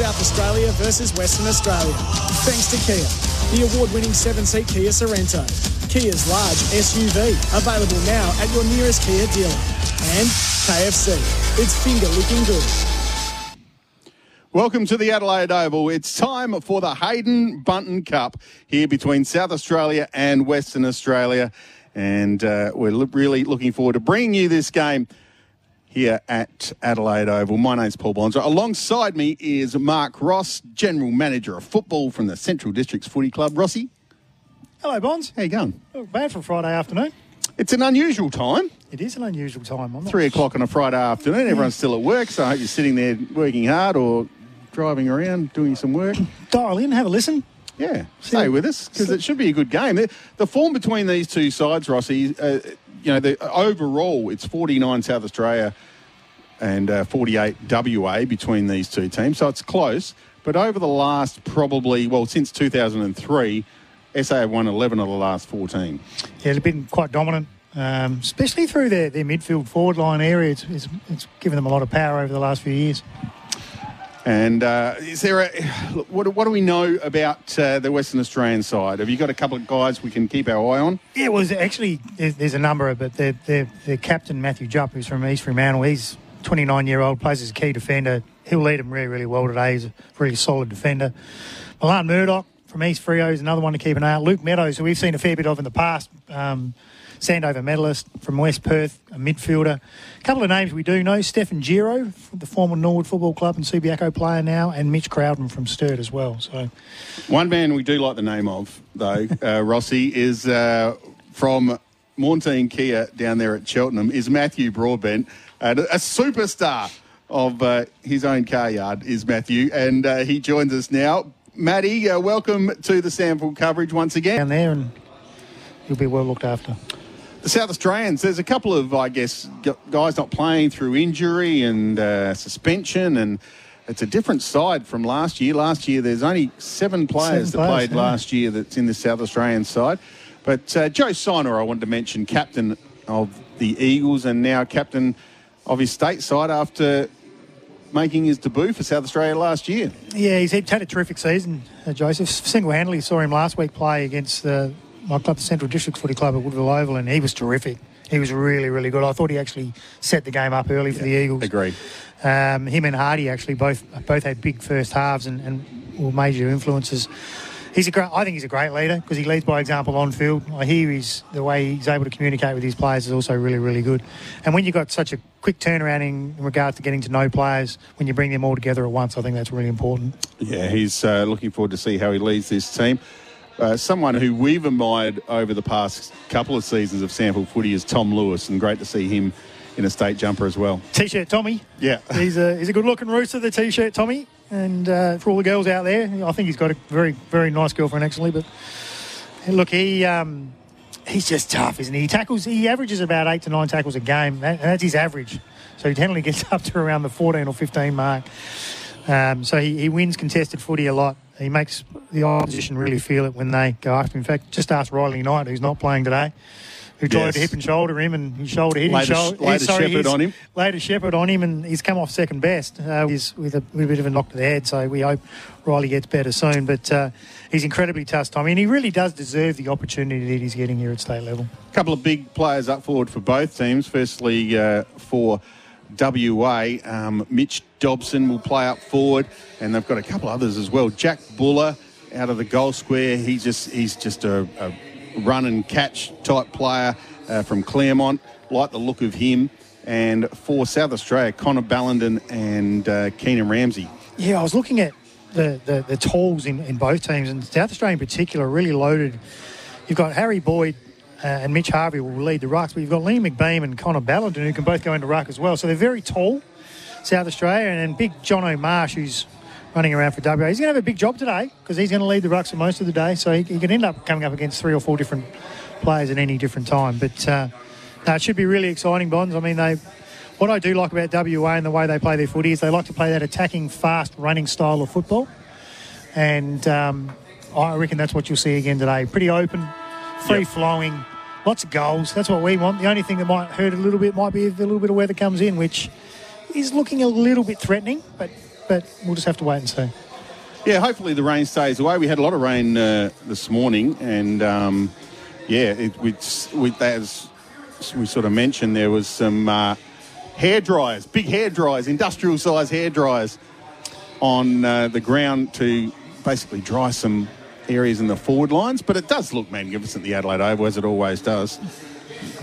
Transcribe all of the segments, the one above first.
South Australia versus Western Australia. Thanks to Kia, the award-winning seven-seat Kia Sorento. Kia's large SUV, available now at your nearest Kia dealer. And KFC, it's finger looking good. Welcome to the Adelaide Oval. It's time for the Haydn Bunton Cup here between South Australia and Western Australia. And uh, we're lo- really looking forward to bringing you this game here at Adelaide Oval. My name's Paul Bonsor. Alongside me is Mark Ross, General Manager of Football from the Central Districts Footy Club. Rossi, Hello, Bonds. how you going? Not bad for a Friday afternoon. It's an unusual time. It is an unusual time. I'm Three o'clock on a Friday afternoon. Everyone's still at work, so I hope you're sitting there working hard or driving around doing some work. Dial in, have a listen. Yeah, stay with us because it should be a good game. The, the form between these two sides, Rossi, uh, you know, the, overall it's 49 South Australia and uh, 48 WA between these two teams, so it's close. But over the last probably, well, since 2003, SA have won 11 of the last 14. Yeah, they've been quite dominant, um, especially through their, their midfield forward line area. It's, it's, it's given them a lot of power over the last few years. And uh, is there a what, what do we know about uh, the Western Australian side? Have you got a couple of guys we can keep our eye on? Yeah, it was actually, there's, there's a number, of, but their captain, Matthew Jupp, who's from East Fremantle, he's 29 year old, plays as a key defender. He'll lead them really, really well today. He's a really solid defender. Milan Murdoch from East Freo is another one to keep an eye on. Luke Meadows, who we've seen a fair bit of in the past, um, Sandover medalist from West Perth, a midfielder. A couple of names we do know Stefan Giro, the former Norwood Football Club and Subiaco player now, and Mitch Crowden from Sturt as well. So One man we do like the name of, though, uh, Rossi, is uh, from Mornteen Kia down there at Cheltenham, is Matthew Broadbent, uh, a superstar of uh, his own car yard, is Matthew, and uh, he joins us now. Matty, uh, welcome to the SANFL coverage once again. down there, and you'll be well looked after. The South Australians, there's a couple of, I guess, guys not playing through injury and uh, suspension, and it's a different side from last year. Last year, there's only seven players Seven that players, played yeah. last year that's in the South Australian side. But uh, Joe Sinor, I wanted to mention, captain of the Eagles and now captain of his state side after making his debut for South Australia last year. Yeah, he's had a terrific season, uh, Joseph. Single handedly saw him last week play against uh, my club, the Central District Footy Club at Woodville Oval, and he was terrific. He was really, really good. I thought he actually set the game up early for the Eagles. Agree. Um, him and Hardy actually both both had big first halves and, and were major influences. He's a great. I think he's a great leader because he leads by example on field. I hear he's the way he's able to communicate with his players is also really, really good. And when you've got such a quick turnaround in, in regards to getting to know players, when you bring them all together at once, I think that's really important. Yeah, he's uh, looking forward to see how he leads this team. Uh, someone who we've admired over the past couple of seasons of SANFL footy is Tom Lewis, and great to see him in a state jumper as well. T-shirt Tommy. Yeah. He's a he's a good looking rooster, the T-shirt Tommy. And uh, for all the girls out there, I think he's got a very very nice girlfriend actually. But look, he um, he's just tough, isn't he? He tackles. He averages about eight to nine tackles a game. That, that's his average. So he generally gets up to around the 14 or 15 mark. Um, so he, he wins contested footy a lot. He makes the opposition really feel it when they go after him. In fact, just ask Riley Knight, who's not playing today, who tried Yes. to hip and shoulder him, and he shoulder hit Laid his a- shoulder. laid a shepherd on him. Laid a shepherd on him, and he's come off second best. Uh, he's with a, with a bit of a knock to the head, so we hope Riley gets better soon. But uh, he's incredibly tough, Tommy, and he really does deserve the opportunity that he's getting here at state level. A couple of big players up forward for both teams. Firstly, uh, for WA, um, Mitch Dobson will play up forward, and they've got a couple others as well. Jack Buller out of the goal square. He's just he's just a, a run and catch type player uh, from Claremont. Like the look of him. And for South Australia, Connor Ballenden and uh, Keenan Ramsey. Yeah, I was looking at the, the, the tools in, in both teams, and South Australia in particular really loaded. You've got Harry Boyd uh, and Mitch Harvey will lead the rucks, but you've got Liam McBean and Connor Ballenden who can both go into ruck as well. So they're very tall, South Australia, and then big John O'Marsh who's running around for WA. He's going to have a big job today because he's going to lead the rucks for most of the day, so he, he can end up coming up against three or four different players at any different time. But uh, no, it should be really exciting, Bonds. I mean, they. What I do like about WA and the way they play their footy is they like to play that attacking, fast, running style of football. And um, I reckon that's what you'll see again today. Pretty open, free flowing, lots of goals. That's what we want. The only thing that might hurt a little bit might be if a little bit of weather comes in, which is looking a little bit threatening. But but we'll just have to wait and see. Yeah, hopefully the rain stays away. We had a lot of rain uh, this morning, and um, yeah, it, with as we sort of mentioned, there was some uh, hair dryers, big hair dryers, industrial size hair dryers on uh, the ground to basically dry some areas in the forward lines. But it does look magnificent, the Adelaide Oval, as it always does.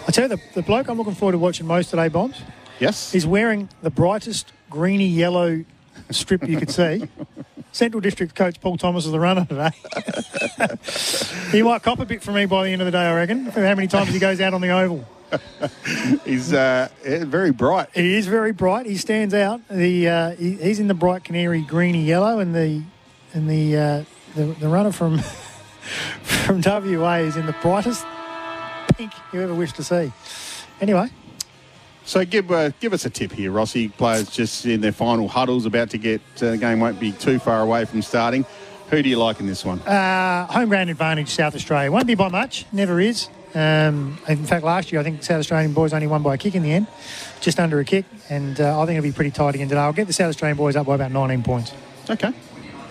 I tell you, the, the bloke I'm looking forward to watching most today, Bombs, Yes? He's wearing the brightest greeny yellow strip you could see. Central District coach Paul Thomas is the runner today. he might cop a bit from me by the end of the day, I reckon, how many times he goes out on the oval. He's uh, very bright. He is very bright. He stands out. The uh, he, he's in the bright canary greeny yellow, and the and the uh, the, the runner from from WA is in the brightest pink you ever wish to see. Anyway, So give uh, give us a tip here, Rossi. Players just in their final huddles, about to get uh, the game won't be too far away from starting. Who do you like in this one? Uh, home ground advantage, South Australia. Won't be by much, never is. Um, in fact, last year I think South Australian boys only won by a kick in the end, just under a kick, and uh, I think it'll be pretty tight again today. I'll get the South Australian boys up by about 19 points. Okay.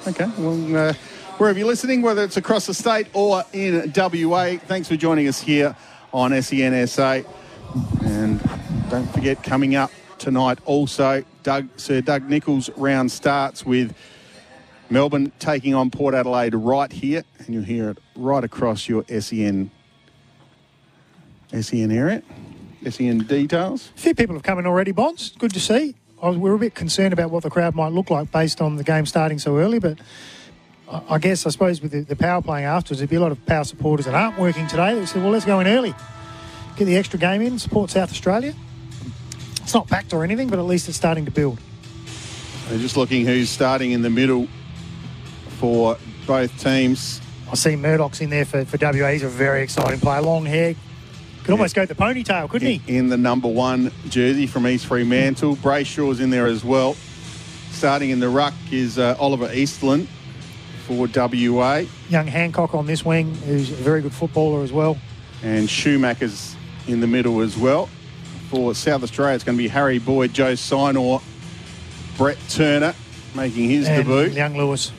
Okay. Well, uh, wherever you're listening, whether it's across the state or in WA, thanks for joining us here on SENSA. And don't forget, coming up tonight also, Doug, Sir Doug Nicholls round starts with Melbourne taking on Port Adelaide right here, and you'll hear it right across your SEN, SEN area, SEN details. A few people have come in already, Bonds. Good to see. Was, we were a bit concerned about what the crowd might look like based on the game starting so early, but I, guess, I suppose, with the, the power playing afterwards, there'd be a lot of power supporters that aren't working today. They said, well, let's go in early, get the extra game in, support South Australia. It's not packed or anything, but at least it's starting to build. They're just looking who's starting in the middle for both teams. I see Murdoch's in there for, for WA. He's a very exciting player. Long hair. Could almost go the ponytail, couldn't he? in the number one jersey from East Fremantle. Brayshaw's in there as well. Starting in the ruck is uh, Oliver Eastland for WA. Young Hancock on this wing, who's a very good footballer as well. And Schumacher's in the middle as well. For South Australia, it's going to be Harry Boyd, Joe Sinor, Brett Turner making his and debut. Young Lewis.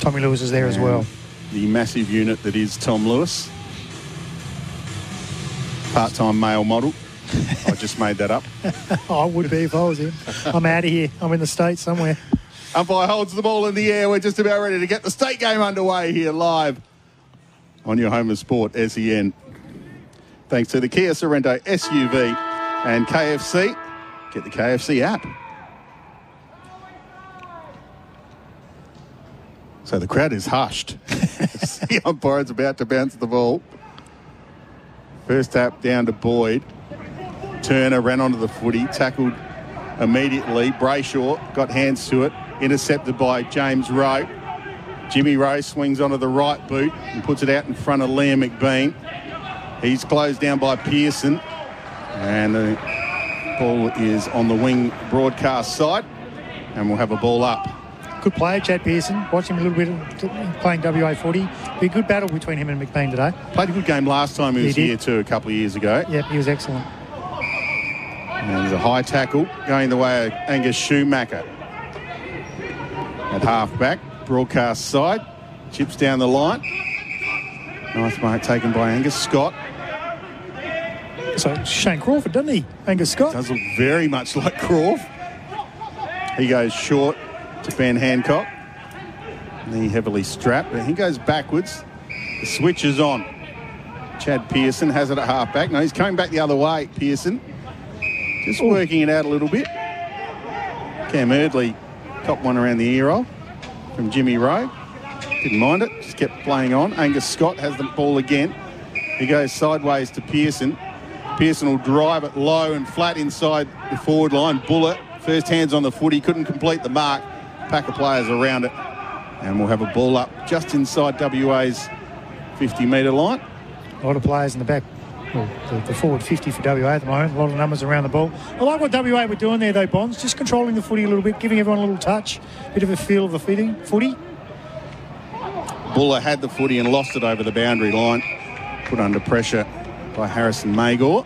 Tommy Lewis is there as well. The massive unit that is Tom Lewis. Part time male model. I just made that up. I would be if I was him. I'm out of here. I'm in the States somewhere. Umpire holds the ball in the air. We're just about ready to get the state game underway here live on your home of sport, SEN. Thanks to the Kia Sorento SUV and KFC. Get the KFC app. So the crowd is hushed. the umpire's about to bounce the ball. First tap down to Boyd. Turner ran onto the footy, tackled immediately. Brayshaw got hands to it, intercepted by James Rowe. Jimmy Rowe swings onto the right boot and puts it out in front of Liam McBean. He's closed down by Pearson, and the ball is on the wing broadcast side, and we'll have a ball up. Good player, Chad Pearson. Watch him a little bit playing WA footy. Be a good battle between him and McBean today. Played a good game last time he was He here too, a couple of years ago. Yep, he was excellent. And there's a high tackle going the way of Angus Schumacher. At half back, broadcast side, chips down the line. Nice mark taken by Angus Scott. So Shane Crawford, doesn't he? Angus Scott. Does look very much like Crawford. He goes short to Ben Hancock. Knee heavily strapped, but he goes backwards. The switch is on. Chad Pearson has it at half back. No, he's coming back the other way, Pearson. Just oh. working it out a little bit. Cam Erdley copped one around the ear roll from Jimmy Rowe. Didn't mind it, just kept playing on. Angus Scott has the ball again. He goes sideways to Pearson. Pearson will drive it low and flat inside the forward line. Buller, first hands on the footy, couldn't complete the mark. Pack of players around it. And we'll have a ball up just inside WA's 50 metre line. A lot of players in the back. The, the forward 50 for WA at the moment. A lot of numbers around the ball. I like what WA were doing there, though, Bonds. Just controlling the footy a little bit, giving everyone a little touch, a bit of a feel of the footy. footy. Buller had the footy and lost it over the boundary line. Put under pressure by Harrison Magor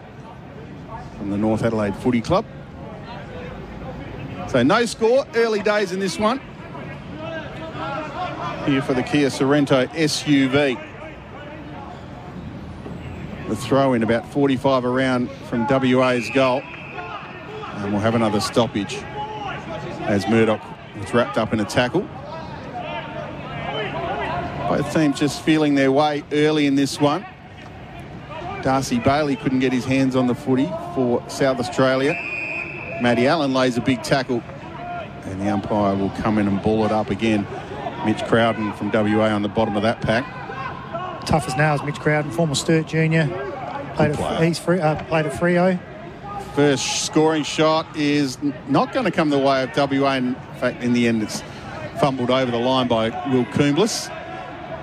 from the North Adelaide Footy Club. So no score, early days in this one. Here for the Kia Sorento SUV. The throw in about 45 around from WA's goal. And we'll have another stoppage as Murdoch was wrapped up in a tackle. Both teams just feeling their way early in this one. Darcy Bailey couldn't get his hands on the footy for South Australia. Matty Allen lays a big tackle and the umpire will come in and ball it up again. Mitch Crowden from WA on the bottom of that pack. Tough as nails, Mitch Crowden, former Sturt junior. Played at, he's free, uh, played at Freo. First scoring shot is not going to come the way of WA. In fact, in the end, it's fumbled over the line by Will Coombs.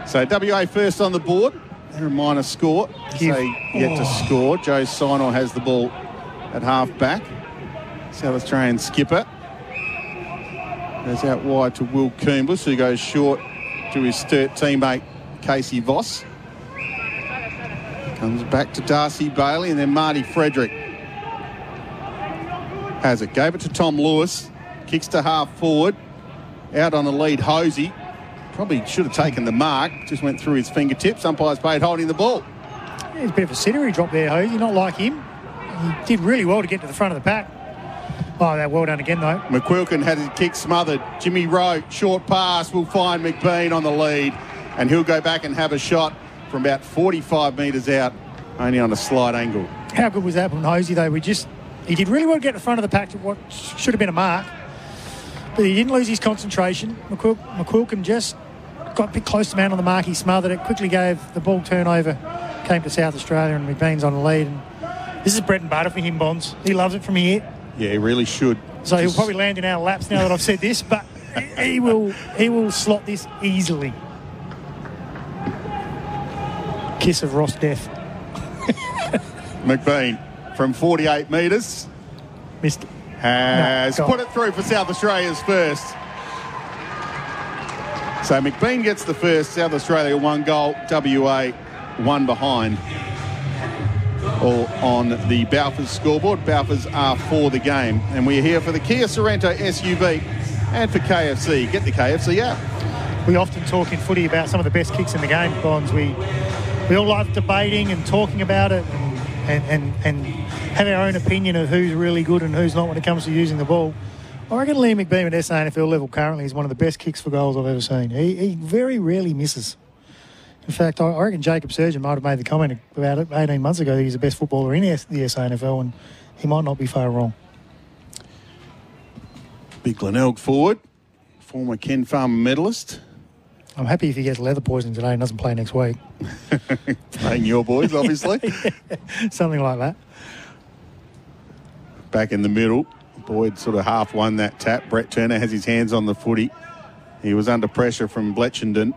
So WA first on the board. They're a minor score. Give- They yet to Oh. score. Joe Sinor has the ball at half back. South Australian skipper goes out wide to Will Coombs, who goes short to his Sturt teammate Casey Voss. Comes back to Darcy Bailey and then Marty Frederick has it. Gave it to Tom Lewis. Kicks to half forward. Out on the lead, Hosey. Probably should have taken the mark. Just went through his fingertips. Umpire's paid holding the ball. He's a bit of a he dropped there, Hosey, not like him. He did really well to get to the front of the pack. Oh, that well done again, though. McQuilkin had his kick smothered. Jimmy Rowe, short pass, will find McBean on the lead. And he'll go back and have a shot from about 45 metres out, only on a slight angle. How good was that from Hosey, though? We just he did really well to get in front of the pack to what should have been a mark, but he didn't lose his concentration. McQuil- McQuilkin just got a bit close to man on the mark. He smothered it, quickly gave the ball turnover, came to South Australia, and McBean's on the lead. And this is bread and butter for him, Bonds. He loves it from here, Yeah, he really should. so he'll probably land in our laps now that I've said this, but he will he will slot this easily. Kiss of Ross death. McBean from 48 metres Missed has No, put it through for South Australia's first. So McBean gets the first. South Australia one goal. WA one behind. All on the Balfours scoreboard. Balfours are for the game. And we're here for the Kia Sorento SUV and for KFC. Get the KFC app. we often talk in footy about some of the best kicks in the game, Bonds. We we all like debating and talking about it and, and, and have our own opinion of who's really good and who's not when it comes to using the ball. I reckon Liam McBean at SANFL level currently is one of the best kicks for goals I've ever seen. He, he very rarely misses. In fact, I I reckon Jacob Surjan might have made the comment about it 18 months ago that he's the best footballer in the SANFL and he might not be far wrong. Big Glenelg forward. Former Ken Farmer medalist. I'm happy if he gets leather poisoning today and doesn't play next week. Playing your boys, obviously. Something like that. back in the middle. Boyd sort of half won that tap. Brett Turner has his hands on the footy. He was under pressure from Bletchenden.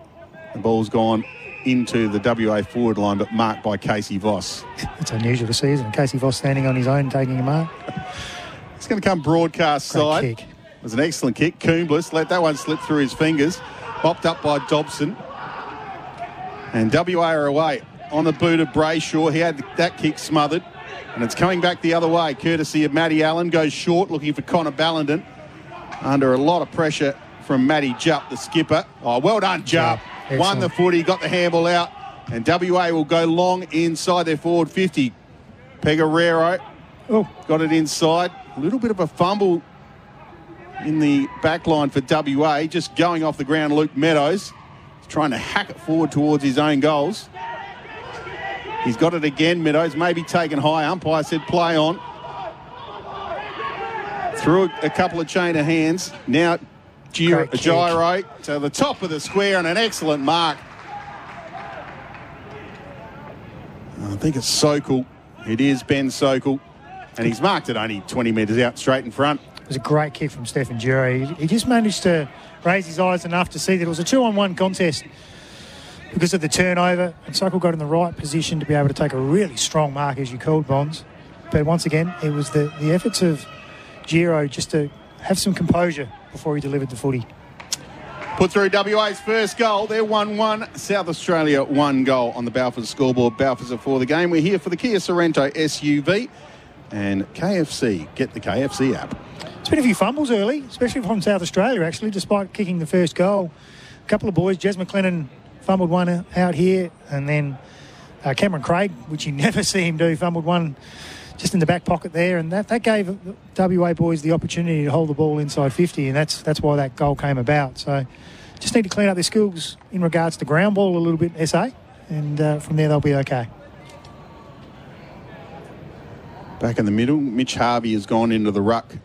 The ball's gone into the WA forward line, but marked by Casey Voss. It's unusual to see, isn't? Casey Voss standing on his own, taking a mark. It's going to come broadcast Great side. kick. It was an excellent kick. Coombs let that one slip through his fingers. Bopped up by Dobson. And WA are away on the boot of Brayshaw. He had that kick smothered. And it's coming back the other way, courtesy of Matty Allen. Goes short, looking for Connor Ballenden. Under a lot of pressure from Matty Jupp, the skipper. Oh, well done, Jupp. Yeah, Won the footy, got the handball out. And WA will go long inside their forward 50. Pegarero Oh, got it inside. A little bit of a fumble in the back line for WA. Just going off the ground, Luke Meadows. He's trying to hack it forward towards his own goals. He's got it again, Meadows. Maybe taken high. Umpire said play on. Through a, a couple of chain of hands. Now Giro, Giro to the top of the square and an excellent mark. I think it's Sokol. It is Ben Sokol. And he's marked it only 20 metres out straight in front. Was a great kick from Stephen Giro. He, just managed to raise his eyes enough to see that it was a two-on-one contest because of the turnover. And Sokol got in the right position to be able to take a really strong mark, as you called Bonds. But once again, it was the, the efforts of Giro just to have some composure before he delivered the footy. Put through WA's first goal. They're 1 1. South Australia, one goal on the Balfours scoreboard. Balfours are for the game. We're here for the Kia Sorento SUV and KFC. Get the KFC app. Been a few fumbles early, especially from South Australia, actually, despite kicking the first goal. A couple of boys, Jez McLennan fumbled one out here, and then uh, Cameron Craig, which you never see him do, fumbled one just in the back pocket there, and that, that gave WA boys the opportunity to hold the ball inside 50, and that's that's why that goal came about. So just need to clean up their skills in regards to ground ball a little bit, SA, and uh, from there they'll be okay. Back in the middle, Mitch Harvey has gone into the ruck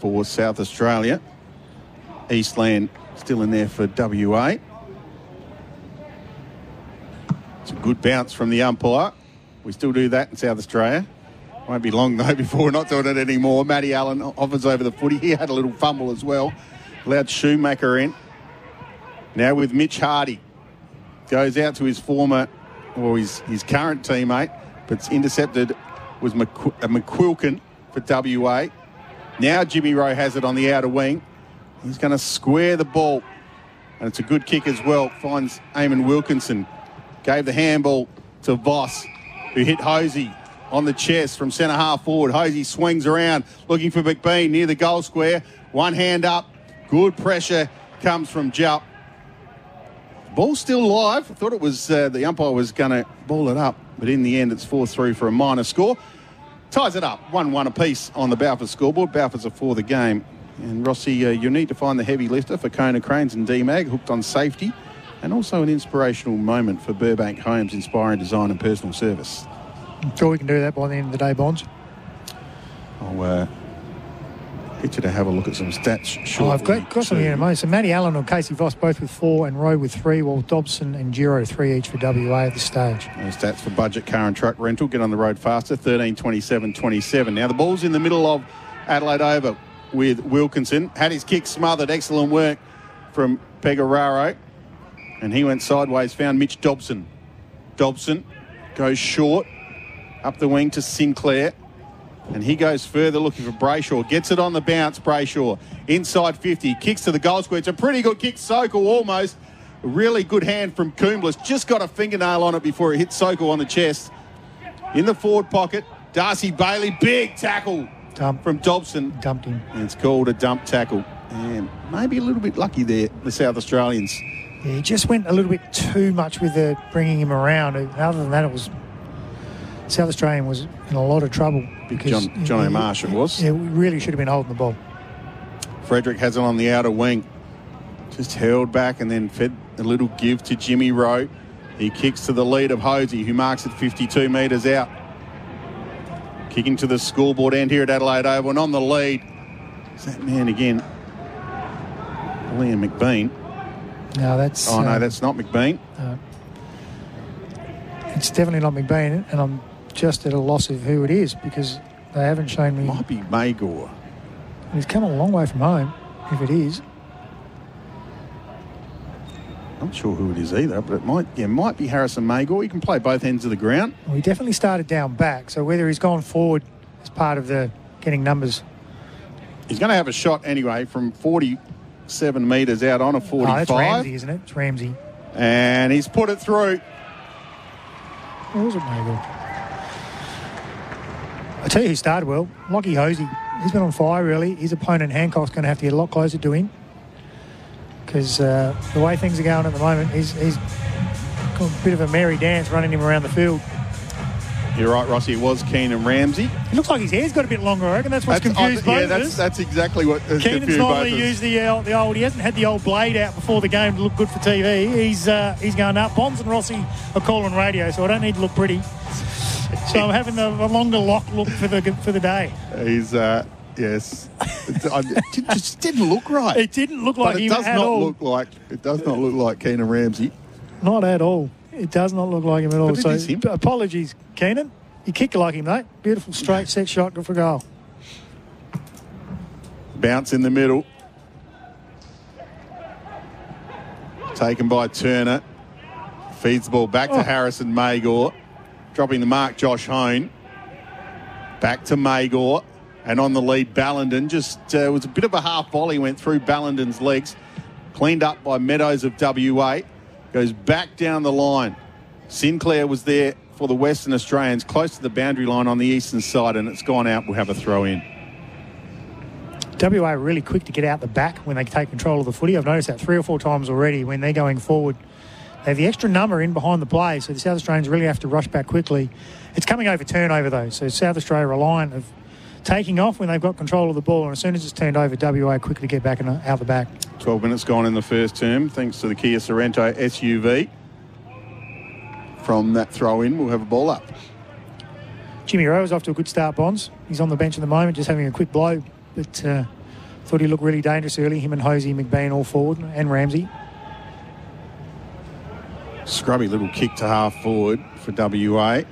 for South Australia. Eastland still in there for WA. It's a good bounce from the umpire. We still do that in South Australia. Won't be long though before we're not doing it anymore. Matty Allen offers over the footy. He had a little fumble as well. Allowed Schumacher in. Now with Mitch Hardy. Goes out to his former, or his, his current teammate, but it's intercepted was McQu- uh, McQuilkin for WA. Now Jimmy Rowe has it on the outer wing. He's going to square the ball. And it's a good kick as well. Finds Eamon Wilkinson. Gave the handball to Voss, who hit Hosey on the chest from centre half forward. Hosey swings around looking for McBean near the goal square. One hand up. Good pressure comes from Jupp. Ball still live. I thought it was uh, the umpire was going to ball it up, but in the end it's 4 3 for a minor score. Ties it up 1 1 apiece on the Balfour scoreboard. Balfour's are for the game. And Rossi, uh, you need to find the heavy lifter for Konecranes and Demag, hooked on safety, and also an inspirational moment for Burbank Homes, inspiring design and personal service. I'm sure we can do that by the end of the day, Bonds. I'll uh, get you to have a look at some stats Oh. I've got, got some here in a moment. So Matty Allen and Casey Voss both with four and Rowe with three, while Dobson and Giro three each for WA at this stage. Those stats for budget car and truck rental. Get on the road faster. 13, 27, 27. Now the ball's in the middle of Adelaide Oval with Wilkinson. Had his kick smothered. Excellent work from Pegararo. And he went sideways, found Mitch Dobson. Dobson goes short up the wing to Sinclair. And he goes further looking for Brayshaw. Gets it on the bounce, Brayshaw. Inside 50. Kicks to the goal square. It's a pretty good kick. Sokol almost. Really good hand from Coomblas. Just got a fingernail on it before it hit Sokol on the chest. In the forward pocket, Darcy Bailey. Big tackle Dump, from Dobson. dumped him. And it's called a dump tackle. And maybe a little bit lucky there, the South Australians. Yeah, he just went a little bit too much with the bringing him around. Other than that, it was South Australian was in a lot of trouble because John- John O'Marsh it was. Yeah, we really should have been holding the ball. Frederick has it on the outer wing. Just held back and then fed a little give to Jimmy Rowe. He kicks to the lead of Hosey, who marks it 52 metres out. Kicking to the scoreboard end here at Adelaide Oval. And on the lead is that man again, Liam McBean. No, that's Oh, no, uh, that's not McBean. it's definitely not McBean, and I'm just at a loss of who it is because they haven't shown me. Might be Magor. He's come a long way from home, if it is. I'm not sure who it is either, but it might yeah, might be Harrison Magor. He can play both ends of the ground. Well, he definitely started down back, so whether he's gone forward as part of the getting numbers. He's going to have a shot anyway from 47 metres out on a Oh, 45. that's Ramsey, isn't it? It's Ramsey. And he's put it through. Or was it Nagel? I tell you who started well. Lockie Hosey. He's been on fire, really. His opponent, Hancock's going to have to get a lot closer to him. Because uh, the way things are going at the moment, he's, he's got a bit of a merry dance running him around the field. You're right, Rossi. It was Keenan Ramsey. It looks like his hair's got a bit longer, I reckon. That's what's That's- confused I- yeah, that's, that's exactly what has Keenan's normally used the, uh, the old, he hasn't had the old blade out before the game to look good for TV. He's uh, he's going up. Bonds and Rossi are calling radio, so I don't need to look pretty. So I'm having the, the longer lock look for the for the day. He's, uh, yes. It, I- it just didn't look right. It didn't look like but it him does at not all. look like it does not look like Keenan Ramsey. Not at all. It does not look like him at all. So apologies, Keenan. You kick like him, mate. Beautiful straight set shot, good for goal. Bounce in the middle. Taken by Turner. Feeds the ball back Oh. to Harrison Magor. Dropping the mark, Josh Hone. Back to Magor. And on the lead, Ballenden. Just uh, was a bit of a half volley, went through Ballenden's legs. Cleaned up by Meadows of WA. Goes back down the line. Sinclair was there for the Western Australians, close to the boundary line on the eastern side, and it's gone out. We'll have a throw in. WA really quick to get out the back when they take control of the footy. I've noticed that three or four times already when they're going forward. They have the extra number in behind the play, so the South Australians really have to rush back quickly. It's coming over turnover though, so South Australia reliant of taking off when they've got control of the ball, and as soon as it's turned over, WA quickly get back and out the back. 12 minutes gone in the first term, thanks to the Kia Sorento SUV. From that throw in, we'll have a ball up. Jimmy Rowe is off to a good start, Bonds. He's on the bench at the moment, just having a quick blow, but uh, thought he looked really dangerous early. Him and Hosey McBean all forward, and Ramsey. Scrubby little kick to half forward for WA.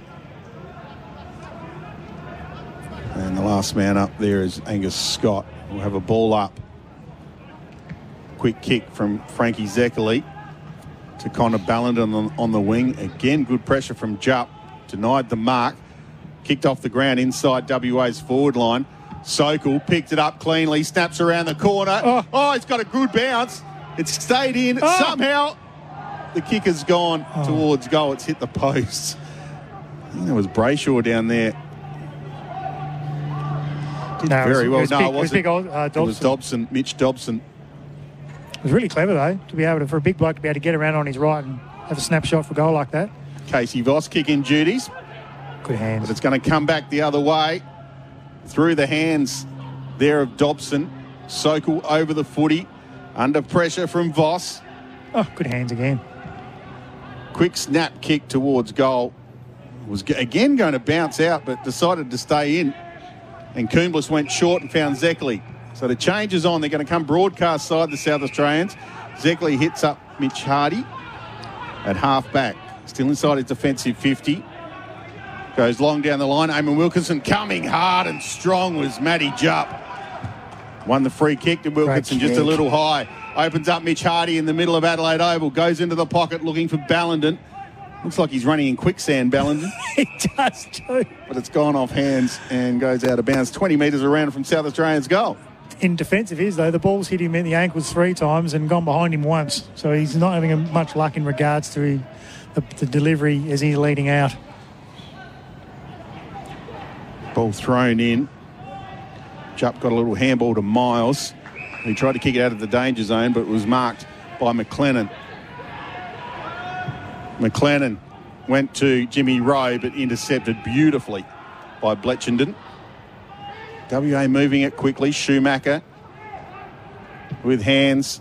And the last man up there is Angus Scott. We'll have a ball up. Quick kick from Frankie Zekeli to Connor Ballard on the, on the wing. Again, good pressure from Jupp. Denied the mark. Kicked off the ground inside WA's forward line. Sokol picked it up cleanly, snaps around the corner. Oh. Oh, it's got a good bounce. It's stayed in. Oh. Somehow the kick has gone towards goal. It's hit the post. I think there was Brayshaw down there. Did No, it was- very it well. was no, big- it it was wasn't. big uh, It was Dobson. Dobson, Mitch Dobson. It was really clever though to be able to, for a big bloke to be able to get around on his right and have a snapshot for goal like that. Casey Voss kicking duties, Good hands. but it's going to come back the other way through the hands there of Dobson. Sokol over the footy, under pressure from Voss. Oh, good hands again. Quick snap kick towards goal. Was again going to bounce out, but decided to stay in. And Coombs went short and found Zekeli. So the change is on. They're going to come broadcast side, the South Australians. Zekeli hits up Mitch Hardy at half back. Still inside his defensive 50. Goes long down the line. Eamon Wilkinson coming hard and strong was Matty Jupp. Won the free kick to Wilkinson, just a little high. Opens up Mitch Hardy in the middle of Adelaide Oval. Goes into the pocket looking for Ballenden. Looks like he's running in quicksand, Ballenden, he does too. but it's gone off hands and goes out of bounds 20 metres around from South Australians' goal. In defence of his though, the ball's hit him in the ankles three times and gone behind him once. So he's not having much luck in regards to the, the delivery as he's leading out. Ball thrown in. Jupp got a little handball to Miles. He tried to kick it out of the danger zone, but it was marked by McLennan. McLennan went to Jimmy Rowe, but intercepted beautifully by Bletchenden. WA moving it quickly. Schumacher with hands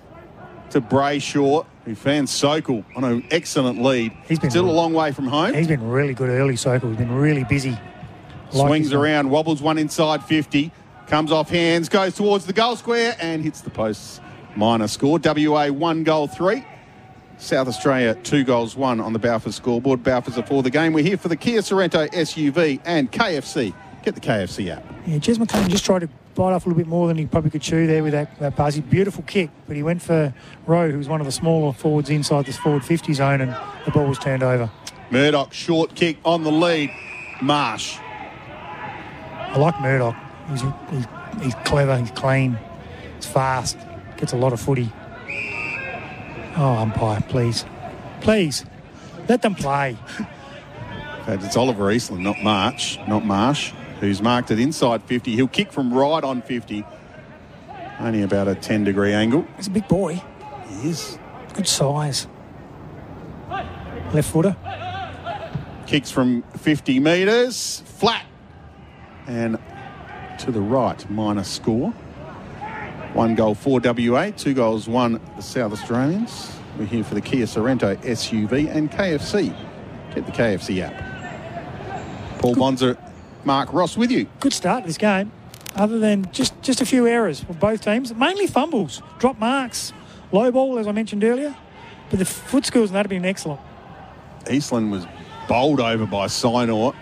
to Brayshaw, who found Sokol on an excellent lead. He's been Still a long way from home. He's been really good early, Sokol. He's been really busy. Like Swings around, wobbles one inside 50, comes off hands, goes towards the goal square and hits the posts. Minor score. WA one goal three. South Australia two goals one on the Balfour scoreboard. Balfour's are for the game. We're here for the Kia Sorento SUV and KFC. Get the KFC app. Yeah, Jez McLean just tried to bite off a little bit more than he probably could chew there with that, that pass. He beautiful kick, but he went for Rowe, who's one of the smaller forwards inside this forward 50 zone, and the ball was turned over. Murdoch short kick on the lead. Marsh. I like Murdoch. He's, he's, he's clever, he's clean, he's fast, gets a lot of footy. Oh, umpire, please. Please, let them play. Fact, It's Oliver Eastland, not March, not Marsh, who's marked it inside 50. He'll kick from right on 50. Only about a 10 degree angle. He's a big boy, He is. good size. Left footer. Kicks from 50 metres, flat, and to the right, minor score. One goal for WA, two goals, one the South Australians. We're here for the Kia Sorento SUV and KFC. Get the KFC app. Paul Bonsor, Mark Ross with you. good start to this game, other than just, just a few errors for both teams. Mainly fumbles, drop marks, low ball, as I mentioned earlier. But the foot skills, that have been excellent. Eastland was bowled over by Sinor.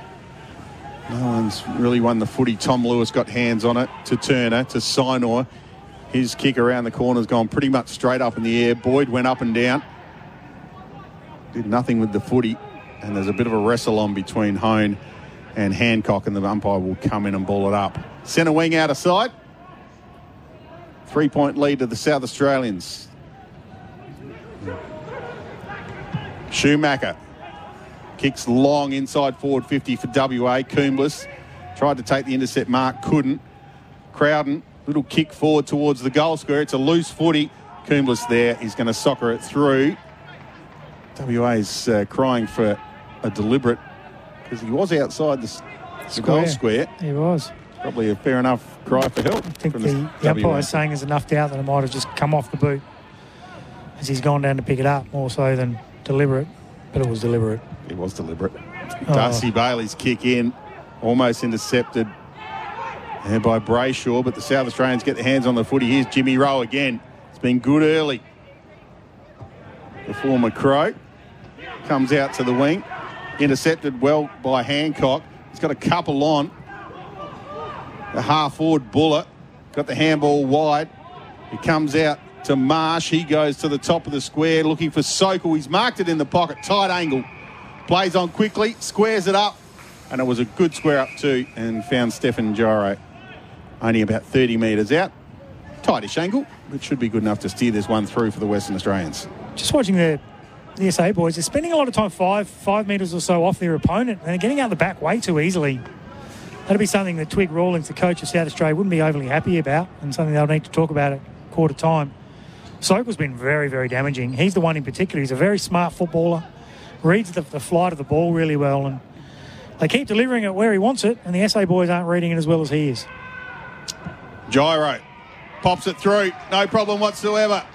No one's really won the footy. Tom Lewis got hands on it to Turner, to Sinor. His kick around the corner's gone pretty much straight up in the air. Boyd went up and down. Did nothing with the footy. And there's a bit of a wrestle on between Hone and Hancock, and the umpire will come in and ball it up. Centre wing out of sight. Three point lead to the South Australians. Schumacher Kicks long inside forward 50 for WA. Coombs tried to take the intercept mark, couldn't. Crowden Little kick forward towards the goal square. It's a loose footy. Coombs there. He's going to soccer it through. WA's uh, crying for a deliberate because he was outside the, the goal square. He was. Probably a fair enough cry for help. I think the, the umpire is saying there's enough doubt that it might have just come off the boot as he's gone down to pick it up more so than deliberate, but it was deliberate. It was deliberate. Oh. Darcy Bailey's kick in, almost intercepted and by Brayshaw, but the South Australians get their hands on the footy. Here's Jimmy Rowe again. It's been good early. The former Crow comes out to the wing, intercepted well by Hancock. He's got a couple on. The half forward Buller got the handball wide. He comes out to Marsh. He goes to the top of the square looking for Sokol. He's marked it in the pocket, tight angle. Plays on quickly, squares it up, and it was a good square up too, and found Stefan Giro only about 30 metres out. Tightish angle, but should be good enough to steer this one through for the Western Australians. Just watching the the SA boys, they're spending a lot of time five five metres or so off their opponent, and they're getting out the back way too easily. That'd be something that Twig Rawlings, the coach of South Australia, wouldn't be overly happy about, and something they'll need to talk about at quarter time. Sokol's been very, very damaging. He's the one in particular. He's a very smart footballer, reads the, the flight of the ball really well, and they keep delivering it where he wants it, and the SA boys aren't reading it as well as he is. Giro pops it through, no problem whatsoever.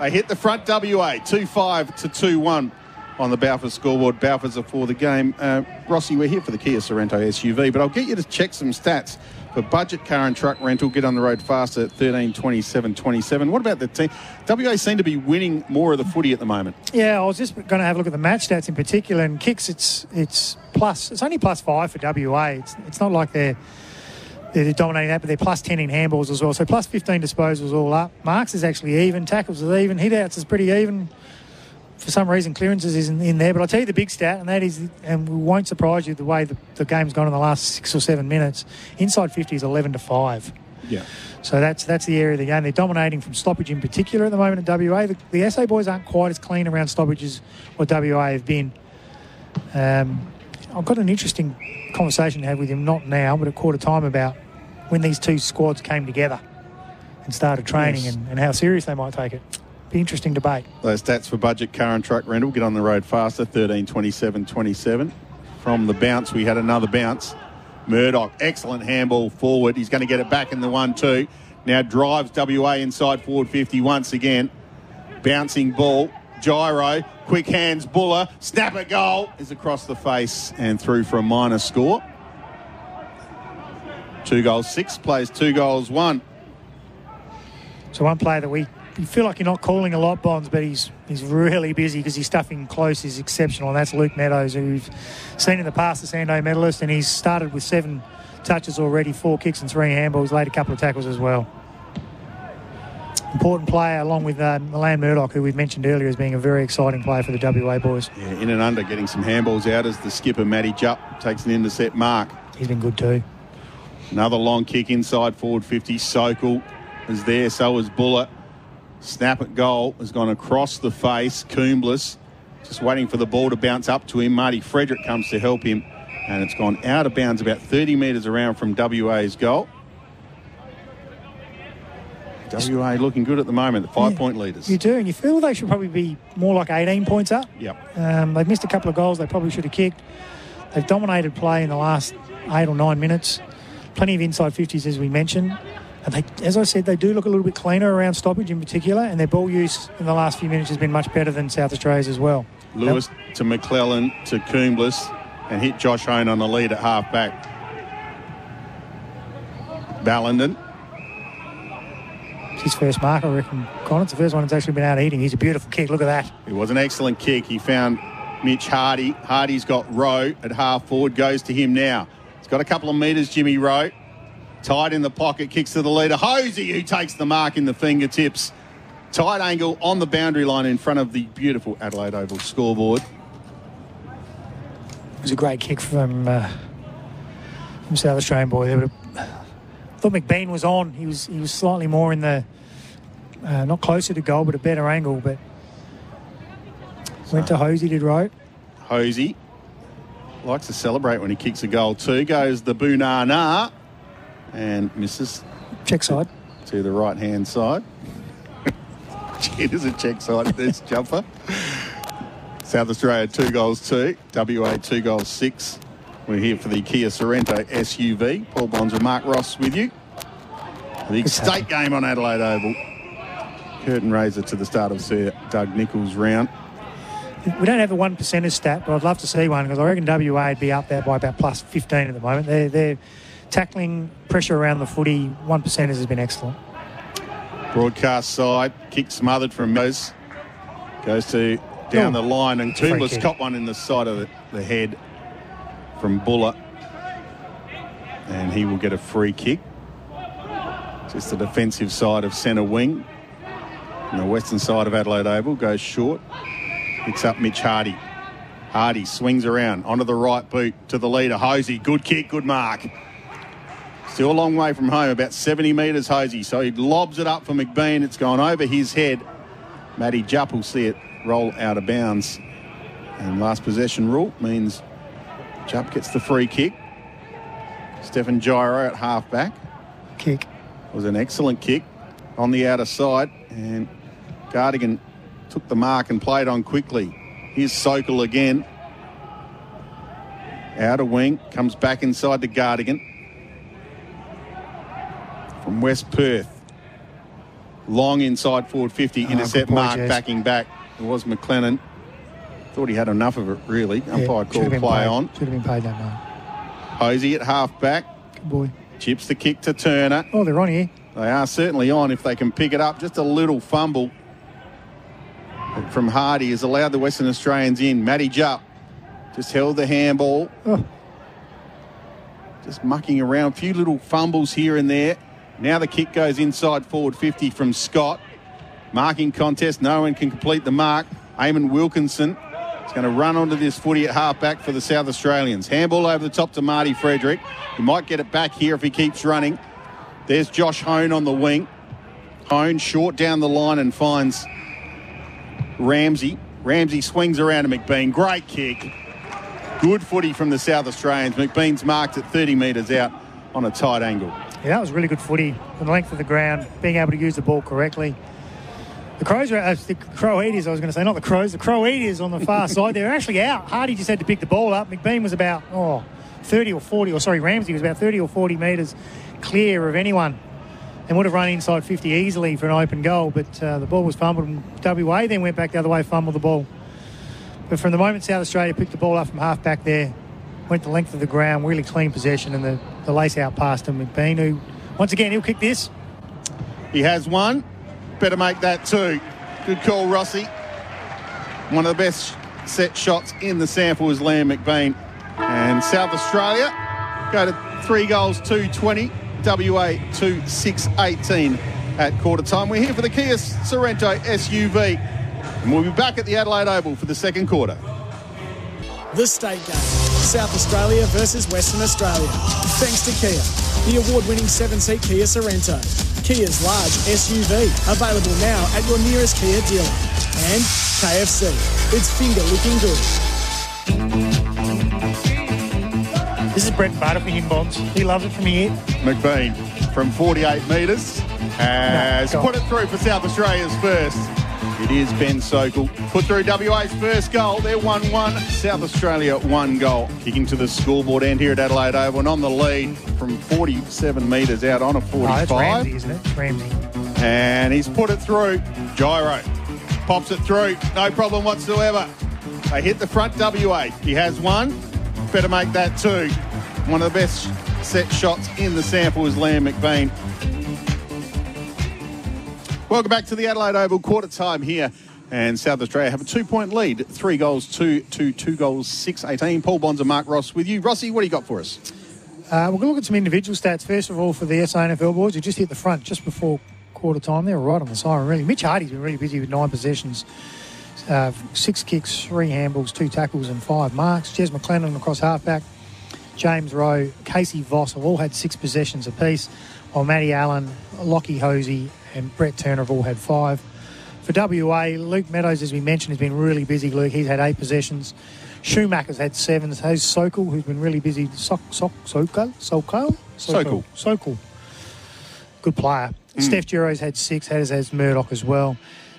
They hit the front WA 2 5 to 2 1 on the Balfour scoreboard. Balfour's are for the game. Uh, Rossi, we're here for the Kia Sorento SUV, but I'll get you to check some stats for budget car and truck rental. Get on the road faster at 13 27 27. What about the team? WA seem to be winning more of the footy at the moment. Yeah, I was just going to have a look at the match stats in particular. And kicks, it's it's plus. It's only plus five for WA. It's, it's not like they're they're dominating that, but they're plus 10 in handballs as well. So plus 15 disposals all up. Marks is actually even. Tackles is even. Hit outs is pretty even. For some reason, clearances isn't in there. But I'll tell you the big stat, and that is, and we won't surprise you the way the, the game's gone in the last six or seven minutes. Inside 50 is 11 to 5. Yeah. So that's that's the area of the game. They're dominating from stoppage in particular at the moment at WA. The, the SA boys aren't quite as clean around stoppage as what WA have been. Um, I've got an interesting conversation to have with him, not now, but at quarter time about when these two squads came together and started training yes. and, and how serious they might take it. Be interesting debate. Those uh, stats for budget car and truck rental get on the road faster 13 27 27. From the bounce, we had another bounce. Murdoch, excellent handball forward. He's going to get it back in the 1 2. Now drives WA inside forward 50 once again. Bouncing ball. Giro, quick hands, Buller, snap a goal is across the face and through for a minor score. Two goals, six plays, two goals, one. So one player that we you feel like you're not calling a lot, Bonds, but he's he's really busy because he's stuffing close is exceptional, and that's Luke Meadows, who we've seen in the past the Sando medalist, and he's started with seven touches already, four kicks and three handballs, laid a couple of tackles as well important player along with uh, Milan Murdoch, who we've mentioned earlier as being a very exciting player for the WA boys. Yeah, in and under, getting some handballs out as the skipper, Matty Jupp, takes an intercept mark. He's been good too. Another long kick inside forward 50. Sokol is there, so is Buller. Snap at goal has gone across the face. Coombs just waiting for the ball to bounce up to him. Marty Frederick comes to help him, and it's gone out of bounds about 30 metres around from WA's goal. WA looking good at the moment, the five yeah, point leaders. You do, and you feel they should probably be more like 18 points up. Yep. Um, they've missed a couple of goals they probably should have kicked. They've dominated play in the last eight or nine minutes. Plenty of inside 50s, as we mentioned. And they, as I said, they do look a little bit cleaner around stoppage in particular, and their ball use in the last few minutes has been much better than South Australia's as well. Lewis yep. to McClellan to Coombs and hit Josh Hone on the lead at half back. Ballenden It's his first mark, I reckon. Con, it's the first one that's actually been out eating. He's a beautiful kick. Look at that. It was an excellent kick. He found Mitch Hardy. Hardy's got Rowe at half forward. Goes to him now. He's got a couple of metres, Jimmy Rowe. Tight in the pocket, kicks to the leader. Hosey, who takes the mark in the fingertips. Tight angle on the boundary line in front of the beautiful Adelaide Oval scoreboard. It was a great kick from uh, from South Australian boy there, But I thought McBean was on. He was he was slightly more in the uh, not closer to goal, but a better angle. But went to Hosey, did right. Hosey likes to celebrate when he kicks a goal too. Goes the Bunana and misses. Check side. to the right hand side. Gee, there's a check side this jumper. South Australia two goals two, WA two goals six. We're here for the Kia Sorrento SUV. Paul Bonds and Mark Ross with you. The big state game on Adelaide Oval. Curtain raiser to the start of Sir Doug Nichols round. We don't have a one percenter stat, but I'd love to see one because I reckon WA would be up there by about plus 15 at the moment. They're, they're tackling pressure around the footy. One percenters has been excellent. Broadcast side, kick smothered from Mose. Goes to down Oh, the line and kick. caught one in the side of the, the head from Buller. And he will get a free kick. Just the defensive side of centre wing. And the western side of Adelaide Oval goes short. Picks up Mitch Hardy. Hardy swings around onto the right boot to the leader. Hosey, good kick, good mark. Still a long way from home, about 70 metres, Hosey. So he lobs it up for McBean. It's gone over his head. Matty Jupp will see it roll out of bounds. And last possession rule means Jupp gets the free kick. Stephen Giro at half back Kick. was an excellent kick on the outer side. And Gardigan took the mark and played on quickly. Here's Sokol again. Outer wing, comes back inside to Gardigan. From West Perth. Long inside forward 50, Oh, intercept mark, Jez. backing back. It was McLennan. Thought he had enough of it, really. Umpire should called play paid. on. Should have been paid that mark. Hosey at half back. Good boy. Chips the kick to Turner. Oh, they're on here. They are certainly on if they can pick it up. Just a little fumble from Hardy has allowed the Western Australians in. Matty Jupp just held the handball. Oh. Just mucking around. A few little fumbles here and there. Now the kick goes inside forward 50 from Scott. Marking contest. No one can complete the mark. Eamon Wilkinson is going to run onto this footy at halfback for the South Australians. Handball over the top to Marty Frederick. He might get it back here if he keeps running. There's Josh Hone on the wing. Hone short down the line and finds Ramsey. Ramsey swings around to McBean. Great kick. Good footy from the South Australians. McBean's marked at 30 metres out on a tight angle. Yeah, that was really good footy. The length of the ground, being able to use the ball correctly. The Crows are, uh, the Crow Eaters, I was going to say, not the Crows, the Crow Eaters on the far side. They're actually out. Hardy just had to pick the ball up. McBean was about, oh, 30 or 40, or sorry, Ramsey was about 30 or 40 metres clear of anyone and would have run inside 50 easily for an open goal. But uh, the ball was fumbled and WA then went back the other way, fumbled the ball. But from the moment South Australia picked the ball up from half back there, went the length of the ground, really clean possession, and the, the lace out past him. McBean, who, once again, he'll kick this. He has one. Better make that two. Good call, Rossi. One of the best set shots in the SANFL is Liam McBean. And South Australia go to three goals, 220. WA 2 6 18 at quarter time. We're here for the Kia Sorento SUV. And we'll be back at the Adelaide Oval for the second quarter. The state game. South Australia versus Western Australia. Thanks to Kia, the award-winning seven-seat Kia Sorento. Kia's large SUV, available now at your nearest Kia dealer. And KFC. It's finger looking good. This is Brett Butter for him, Bonds. He loves it from here. McBean from 48 metres has No, put it through for South Australia's first. It is Ben Sokol. Put through WA's first goal. They're 1 1. South Australia, one goal. Kicking to the scoreboard end here at Adelaide Oval and on the lead from 47 metres out on a Oh, that's 45. Ramsey, isn't it? Ramsey. and he's put it through. Giro pops it through. No problem whatsoever. They hit the front WA. He has one. Better make that two. One of the best set shots in the SANFL is Liam McBean. Welcome back to the Adelaide Oval quarter time here. And South Australia have a two point lead. Three goals, two, two, two goals, six, 18. Paul Bonsor and Mark Ross with you. Rossi, what do you got for us? Uh, we're going to look at some individual stats. First of all, for the SANFL boys, who just hit the front just before quarter time. They were right on the siren, really. Mitch Hardy's been really busy with nine possessions, uh, six kicks, three handballs, two tackles, and five marks. Jez McLennan across halfback, James Rowe, Casey Voss have all had six possessions apiece, while Matty Allen, Lockie Hosey, and Brett Turner have all had five. For WA, Luke Meadows, as we mentioned, has been really busy. Luke, he's had eight possessions. Schumacher's had seven. Has Sokol, who's been really busy. Sok, Sok, Sokol? Sokol? Sokol. Sokol. Good player. Hmm. Steph Giro's had six, as has Murdoch as well.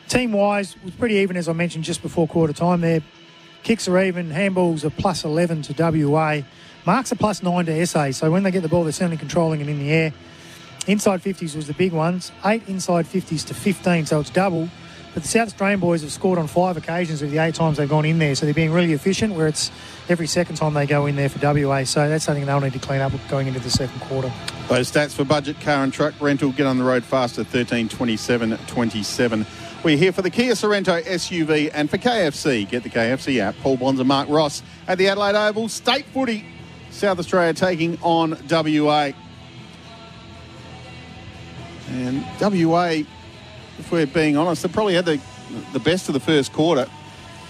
Team wise, was pretty even, as I mentioned just before quarter time there. Kicks are even, handballs are plus 11 to WA. Marks are plus 9 to SA, so when they get the ball, they're certainly controlling it in the air. Inside 50s was the big ones, eight inside 50s to 15, so it's double. But the South Australian boys have scored on five occasions of the eight times they've gone in there, so they're being really efficient. Where it's every second time they go in there for WA, so that's something they'll need to clean up going into the second quarter. Those stats for budget car and truck rental get on the road faster 13 27 27. We're here for the Kia Sorento SUV and for KFC. Get the KFC app. Paul Bonsor and Mark Ross at the Adelaide Oval. State footy. South Australia taking on WA. And WA, if we're being honest, they probably had the, the best of the first quarter.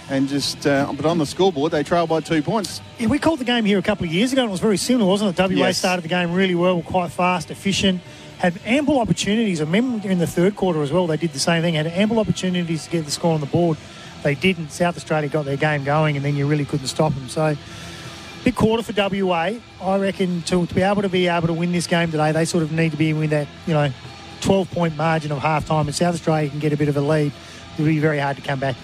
And just, uh, but on the scoreboard, they trail by two points. Yeah, we called the game here a couple of years ago and it was very similar, wasn't it? WA Yes. started the game really well, quite fast, efficient, had ample opportunities. I remember in the third quarter as well, they did the same thing, had ample opportunities to get the score on the board. They didn't. South Australia got their game going and then you really couldn't stop them. So, big quarter for WA. I reckon to, to be able to be able to win this game today, they sort of need to be in that, you know, 12 point margin of half time. And South Australia can get a bit of a lead. It'll be very hard to come back.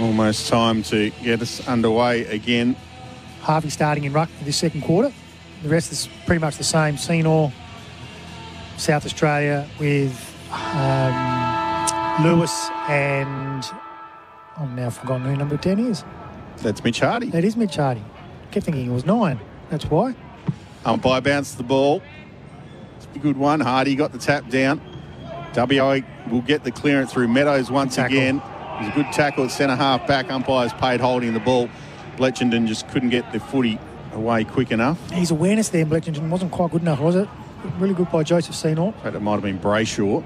Almost time to get us underway again. Harvey starting in ruck for this second quarter. The rest is pretty much the same. Sinor, South Australia with um, Lewis and I've now forgotten who number 10 is. That's Mitch Hardy. That is Mitch Hardy. I kept thinking it was nine. That's why. Umpire bounced the ball. Good one. Hardy got the tap down. WA will get the clearance through Meadows once Tackle. again. It was a good tackle at centre half back. Umpires paid holding the ball. Bletchenden just couldn't get the footy away quick enough. His awareness there in Bletchington wasn't quite good enough, was it? Really good by Joseph. In fact, it might have been Brayshaw.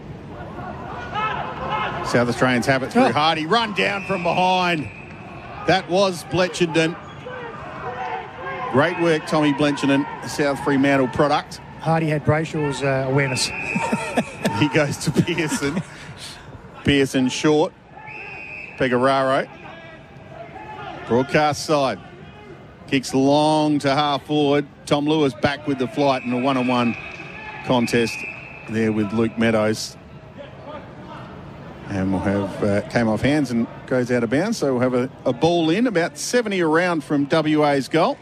South Australians have it through Oh. Hardy. Run down from behind. That was Bletchenden. Great work, Tommy Bletchenden, a South Fremantle product. Hardy had Brayshaw's uh, awareness. He goes to Pearson. Pearson short. Pecoraro. Broadcast side. Kicks long to half forward. Tom Lewis back with the flight in a one on one contest there with Luke Meadows. And we'll have, uh, came off hands and goes out of bounds. So we'll have a, a ball in, about 70 around from WA's goal.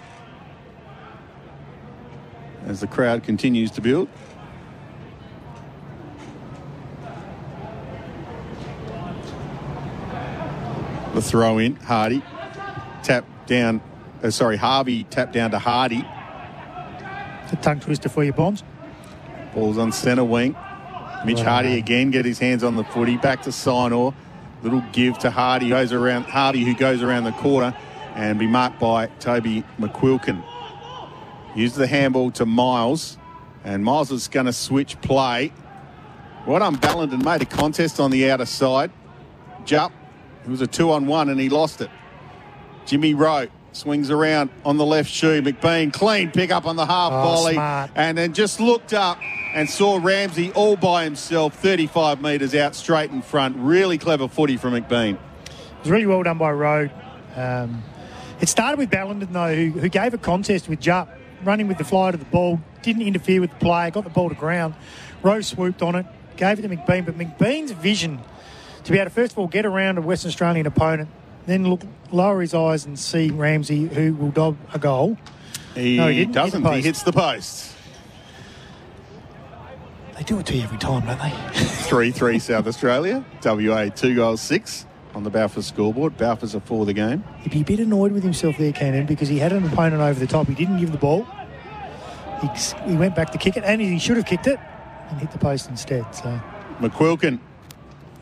As the crowd continues to build. The throw in, Hardy. Tap down, uh, sorry, Harvey tap down to Hardy. It's a tongue twister for your bonds. Ball's on centre wing. Mitch Wow. Hardy again get his hands on the footy. Back to Sinor. Little give to Hardy. Goes around Hardy who goes around the corner and be marked by Toby McQuilkin. Use the handball to Miles. And Miles is going to switch play. Well done, Ballenden made a contest on the outer side. Jupp. It was a two on one and he lost it. Jimmy Rowe swings around on the left shoe. McBean clean pick up on the half Oh, volley smart. and then just looked up and saw Ramsey all by himself, 35 metres out straight in front. Really clever footy from McBean. It was really well done by Rowe. Um, it started with Ballenden, though, who, who gave a contest with Jupp, running with the fly to the ball, didn't interfere with the play, got the ball to ground. Rowe swooped on it, gave it to McBean, but McBean's vision to be able to, first of all, get around a Western Australian opponent, then look, lower his eyes and see Ramsey, who will dob a goal. He, No, he didn't hit doesn't. He hits the post. They do it to you every time, don't they? 3 3 South Australia. WA 2 goals 6 on the Balfour scoreboard. Balfour's are for the game. He'd be a bit annoyed with himself there, Cannon, because he had an opponent over the top. He didn't give the ball. He, he went back to kick it, and he should have kicked it and hit the post instead. So McQuilkin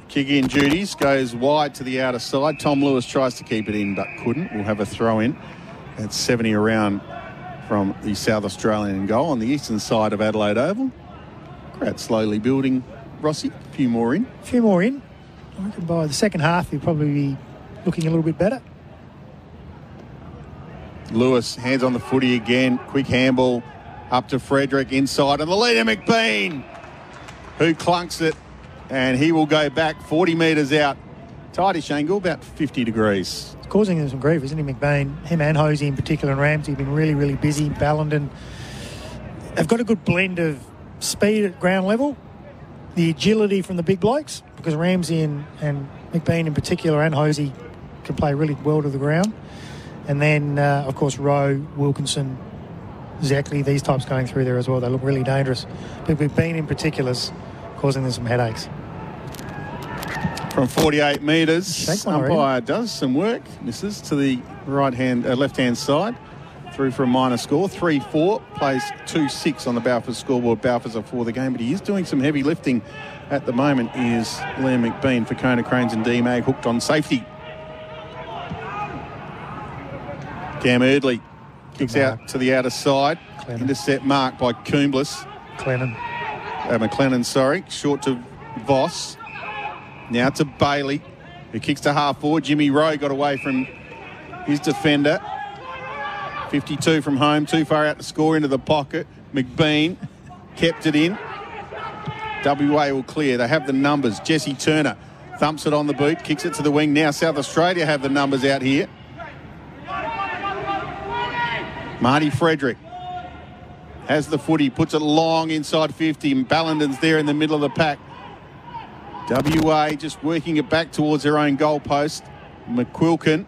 kick in duties goes wide to the outer side. Tom Lewis tries to keep it in but couldn't. We'll have a throw in at 70 around from the South Australian goal on the eastern side of Adelaide Oval. Crowd slowly building. Rossi, a few more in. a few more in. I reckon by the second half, he'll probably be looking a little bit better. Lewis hands on the footy again. Quick handball up to Frederick inside, and the leader McBean, who clunks it, and he will go back 40 metres out. Tidy Shangle, about 50 degrees. It's causing him some grief, isn't he, McBean? Him and Hosey in particular, and Ramsey have been really, really busy. Ballenden have got a good blend of speed at ground level, the agility from the big blokes, because Ramsey and, and McBean in particular and Hosey can play really well to the ground. And then, uh, of course, Rowe, Wilkinson, Zackley, these types going through there as well. They look really dangerous. But McBean in particular's causing them some headaches. From 48 metres, Shake one already. umpire does some work. Misses to the right hand, uh, left hand side. Through for a minor score. 3 4. Plays 2 6 on the Balfour scoreboard. Balfour's are for the game, but he is doing some heavy lifting at the moment. Is Liam McBean for Konecranes and Demag hooked on safety. Cam Erdley kicks out to the outer side. Clennon. Intercept mark by Coomblas. Clennon. Uh, McLennan, sorry. Short to Voss. Now to Bailey, who kicks to half forward. Jimmy Rowe got away from his defender. 52 from home, too far out to score into the pocket. McBean kept it in. WA will clear. They have the numbers. Jesse Turner thumps it on the boot, kicks it to the wing. Now South Australia have the numbers out here. Marty Frederick has the footy, puts it long inside 50, and Ballenden's there in the middle of the pack. WA just working it back towards their own goalpost. McQuilkin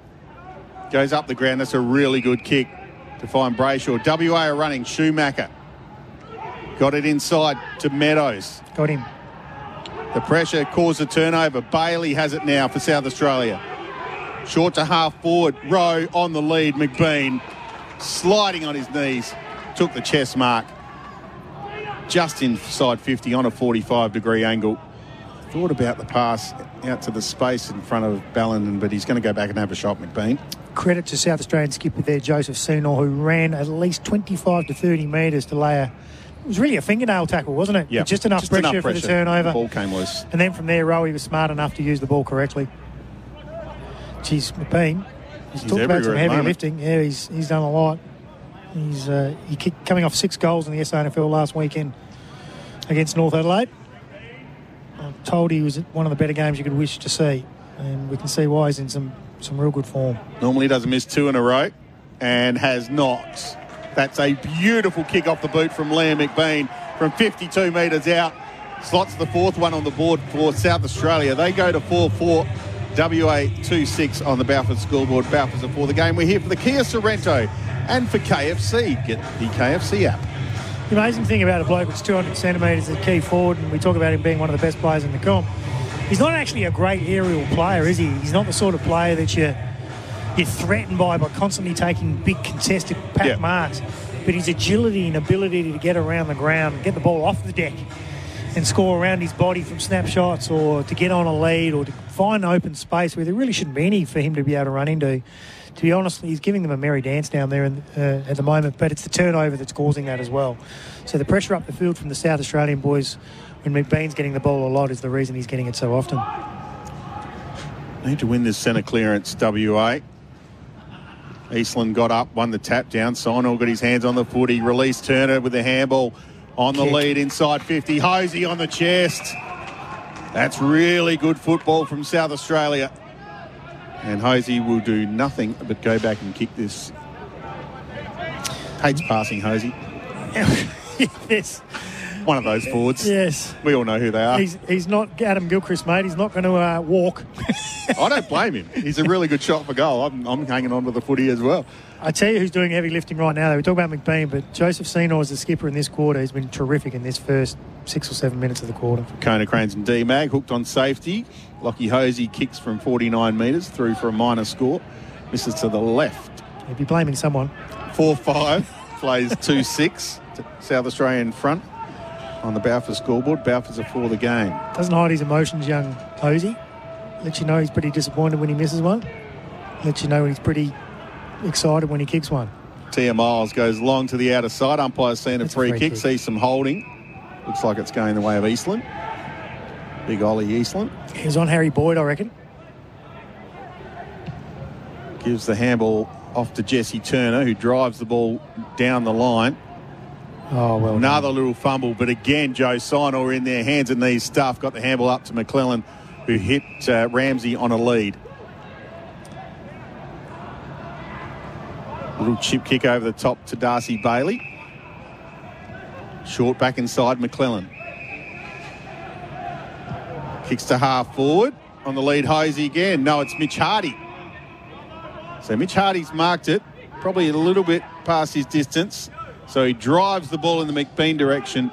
goes up the ground. That's a really good kick to find Brayshaw. WA are running. Schumacher got it inside to Meadows. Got him. The pressure caused a turnover. Bailey has it now for South Australia. Short to half forward. Rowe on the lead. McBean sliding on his knees. Took the chest mark. Just inside 50 on a 45 degree angle. Thought about the pass out to the space in front of Ballenden, but he's going to go back and have a shot, McBean. Credit to South Australian skipper there, Joseph Sinor, who ran at least 25 to 30 metres to lay a. It was really a fingernail tackle, wasn't it? Yeah, Just enough, pressure, for the turnover. ball came loose. And then from there, Rowie was smart enough to use the ball correctly. Geez, McBean. He's, He's talked about some heavy lifting. Yeah, he's he's done a lot. He's uh, he kicked, coming off six goals in the SANFL last weekend against North Adelaide. I'm told he was one of the better games you could wish to see, and we can see why he's in some some real good form. Normally doesn't miss two in a row and has not. That's a beautiful kick off the boot from Liam McBean from 52 metres out. Slots the fourth one on the board for South Australia. They go to 4 4. WA 2 6 on the Balfour scoreboard. Balfour's are for the game. We're here for the Kia Sorento and for KFC. Get the KFC app. The amazing thing about a bloke that's 200 centimetres at key forward, and we talk about him being one of the best players in the comp, he's not actually a great aerial player, is he? He's not the sort of player that you, you're threatened by by constantly taking big contested pack Yeah. marks. But his agility and ability to get around the ground, get the ball off the deck, and score around his body from snapshots or to get on a lead or to find open space where there really shouldn't be any for him to be able to run into. To be honest, he's giving them a merry dance down there in, uh, at the moment, but it's the turnover that's causing that as well. So the pressure up the field from the South Australian boys when McBean's getting the ball a lot is the reason he's getting it so often. Need to win this centre clearance, WA. Eastland got up, won the tap down. Sinor got his hands on the footy, released Turner with the handball on the Kick. lead inside 50. Hosey on the chest. That's really good football from South Australia. And Hosey will do nothing but go back and kick this. Hates passing Hosey. yes, One of those forwards. yes. We all know who they are. He's, he's not Adam Gilchrist, mate. He's not going to uh, walk. I don't blame him. He's a really good shot for goal. I'm, I'm hanging on to the footy as well. I tell you who's doing heavy lifting right now. We talk about McBean, but Joseph Sinor is the skipper in this quarter. He's been terrific in this first six or seven minutes of the quarter. Konecranes and Demag hooked on safety. Lockie Hosey kicks from 49 metres through for a minor score. Misses to the left. He'd be blaming someone. 4 5 plays 2 6 to South Australian front on the Balfour scoreboard. Balfour's are for the game. Doesn't hide his emotions, young Hosey. Lets you know he's pretty disappointed when he misses one. Lets you know when he's pretty excited when he kicks one. Tia Miles goes long to the outer side. Umpire's seen a a free, free kick, kick. sees some holding. Looks like it's going the way of Eastland. Big Ollie Eastland. He was on Harry Boyd, I reckon. Gives the handball off to Jesse Turner, who drives the ball down the line. Oh, well. done. Another little fumble, but again, Joe Sinor in their hands and knees stuff. Got the handball up to McClellan, who hit uh, Ramsey on a lead. Little chip kick over the top to Darcy Bailey. Short back inside McClellan. Kicks to half forward on the lead Hosey again. No, it's Mitch Hardy. So Mitch Hardy's marked it, probably a little bit past his distance. So he drives the ball in the McBean direction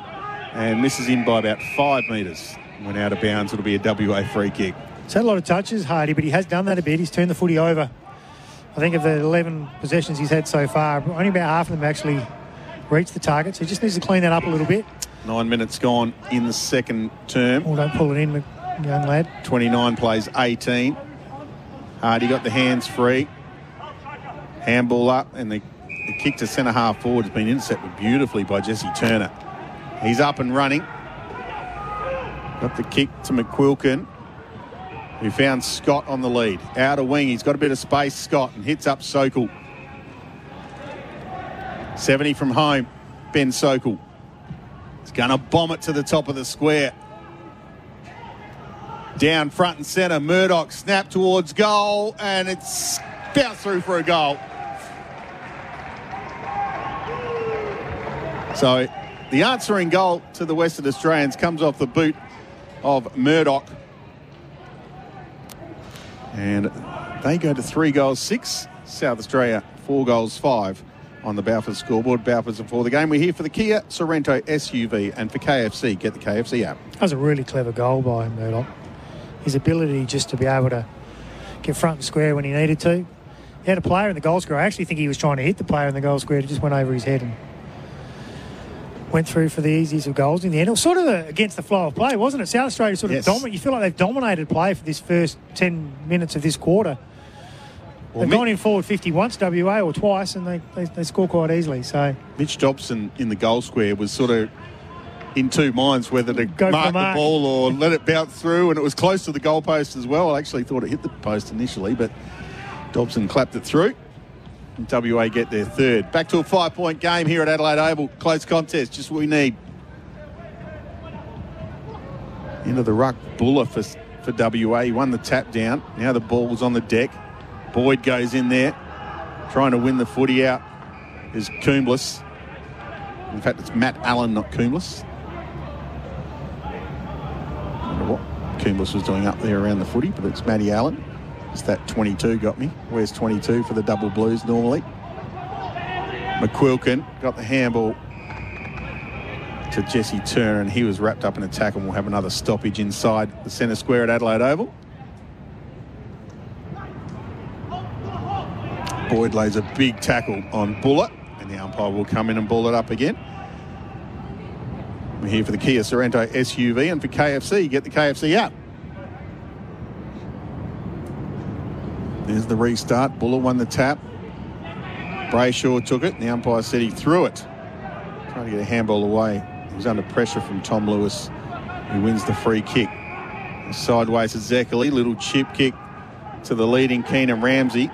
and misses in by about five metres. When out of bounds, it'll be a WA free kick. He's had a lot of touches, Hardy, but he has done that a bit. He's turned the footy over. I think of the 11 possessions he's had so far, only about half of them actually reached the target. So he just needs to clean that up a little bit. Nine minutes gone in the second term. Oh, don't pull it in, young lad. 29 plays 18. Hardy got the hands free. Handball up, and the, the kick to centre half forward has been intercepted beautifully by Jesse Turner. He's up and running. Got the kick to McQuilkin, who found Scott on the lead. Outer wing, he's got a bit of space, Scott, and hits up Sokol. 70 from home, Ben Sokol. He's going to bomb it to the top of the square. Down front and centre, Murdoch snap towards goal, and it's bounced through for a goal. So the answering goal to the Western Australians comes off the boot of Murdoch. And they go to three goals, six. South Australia, four goals, five on the Balfour scoreboard. Balfour's before the game. We're here for the Kia Sorento SUV and for KFC. Get the KFC app. That was a really clever goal by Murdoch. His ability just to be able to get front and square when he needed to. He had a player in the goal square. I actually think he was trying to hit the player in the goal square. It just went over his head and went through for the easiest of goals in the end. It was sort of a, against the flow of play, wasn't it? South Australia sort of Yes. dominant. You feel like they've dominated play for this first 10 minutes of this quarter. Well, they've Mi- gone in forward 50 once, WA, or twice, and they, they, they score quite easily. So Mitch Dobson in the goal square was sort of in two minds whether to Go mark the the ball or let it bounce through, and it was close to the goalpost as well. I actually thought it hit the post initially, but Dobson clapped it through. And WA get their third. Back to a five point game here at Adelaide Oval. Close contest, just what we need. Into the ruck, Buller for, for WA. He won the tap down. Now the ball's on the deck. Boyd goes in there, trying to win the footy out. Is Coombs. In fact, it's Matt Allen, not what Coombs was doing up there around the footy, but it's Matty Allen. It's that 22 got me. Where's 22 for the double blues normally? McQuilkin got the handball to Jesse Turner, and he was wrapped up in a tackle. We'll have another stoppage inside the centre square at Adelaide Oval. Boyd lays a big tackle on Buller, and the umpire will come in and ball it up again. We're here for the Kia Sorento SUV and for KFC. Get the KFC app. There's the restart. Buller won the tap. Brayshaw took it. The umpire said he threw it. Trying to get a handball away. He was under pressure from Tom Lewis, who wins the free kick. Sideways to Zekeli. Little chip kick to the leading Keenan Ramsey.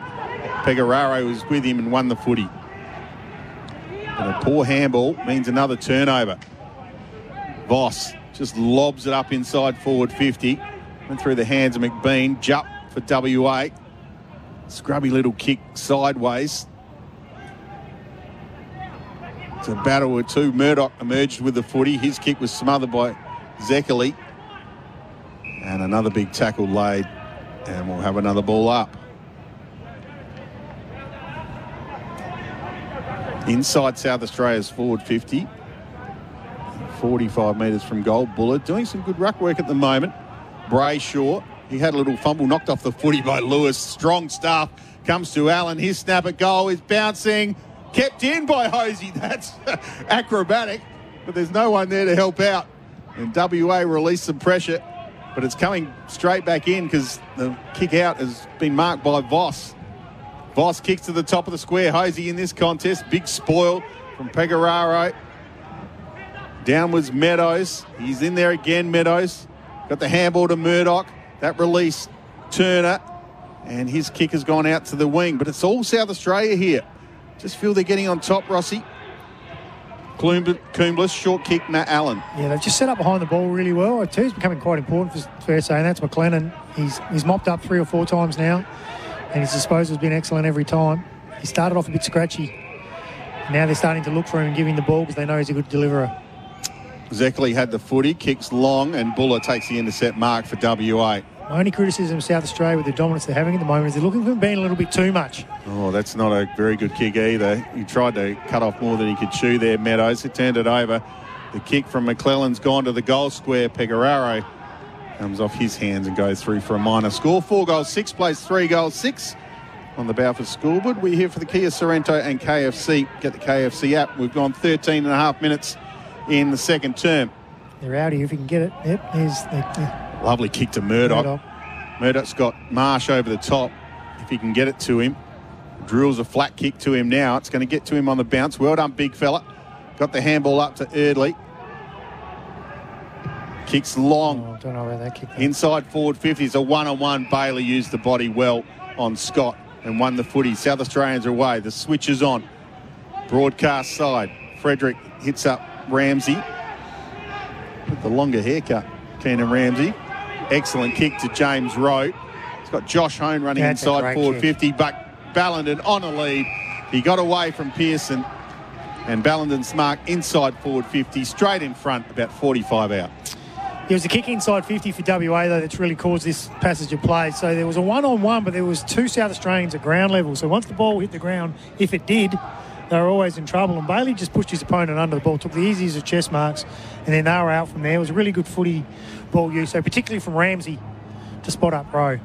Pecoraro was with him and won the footy. And a poor handball means another turnover. Voss just lobs it up inside forward 50. Went through the hands of McBean. Jump for WA. Scrubby little kick sideways. It's a battle with two. Murdoch emerged with the footy. His kick was smothered by Zekeli. And another big tackle laid. And we'll have another ball up. Inside South Australia's forward 50. 45 metres from goal. Buller doing some good ruck work at the moment. Bray Brayshaw, he had a little fumble knocked off the footy by Lewis. Strong stuff. Comes to Allen. His snap at goal is bouncing. Kept in by Hosey. That's acrobatic. But there's no one there to help out. And WA released some pressure. But it's coming straight back in because the kick out has been marked by Voss. Voss kicks to the top of the square. Hosey in this contest. Big spoil from Pecoraro. Downwards Meadows. He's in there again, Meadows. Got the handball to Murdoch. That release, Turner. And his kick has gone out to the wing. But it's all South Australia here. Just feel they're getting on top, Rossi. Coomb- Coombs, short kick, Matt Allen. Yeah, they've just set up behind the ball really well. Too, it's becoming quite important for fair saying. That's McLennan. He's he's mopped up three or four times now, and his disposal's been excellent every time. He started off a bit scratchy. Now they're starting to look for him and give him the ball because they know he's a good deliverer. Zeckley had the footy, kicks long, and Buller takes the intercept mark for WA. My only criticism of South Australia with the dominance they're having at the moment is they're looking for being a little bit too much. Oh, that's not a very good kick either. He tried to cut off more than he could chew there, Meadows. He turned it over. The kick from McClelland's gone to the goal square. Pecoraro comes off his hands and goes through for a minor score. Four goals, six plays, three goals, six on the Balfour Scoreboard. We're here for the Kia Sorento and KFC. Get the KFC app. We've gone 13 and a half minutes in the second term. They're out here if you can get it. Yep, here's the, the Lovely kick to Murdoch. Murdoch. Murdoch's got Marsh over the top. If he can get it to him, drills a flat kick to him now. It's going to get to him on the bounce. Well done, big fella. Got the handball up to Erdley. Kicks long. Oh, don't know where that kick. Inside forward 50s, a one on one. Bailey used the body well on Scott and won the footy. South Australians are away. The switch is on. Broadcast side. Frederick hits up Ramsey with the longer haircut. Keenan Ramsey. Excellent kick to James Rowe. He's got Josh Hone running That's inside forward kick. 50, but Ballenden on a lead. He got away from Pearson. And Ballenden's mark inside forward 50, straight in front, about 45 out. There was a kick inside 50 for WA though that's really caused this passage of play. So there was a one-on-one, but there was two South Australians at ground level. So once the ball hit the ground, if it did, they were always in trouble. And Bailey just pushed his opponent under the ball, took the easiest of chest marks, and then they were out from there. It was a really good footy ball use. So particularly from Ramsey to spot up Rowe.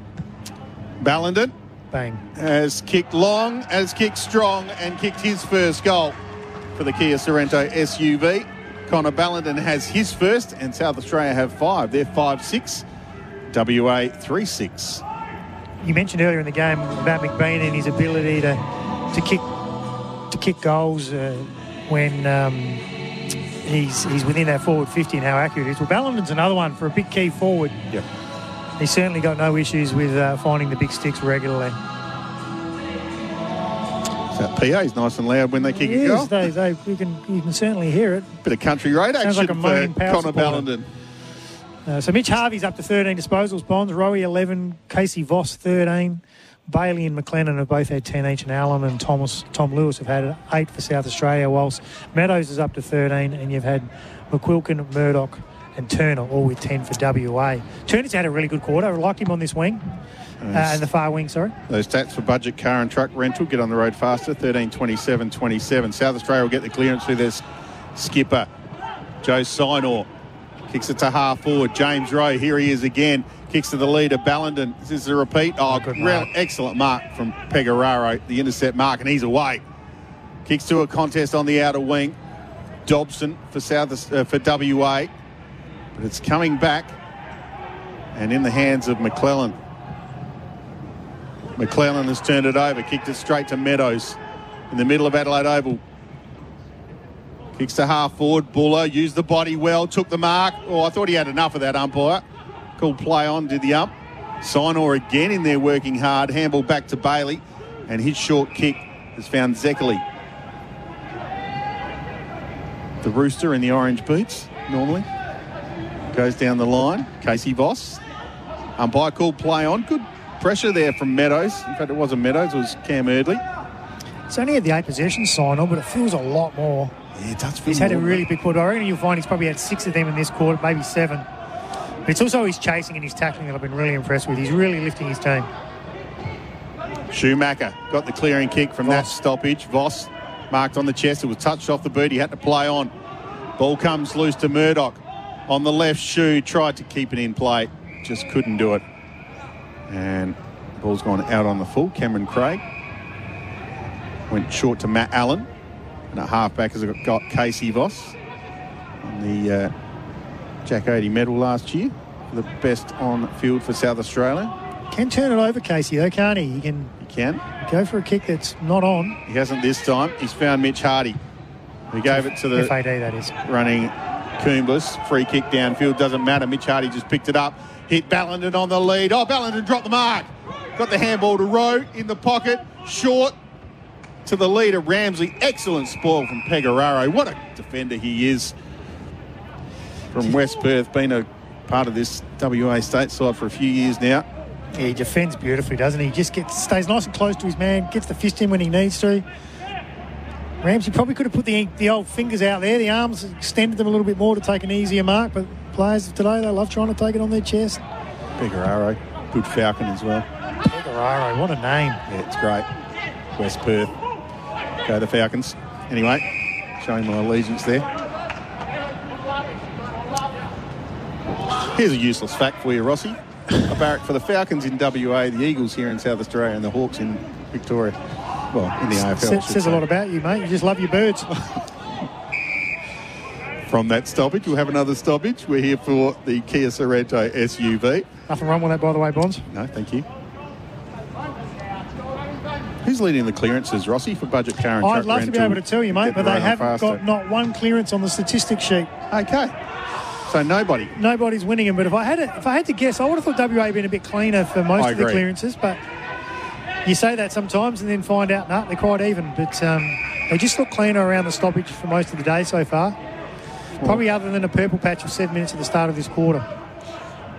Ballenden Bang. has kicked long, has kicked strong, and kicked his first goal for the Kia Sorento SUV. Connor Ballenden has his first, and South Australia have five. They're 5 6, WA 3 6. You mentioned earlier in the game about McBean and his ability to to kick to kick goals uh, when um, he's he's within that forward 50 and how accurate he is. Well, Ballenden's another one for a big key forward. Yep. He's certainly got no issues with uh, finding the big sticks regularly. So PA's nice and loud when they kick a Yes, goal. they, they, you can you can certainly hear it. Bit of country road Sounds action like a for Connor. Ballenden. Uh, so Mitch Harvey's up to 13 disposals. Bonds, Rowie 11, Casey Voss 13. Bailey and McLennan have both had 10 each, and Allen and Thomas Tom Lewis have had eight for South Australia, whilst Meadows is up to 13, and you've had McQuilkin, Murdoch, and Turner all with 10 for WA. Turner's had a really good quarter. I liked him on this wing, uh, and the far wing, sorry. Those stats for budget car and truck rental get on the road faster 13 27 27. South Australia will get the clearance through their s- skipper, Joe Sinor. Kicks it to half forward. James Rowe, here he is again. Kicks to the leader, Ballenden. This is a repeat. Oh, good real mark. excellent mark from Pecoraro, the intercept mark, and he's away. Kicks to a contest on the outer wing. Dobson for South uh, for WA, but it's coming back and in the hands of McClellan. McClellan has turned it over, kicked it straight to Meadows in the middle of Adelaide Oval. Kicks to half forward. Buller used the body well, took the mark. Oh, I thought he had enough of that umpire. Called play on, did the up. Sinor again in there working hard. Handball back to Bailey, and his short kick has found Zeckley. The rooster in the orange boots, normally. Goes down the line. Casey Voss. Umpire called play on. Good pressure there from Meadows. In fact, it wasn't Meadows, it was Cam Erdley. It's only had the eight possession sign on, but it feels a lot more. Yeah, it does feel He's had a really big quarter. I reckon you'll find he's probably had six of them in this quarter, maybe seven. But it's also his chasing and his tackling that I've been really impressed with. He's really lifting his team. Schumacher got the clearing kick from that stoppage. Voss marked on the chest. It was touched off the boot. He had to play on. Ball comes loose to Murdoch. On the left shoe, tried to keep it in play. Just couldn't do it. And the ball's gone out on the full. Cameron Craig went short to Matt Allen. And a halfback has got Casey Voss on the uh, Jack Oatey medal last year for the best on field for South Australia. Can turn it over, Casey, though, can't he? He can He can. go for a kick that's not on. He hasn't this time. He's found Mitch Hardy. He gave it to the FAD, that is. running Coombs. Free kick downfield. Doesn't matter. Mitch Hardy just picked it up. Hit Ballenden on the lead. Oh, Ballenden dropped the mark. Got the handball to Rowe in the pocket. Short to the leader, Ramsey. Excellent spoil from Pecoraro. What a defender he is. From West Perth. Been a part of this WA state side for a few years now. Yeah, he defends beautifully, doesn't he? He just gets stays nice and close to his man, gets the fist in when he needs to. Ramsey probably could have put the, the old fingers out there, the arms, extended them a little bit more to take an easier mark, but players of today, they love trying to take it on their chest. Pecoraro, good falcon as well. Pecoraro, what a name. Yeah, it's great. West Perth. Go the Falcons. Anyway, showing my allegiance there. Here's a useless fact for you, Rossi. A barrack for the Falcons in WA, the Eagles here in South Australia, and the Hawks in Victoria. Well, in the AFL. Says, a lot about you, mate. You just love your birds. From that stoppage, we'll have another stoppage. We're here for the Kia Sorento SUV. Nothing wrong with that, by the way, Bonds. No, thank you. Who's leading the clearances, Rossi, for budget car and I'd love to be able to tell you, mate, but they haven't faster. got not one clearance on the statistics sheet. Okay. So nobody. Nobody's winning them. But if I had to, if I had to guess, I would have thought WA been a bit cleaner for most I of the clearances. But you say that sometimes and then find out, no, they're quite even. But um, they just look cleaner around the stoppage for most of the day so far. Probably other than a purple patch of seven minutes at the start of this quarter.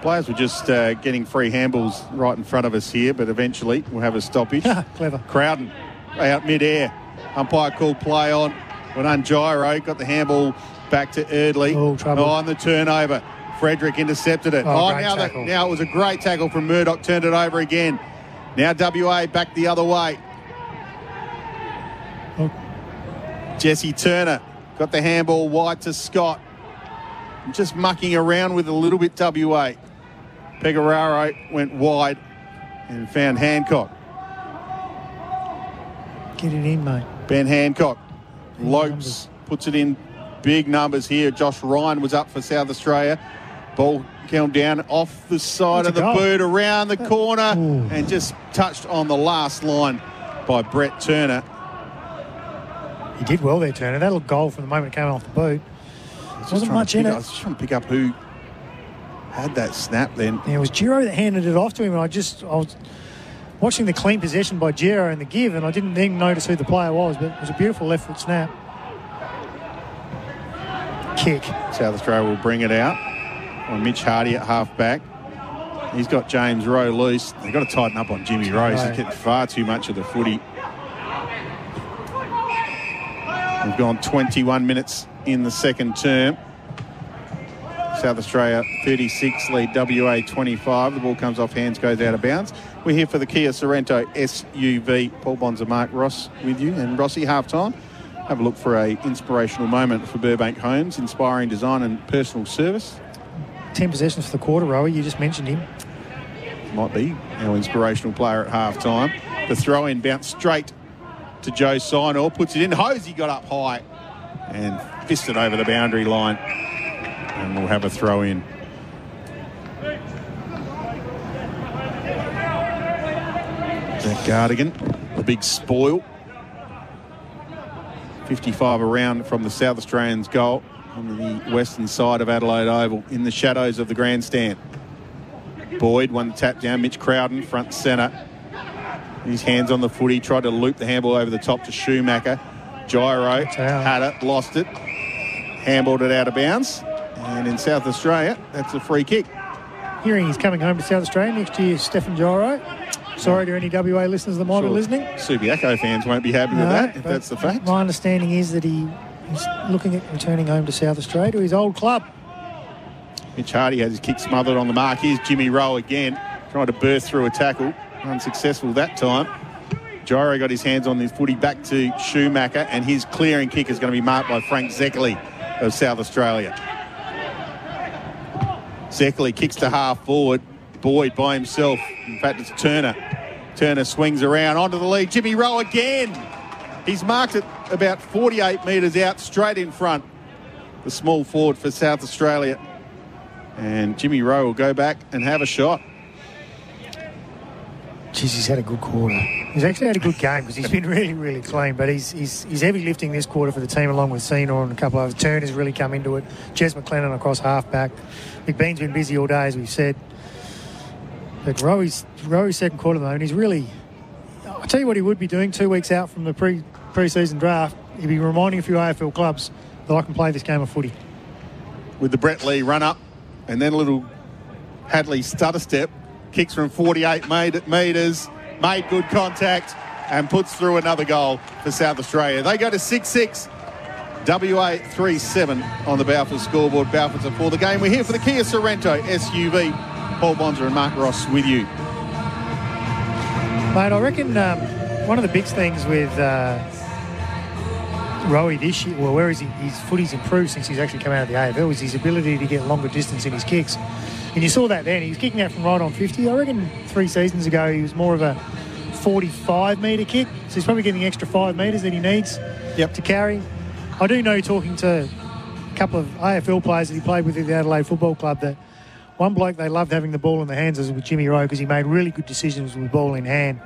Players were just uh, getting free handballs right in front of us here, but eventually we'll have a stoppage. Clever. Crowden out mid-air. Umpire called play on. Went on Giro, got the handball back to Erdley. Oh, trouble. on the turnover. Frederick intercepted it. Oh, Oh, now, that, now it was a great tackle from Murdoch, turned it over again. Now WA back the other way. Oh. Jesse Turner got the handball wide to Scott. Just mucking around with a little bit WA. Pecoraro went wide and found Hancock. Get it in, mate. Ben Hancock. Lopes puts it in big numbers here. Josh Ryan was up for South Australia. Ball came down off the side That's of the goal. boot around the corner Ooh. and just touched on the last line by Brett Turner. He did well there, Turner. That little goal from the moment it came off the boot. Wasn't much in up- it. I was just trying to pick up who had that snap then. Yeah, it was Giro that handed it off to him, and I just I was watching the clean possession by Giro and the give, and I didn't then notice who the player was, but it was a beautiful left foot snap. Kick. South Australia will bring it out on Mitch Hardy at half back. He's got James Rowe loose. They've got to tighten up on Jimmy Rowe. He's getting far too much of the footy. We've gone 21 minutes in the second term. South Australia 36, lead WA 25. The ball comes off hands, goes out of bounds. We're here for the Kia Sorento SUV. Paul Bonsor and Mark Ross with you. And Rossi, half time. Have a look for a inspirational moment for Burbank Homes, inspiring design and personal service. 10 possessions for the quarter, Rowie. You just mentioned him. Might be our inspirational player at half time. The throw in bounced straight to Joe Sinor, puts it in. Hosey got up high and fisted over the boundary line. And we'll have a throw in. That Gardigan, the big spoil. 55 around from the South Australians' goal on the western side of Adelaide Oval in the shadows of the grandstand. Boyd won the tap down. Mitch Crowden, front centre. His hands on the footy, tried to loop the handball over the top to Schumacher. Giro had it, lost it, handballed it out of bounds. And in South Australia, that's a free kick. Hearing he's coming home to South Australia next year, Stefan Giro. Sorry to any WA listeners that might be Sure. listening. Subiaco fans won't be happy with that, if that's the fact. My understanding is that he is looking at returning home to South Australia to his old club. Mitch Hardy has his kick smothered on the mark. Here's Jimmy Rowe again, trying to burst through a tackle. Unsuccessful that time. Giro got his hands on his footy back to Schumacher, and his clearing kick is going to be marked by Frank Zeckley of South Australia. Zeckley kicks to half forward. Boyd by himself. In fact, it's Turner. Turner swings around onto the lead. Jimmy Rowe again. He's marked it about 48 metres out, straight in front. The small forward for South Australia. And Jimmy Rowe will go back and have a shot. Jeez, he's had a good quarter. He's actually had a good game because he's been really, really clean. But he's, he's he's heavy lifting this quarter for the team along with Sinor and a couple of others. Turner's really come into it. Jez McLennan across halfback. McBean's been busy all day, as we've said. But Rowe's, Rowe's second quarter, though, and he's really. I'll tell you what he would be doing two weeks out from the pre pre-season draft. He'd be reminding a few AFL clubs that I can play this game of footy. With the Brett Lee run up and then a little Hadlee stutter step. Kicks from 48 made- metres. Made good contact. and puts through another goal for South Australia. They go to 6 6. WA 3 7 on the Balfour scoreboard. Balfour's are for the game. We're here for the Kia Sorento SUV. Paul Bonsor and Mark Ross with you. Mate, I reckon um, one of the big things with uh, Rowie this year, well, where is he? His footy's improved since he's actually come out of the AFL, is his ability to get longer distance in his kicks. And you saw that then. He was kicking out from right on 50. I reckon three seasons ago he was more of a 45 metre kick. So he's probably getting the extra five metres that he needs Yep. to carry. I do know, talking to a couple of AFL players that he played with at the Adelaide Football Club, that one bloke they loved having the ball in the hands was with Jimmy Rowe because he made really good decisions with ball in hand.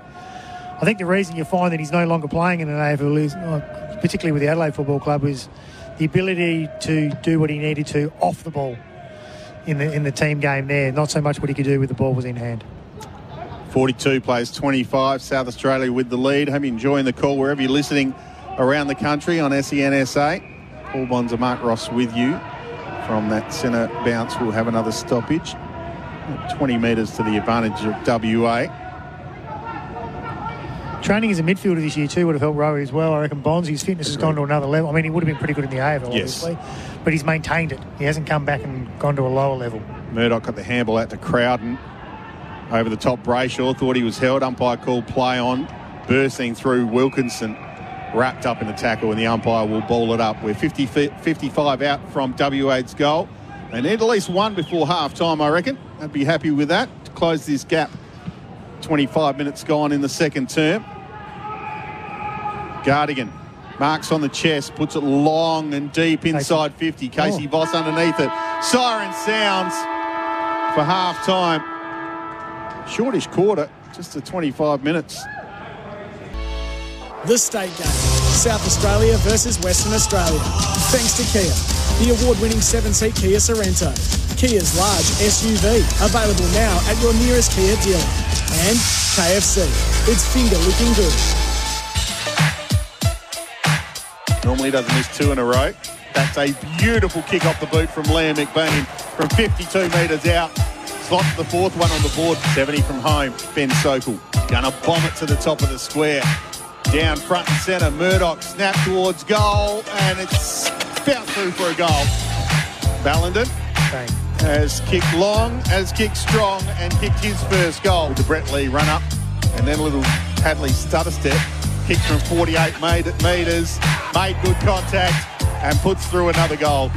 I think the reason you find that he's no longer playing in an AFL is, uh, particularly with the Adelaide Football Club, is the ability to do what he needed to off the ball in the in the team game there. Not so much what he could do with the ball was in hand. 42 plays 25. South Australia with the lead. Hope you're enjoying the call wherever you're listening around the country on SENSA. Paul Bonsor, Mark Ross with you from that centre bounce. We'll have another stoppage. 20 metres to the advantage of WA. Training as a midfielder this year too would have helped Rowie as well. I reckon Bonds, his fitness has gone to another level. I mean, he would have been pretty good in the AFL, Yes. obviously, but he's maintained it. He hasn't come back and gone to a lower level. Murdoch got the handball out to Crowden. Over the top, Brayshaw thought he was held. Umpire called play on. Bursting through Wilkinson. Wrapped up in the tackle, and the umpire will ball it up. We're 50, 55 out from WA's goal. They need at least one before half time, I reckon. I'd be happy with that to close this gap. 25 minutes gone in the second term. Gardigan marks on the chest, puts it long and deep inside 50. Casey Oh. Voss underneath it. Siren sounds for half time. Shortish quarter, just to 25 minutes. The state game. South Australia versus Western Australia. Thanks to Kia. The award-winning seven-seat Kia Sorento. Kia's large SUV. Available now at your nearest Kia dealer. And KFC. It's finger looking good. Normally doesn't miss two in a row. That's a beautiful kick off the boot from Liam McBean from 52 metres out. Slots the fourth one on the board. 70 from home. Ben Sokol gonna bomb it to the top of the square. Down front and centre. Murdoch snap towards goal and it's bounced through for a goal. Ballenden Bang. has kicked long, has kicked strong, and kicked his first goal. The Brett Lee run up, and then a little Hadlee stutter step, kicked from 48 made- metres, made good contact, and puts through another goal.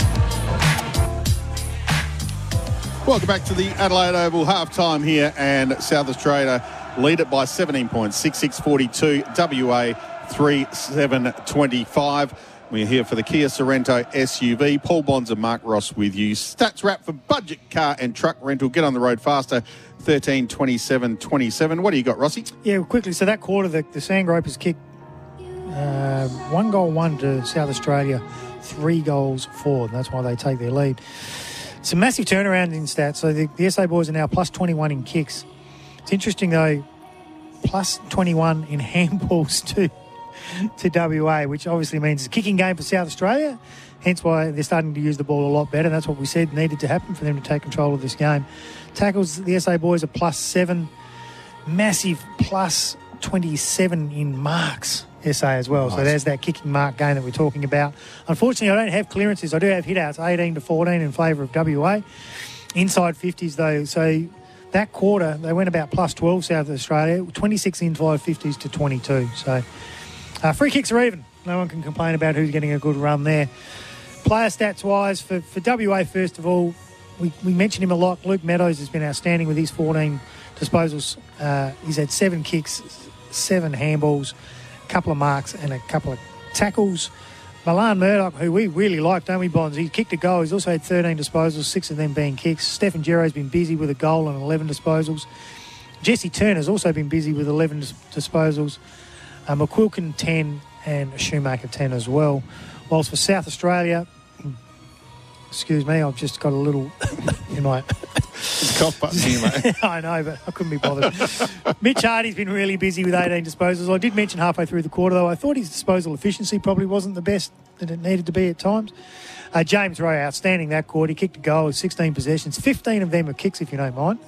Welcome back to the Adelaide Oval half time here, and South Australia lead it by 17 points, 6 6 42, WA 3 7 25. We're here for the Kia Sorento SUV. Paul Bonds and Mark Ross with you. Stats wrap for budget car and truck rental. Get on the road faster. 13 27 27. What do you got, Rossi? Yeah, well, quickly. So that quarter, the, the Sandgropers kicked uh, one goal, one to South Australia, three goals four. And that's why they take their lead. It's a massive turnaround in stats. So the, the SA boys are now plus 21 in kicks. It's interesting though, plus 21 in handballs too to WA, which obviously means it's a kicking game for South Australia. Hence why they're starting to use the ball a lot better. That's what we said needed to happen for them to take control of this game. Tackles, the SA boys are plus seven. Massive plus 27 in marks, SA as well. So there's that kicking mark game that we're talking about. Unfortunately, I don't have clearances. I do have hitouts, 18 to 14 in favour of WA. Inside 50s though. So that quarter, they went about plus 12 South of Australia, 26 inside 50s to 22. So uh, free kicks are even. No one can complain about who's getting a good run there. Player stats wise, for, for WA, first of all, we, we mentioned him a lot. Luke Meadows has been outstanding with his 14 disposals. Uh, he's had seven kicks, seven handballs, a couple of marks, and a couple of tackles. Milan Murdoch, who we really like, don't we, Bonds? He kicked a goal. He's also had 13 disposals, six of them being kicks. Stephen Giro's been busy with a goal and 11 disposals. Jesse Turner's also been busy with 11 dis- disposals. Uh, McQuilkin 10 and Schumacher 10 as well. Whilst for South Australia, excuse me, I've just got a little in my. It's cough button here, mate. I know, but I couldn't be bothered. Mitch Hardy's been really busy with 18 disposals. I did mention halfway through the quarter, though, I thought his disposal efficiency probably wasn't the best that it needed to be at times. Uh, James Rowe, outstanding that quarter. He kicked a goal with 16 possessions. 15 of them were kicks, if you don't mind.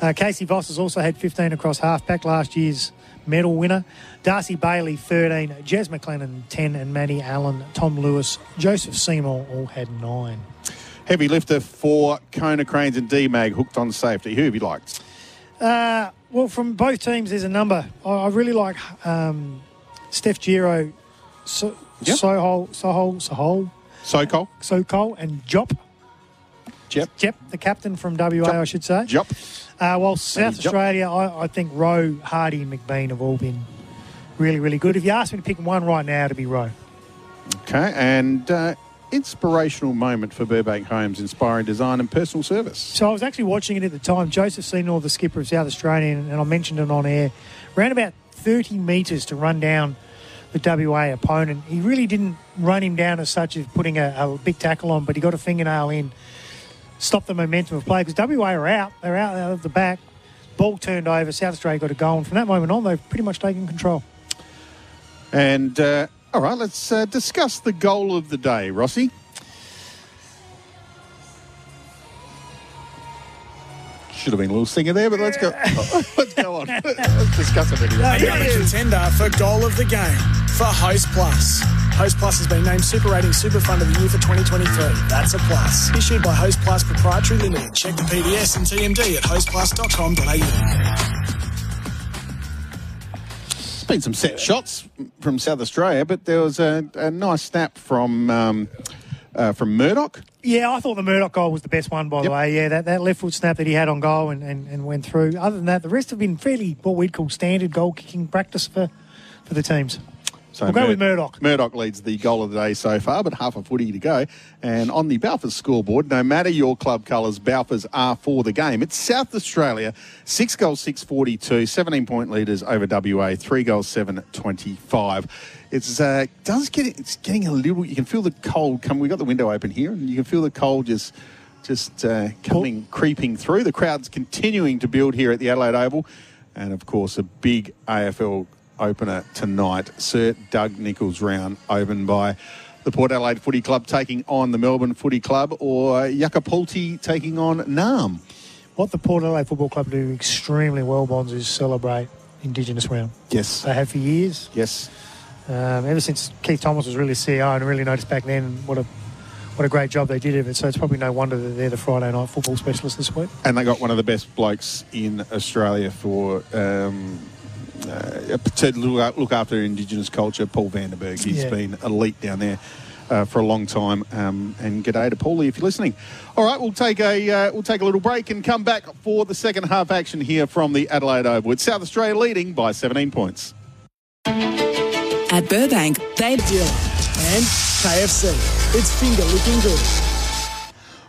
Uh, Casey Voss has also had 15 across halfback, last year's medal winner. Darcy Bailey, 13. Jez McLennan, 10. And Matty Allen, Tom Lewis, Joseph Seymour all had 9. Heavy lifter for Konecranes and Demag hooked on safety. Who have you liked? Uh, well, from both teams, there's a number. I, I really like um, Steph Giro, so, Yep. Sohol, Sohol, Sohol, Sokol? Sokol, and Jop. Jep. Jep, the captain from WA, Jop. I should say. Jop. Uh, while South Jop. Australia, I, I think Rowe, Hardy, and McBean have all been really, really good. If you ask me to pick one right now, to be Rowe. Okay, and uh, inspirational moment for Burbank Homes, inspiring design and personal service. So I was actually watching it at the time. Joseph Seymour, the skipper of South Australian, and I mentioned it on air, ran about 30 metres to run down the WA opponent. He really didn't run him down as such as putting a, a big tackle on, but he got a fingernail in, stopped the momentum of play because WA are out. They're out, out of the back. Ball turned over. South Australia got a goal, and from that moment on, they've pretty much taken control. And uh, all right, let's uh, discuss the goal of the day, Rossi. Should have been a little singer there, but let's go. let's go on. let's discuss it anyway. Another contender for goal of the game for Hostplus. Host Plus has been named Super Rating Super Fund of the Year for 2023. That's a plus. Issued by Hostplus Proprietary Limited. Check the PDS and TMD at hostplus.com.au. There's been some set shots from South Australia, but there was a, a nice snap from um, uh, from Murdoch. Yeah, I thought the Murdoch goal was the best one, by the way. Yeah, that, that left foot snap that he had on goal and, and, and went through. Other than that, the rest have been fairly what we'd call standard goal kicking practice for, for the teams. So We'll go with Murdoch. Murdoch leads the goal of the day so far, but half a footy to go. And on the Balfours scoreboard, no matter your club colours, Balfours are for the game. It's South Australia, six goals, six forty-two, 17 point leaders over WA, three goals, seven twenty-five. It's uh, does get it's getting a little. You can feel the cold come. We got the window open here, and you can feel the cold just just uh, coming creeping through. The crowd's continuing to build here at the Adelaide Oval, and of course a big AFL opener tonight. Sir Doug Nicholls round opened by the Port Adelaide Footy Club taking on the Melbourne Footy Club, or Yartapuulti taking on Narrm. What the Port Adelaide Football Club do extremely well, Bonds, is celebrate Indigenous round. Yes, They have for years. yes. Um, ever since Keith Thomas was really CEO and really noticed back then what a what a great job they did of it. So it's probably no wonder that they're the Friday night football specialist this week. And they got one of the best blokes in Australia for um, uh, to look look after Indigenous culture, Paul Vandenbergh. He's Yeah. been elite down there. Uh, for a long time, um, and g'day to Paulie if you're listening. All right, we'll take a uh, we'll take a little break and come back for the second half action here from the Adelaide Oval. It's South Australia leading by 17 points. At Burbank, they Dealer and KFC. It's finger looking good.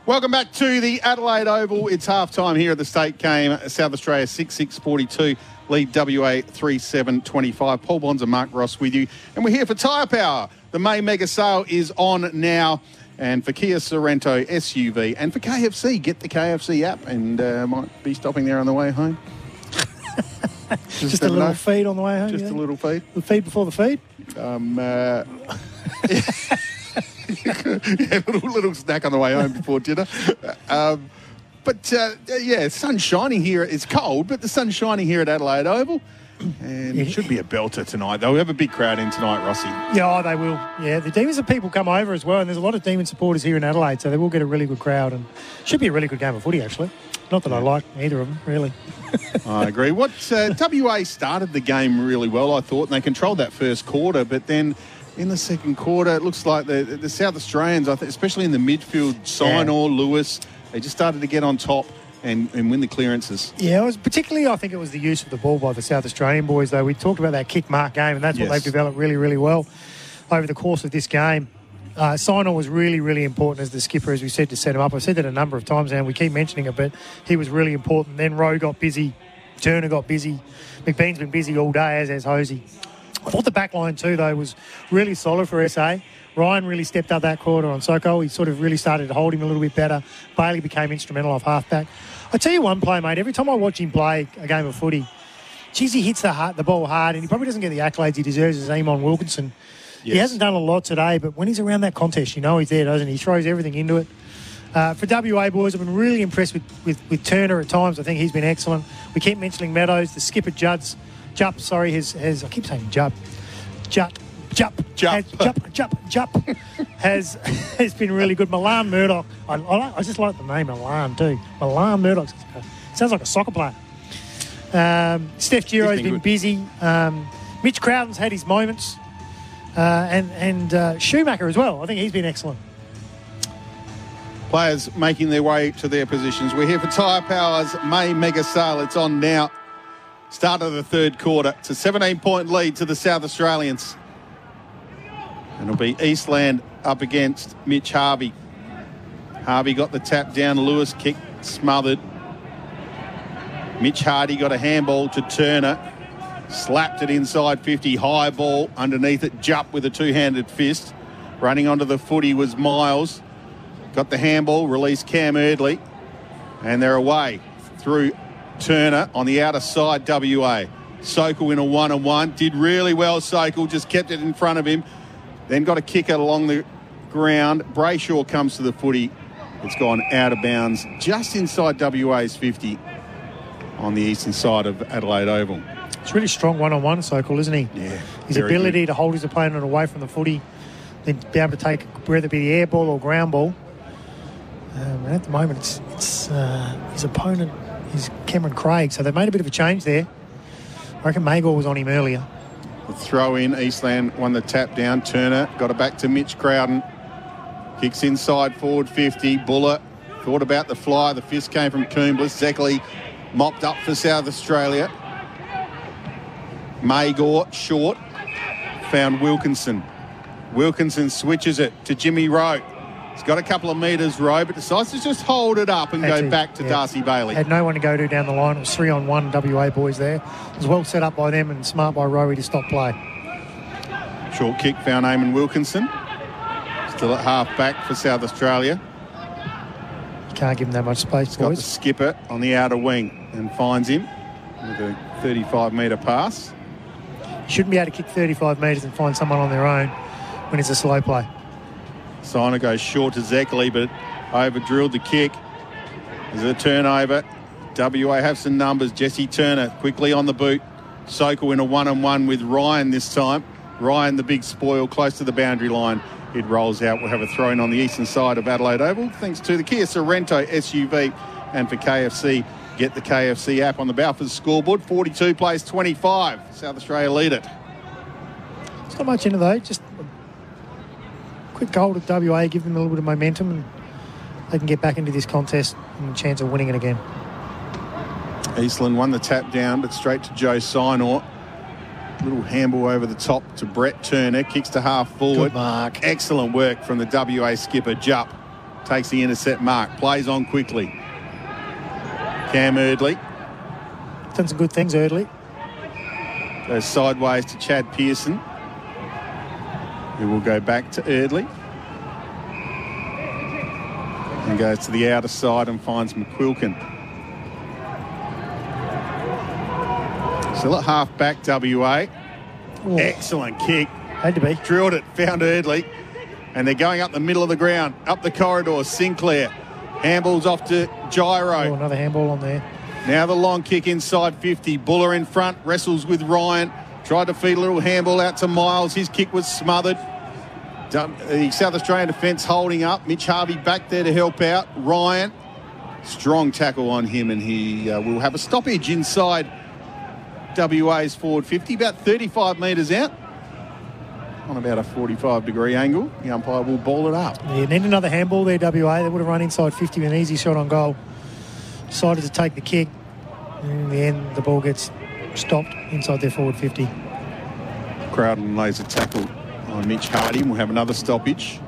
Welcome back to the Adelaide Oval. It's half time here at the state game. South Australia 6 6 42, lead WA 3 7 25. Paul Bonds and Mark Ross with you. And we're here for Tyre Power. The May Mega Sale is on now. And for Kia Sorento SUV and for KFC, get the KFC app and uh, might be stopping there on the way home. Just a little know. feed on the way home. Just yeah? a little feed. The feed before the feed. Um, uh, yeah, little, little snack on the way home before dinner. Um, but uh, yeah, sun's shining here. It's cold, but the sun's shining here at Adelaide Oval. And it should be a belter tonight. They'll have a big crowd in tonight, Rossi. Yeah, oh, they will. Yeah, the Demons of people come over as well, and there's a lot of Demon supporters here in Adelaide, so they will get a really good crowd, and should be a really good game of footy actually. Not that I like either of them, really. I agree. What uh, WA started the game really well, I thought, and they controlled that first quarter. But then in the second quarter, it looks like the, the South Australians, I think, especially in the midfield, Sinor, Lewis, they just started to get on top and, and win the clearances. Yeah, it was particularly, I think it was the use of the ball by the South Australian boys, though. We talked about that kick mark game, and that's what they've developed really, really well over the course of this game. Uh, was really, really important as the skipper, as we said, to set him up. I've said that a number of times now, and we keep mentioning it, but he was really important. Then Rowe got busy, Turner got busy, McBean's been busy all day, as has Hosey. I thought the back line too, though, was really solid for SA. Ryan really stepped up that quarter on Soko. He sort of really started to hold him a little bit better. Bailey became instrumental off halfback. I tell you one play, mate. Every time I watch him play a game of footy, geez, he hits the, hard, the ball hard, and he probably doesn't get the accolades he deserves as Eamon Wilkinson. He hasn't done a lot today, but when he's around that contest, you know he's there, doesn't he? He throws everything into it. Uh, for WA boys, I've been really impressed with, with, with Turner at times. I think he's been excellent. We keep mentioning Meadows, the skipper Judd's Jupp, sorry, has, has I keep saying Jupp, Jupp, Jupp, Jupp. has, Jupp, Jupp, Jupp has has been really good. Milan Murdoch, I, I, like, I just like the name Milan too. Milan Murdoch sounds like a soccer player. Um, Steph Giro's been been, busy. Um, Mitch Crowden's had his moments, and and uh, Schumacher as well. I think he's been excellent. Players making their way to their positions. We're here for Tyre Power's May Mega Sale. It's on now. Start of the third quarter. It's a 17 point lead to the South Australians. And it'll be Eastland up against Mitch Harvey. Harvey got the tap down. Lewis kicked, smothered. Mitch Hardy got a handball to Turner. Slapped it inside 50. High ball underneath it. Jupp with a two handed fist. Running onto the footy was Miles. Got the handball, released Cam Eardley, and they're away through Turner on the outer side, WA. Sokol in a one on one. Did really well, Sokol, just kept it in front of him. Then got a kick it along the ground. Brayshaw comes to the footy. It's gone out of bounds just inside WA's 50 on the eastern side of Adelaide Oval. It's really strong one on one, Sokol, isn't he? Yeah. His ability good. to hold his opponent away from the footy, then be able to take whether it be the air ball or ground ball. Um, and at the moment, it's, it's uh, his opponent is Cameron Craig, so they've made a bit of a change there. I reckon Magor was on him earlier. The throw in, Eastland won the tap down. Turner got it back to Mitch Crowden. Kicks inside forward 50. Buller thought about the fly. The fist came from Coomblas. Zeckley mopped up for South Australia. Magor short. Found Wilkinson. Wilkinson switches it to Jimmy Rowe. He's got a couple of metres, Rowe, but decides to just hold it up and go back to yeah. Darcy Bailey. Had no one to go to down the line. It was three on one WA boys there. It was well set up by them and smart by Rowie to stop play. Short kick found Eamon Wilkinson. Still at half back for South Australia. Can't give him that much space, boys. Got the skipper on the outer wing and finds him with a 35 metre pass. Shouldn't be able to kick 35 metres and find someone on their own when it's a slow play. Sinor goes short to Zeckley, but over drilled the kick. There's a turnover. WA have some numbers. Jesse Turner quickly on the boot. Sokol in a one on one with Ryan this time. Ryan, the big spoil, close to the boundary line. It rolls out. We'll have a throw in on the eastern side of Adelaide Oval, thanks to the Kia Sorento SUV. And for KFC, get the KFC app on the Balfours scoreboard. 42 plays 25. South Australia lead it. It's not much into though. Just a quick goal to WA, give them a little bit of momentum, and they can get back into this contest and a chance of winning it again. Eastland won the tap down, but straight to Joe Sinor. Little handball over the top to Brett Turner. Kicks to half forward. Good mark. Excellent work from the WA skipper, Jupp. Takes the intercept mark. Plays on quickly. Cam Eardley Done some good things early. goes sideways to Chad Pearson. Who will go back to Eardley. And goes to the outer side and finds McQuilkin. Still at half back, WA. Oh, Excellent kick. had to be. Drilled it, found Eardley. And they're going up the middle of the ground, up the corridor. Sinclair. Handballs off to Oh, Giro. another handball on there. Now the long kick inside 50. Buller in front, wrestles with Ryan. Tried to feed a little handball out to Miles. His kick was smothered. The South Australian defence holding up. Mitch Harvey back there to help out. Ryan, strong tackle on him, and he uh, will have a stoppage inside WA's forward 50, about 35 metres out. On about a 45 degree angle. The umpire will ball it up. Yeah, need another handball there, WA. They would have run inside 50 with an easy shot on goal. Decided to take the kick. And in the end, the ball gets stopped inside their forward 50. Crowden lays a tackle on Mitch Hardy. We'll have another stoppage.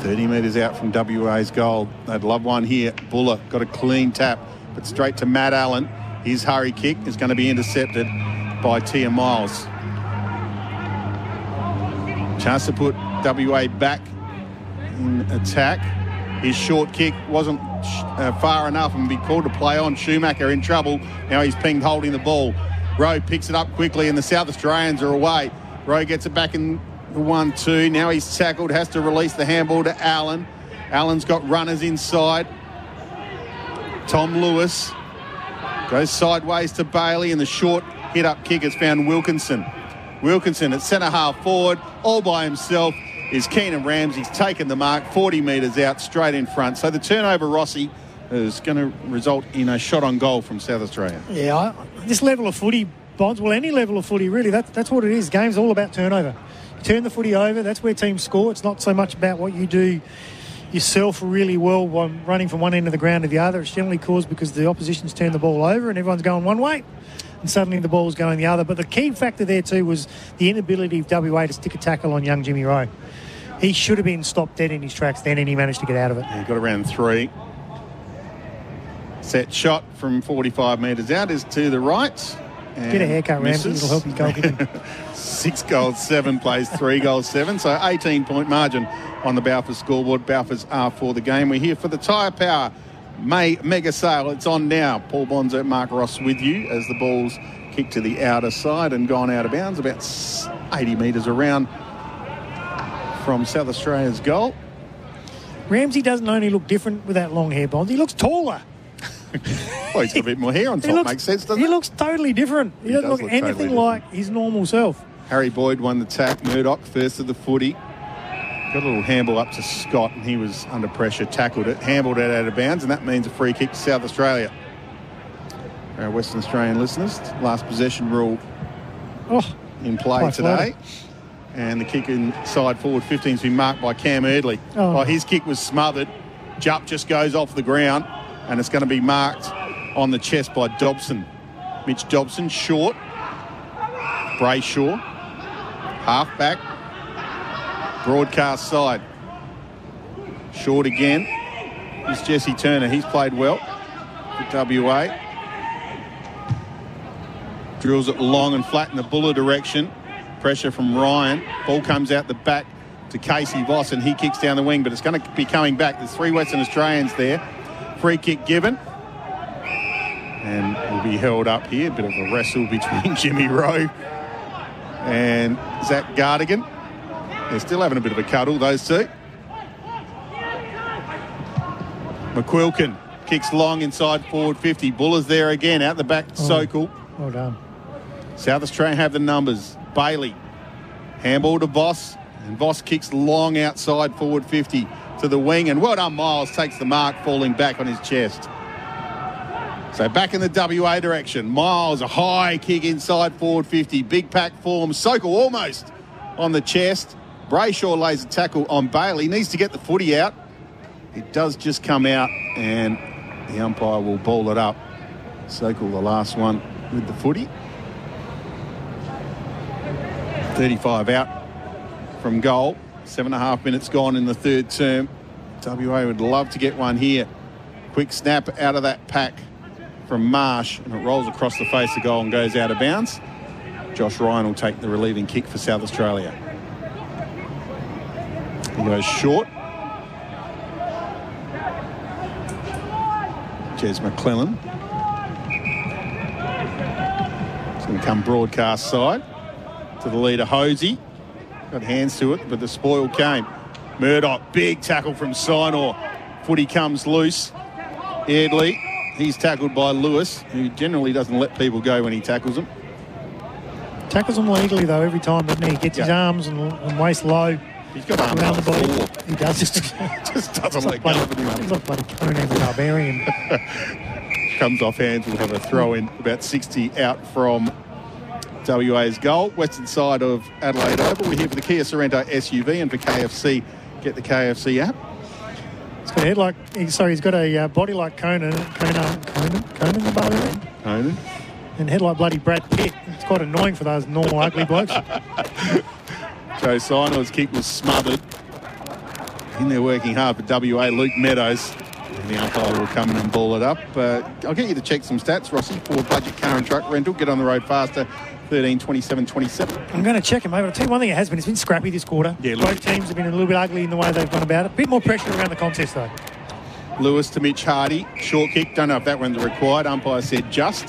30 metres out from WA's goal. They'd love one here. Buller got a clean tap, but straight to Matt Allen. His hurry kick is going to be intercepted by Tia Miles. Chance to put WA back in attack. His short kick wasn't uh, far enough and be called to play on. Schumacher in trouble. Now he's pinged holding the ball. Rowe picks it up quickly and the South Australians are away. Rowe gets it back in the 1 2. Now he's tackled, has to release the handball to Allen. Allen's got runners inside. Tom Lewis goes sideways to Bailey, and the short hit up kick has found Wilkinson. Wilkinson at centre half forward, all by himself, is Keenan Ramsey's taken the mark 40 metres out straight in front. So the turnover, Rossi, is going to result in a shot on goal from South Australia. Yeah, this level of footy, Bonds, well, any level of footy, really, that, that's what it is. Game's all about turnover. You turn the footy over, that's where teams score. It's not so much about what you do yourself really well running from one end of the ground to the other. It's generally caused because the opposition's turned the ball over and everyone's going one way and suddenly the ball's going the other. But the key factor there too was the inability of WA to stick a tackle on young Jimmy Rowe. He should have been stopped dead in his tracks then and he managed to get out of it. He got around three. Set shot from 45 metres out is to the right. Get a haircut, Ramsey. It'll help his goalkeeping. Six goals, seven plays, three goals, seven. So 18 point margin on the Balfour scoreboard. Balfour's are for the game. We're here for the Tyre Power May mega sale. It's on now. Paul Bonsor, Mark Ross with you as the ball's kicked to the outer side and gone out of bounds about 80 metres around from South Australia's goal. Ramsey doesn't only look different with that long hair, Bonds. He looks taller. well, he's got a bit more hair on top. looks, Makes sense, doesn't he it? He looks totally different. He, He doesn't does look, look anything totally like his normal self. Harry Boyd won the tap. Murdoch first of the footy. Got a little handball up to Scott, and he was under pressure, tackled it, handled it out of bounds, and that means a free kick to South Australia. Our Western Australian listeners, last possession rule Oh, in play today. And the kick inside forward 15 has been marked by Cam Eardley. Oh. Oh, his kick was smothered. Jupp just goes off the ground, and it's going to be marked on the chest by Dobson. Mitch Dobson, short. Brayshaw, half back. Broadcast side. Short again. It's Jesse Turner. He's played well for WA. Drills it long and flat in the Buller direction. Pressure from Ryan. Ball comes out the back to Casey Voss and he kicks down the wing, but it's going to be coming back. There's three Western Australians there. Free kick given. And will be held up here. A Bit of a wrestle between Jimmy Rowe and Zach Gardigan. They're still having a bit of a cuddle, those two. McQuilkin kicks long inside forward 50. Buller's there again, out the back oh. to Sokol. well done. South Australia have the numbers. Bailey, handball to Voss, and Voss kicks long outside forward 50 to the wing, and well done, Miles takes the mark, falling back on his chest. So back in the WA direction, Miles, a high kick inside forward 50, big pack form, Sokol almost on the chest. Brayshaw lays a tackle on Bailey, He needs to get the footy out. It does just come out, and the umpire will ball it up. Sokol, the last one with the footy. 35 out from goal. Seven and a half minutes gone in the third term. WA would love to get one here. Quick snap out of that pack from Marsh, and it rolls across the face of goal and goes out of bounds. Josh Ryan will take the relieving kick for South Australia. He goes short. Jez McLennan. It's going to come broadcast side to the leader, Hosey. Got hands to it, but the spoil came. Murdoch, big tackle from Sinor. Footy comes loose. Eardley, he's tackled by Lewis, who generally doesn't let people go when he tackles them. Tackles him legally though every time, doesn't he? He gets his arms and, and waist low He's got around the ball. four. He does just. Just doesn't let like go bloody, of anyone. he's like bloody Conan the Barbarian. comes off hands. We'll have a throw in about 60 out from WA's goal. Western side of Adelaide Oval. We're here for the Kia Sorento SUV and for KFC. Get the KFC app. He's got a head like. Sorry, he's got a uh, body like Conan. Conan. Conan. Conan the Barbarian. Conan. And head like bloody Brad Pitt. It's quite annoying for those normal ugly blokes. Joe Sinor's kick was smothered. In there working hard for WA, Luke Meadows. And the umpire will come in and ball it up. Uh, I'll get you to check some stats, Rossi, for budget car and truck rental. Get on the road faster. 13, 27, 27. I'm going to check him over. I'll tell you one thing it has been. It's been scrappy this quarter. Yeah, Both teams have been a little bit ugly in the way they've gone about it. A bit more pressure around the contest though. Lewis to Mitch Hardy. Short kick. Don't know if that one's required. Umpire said just.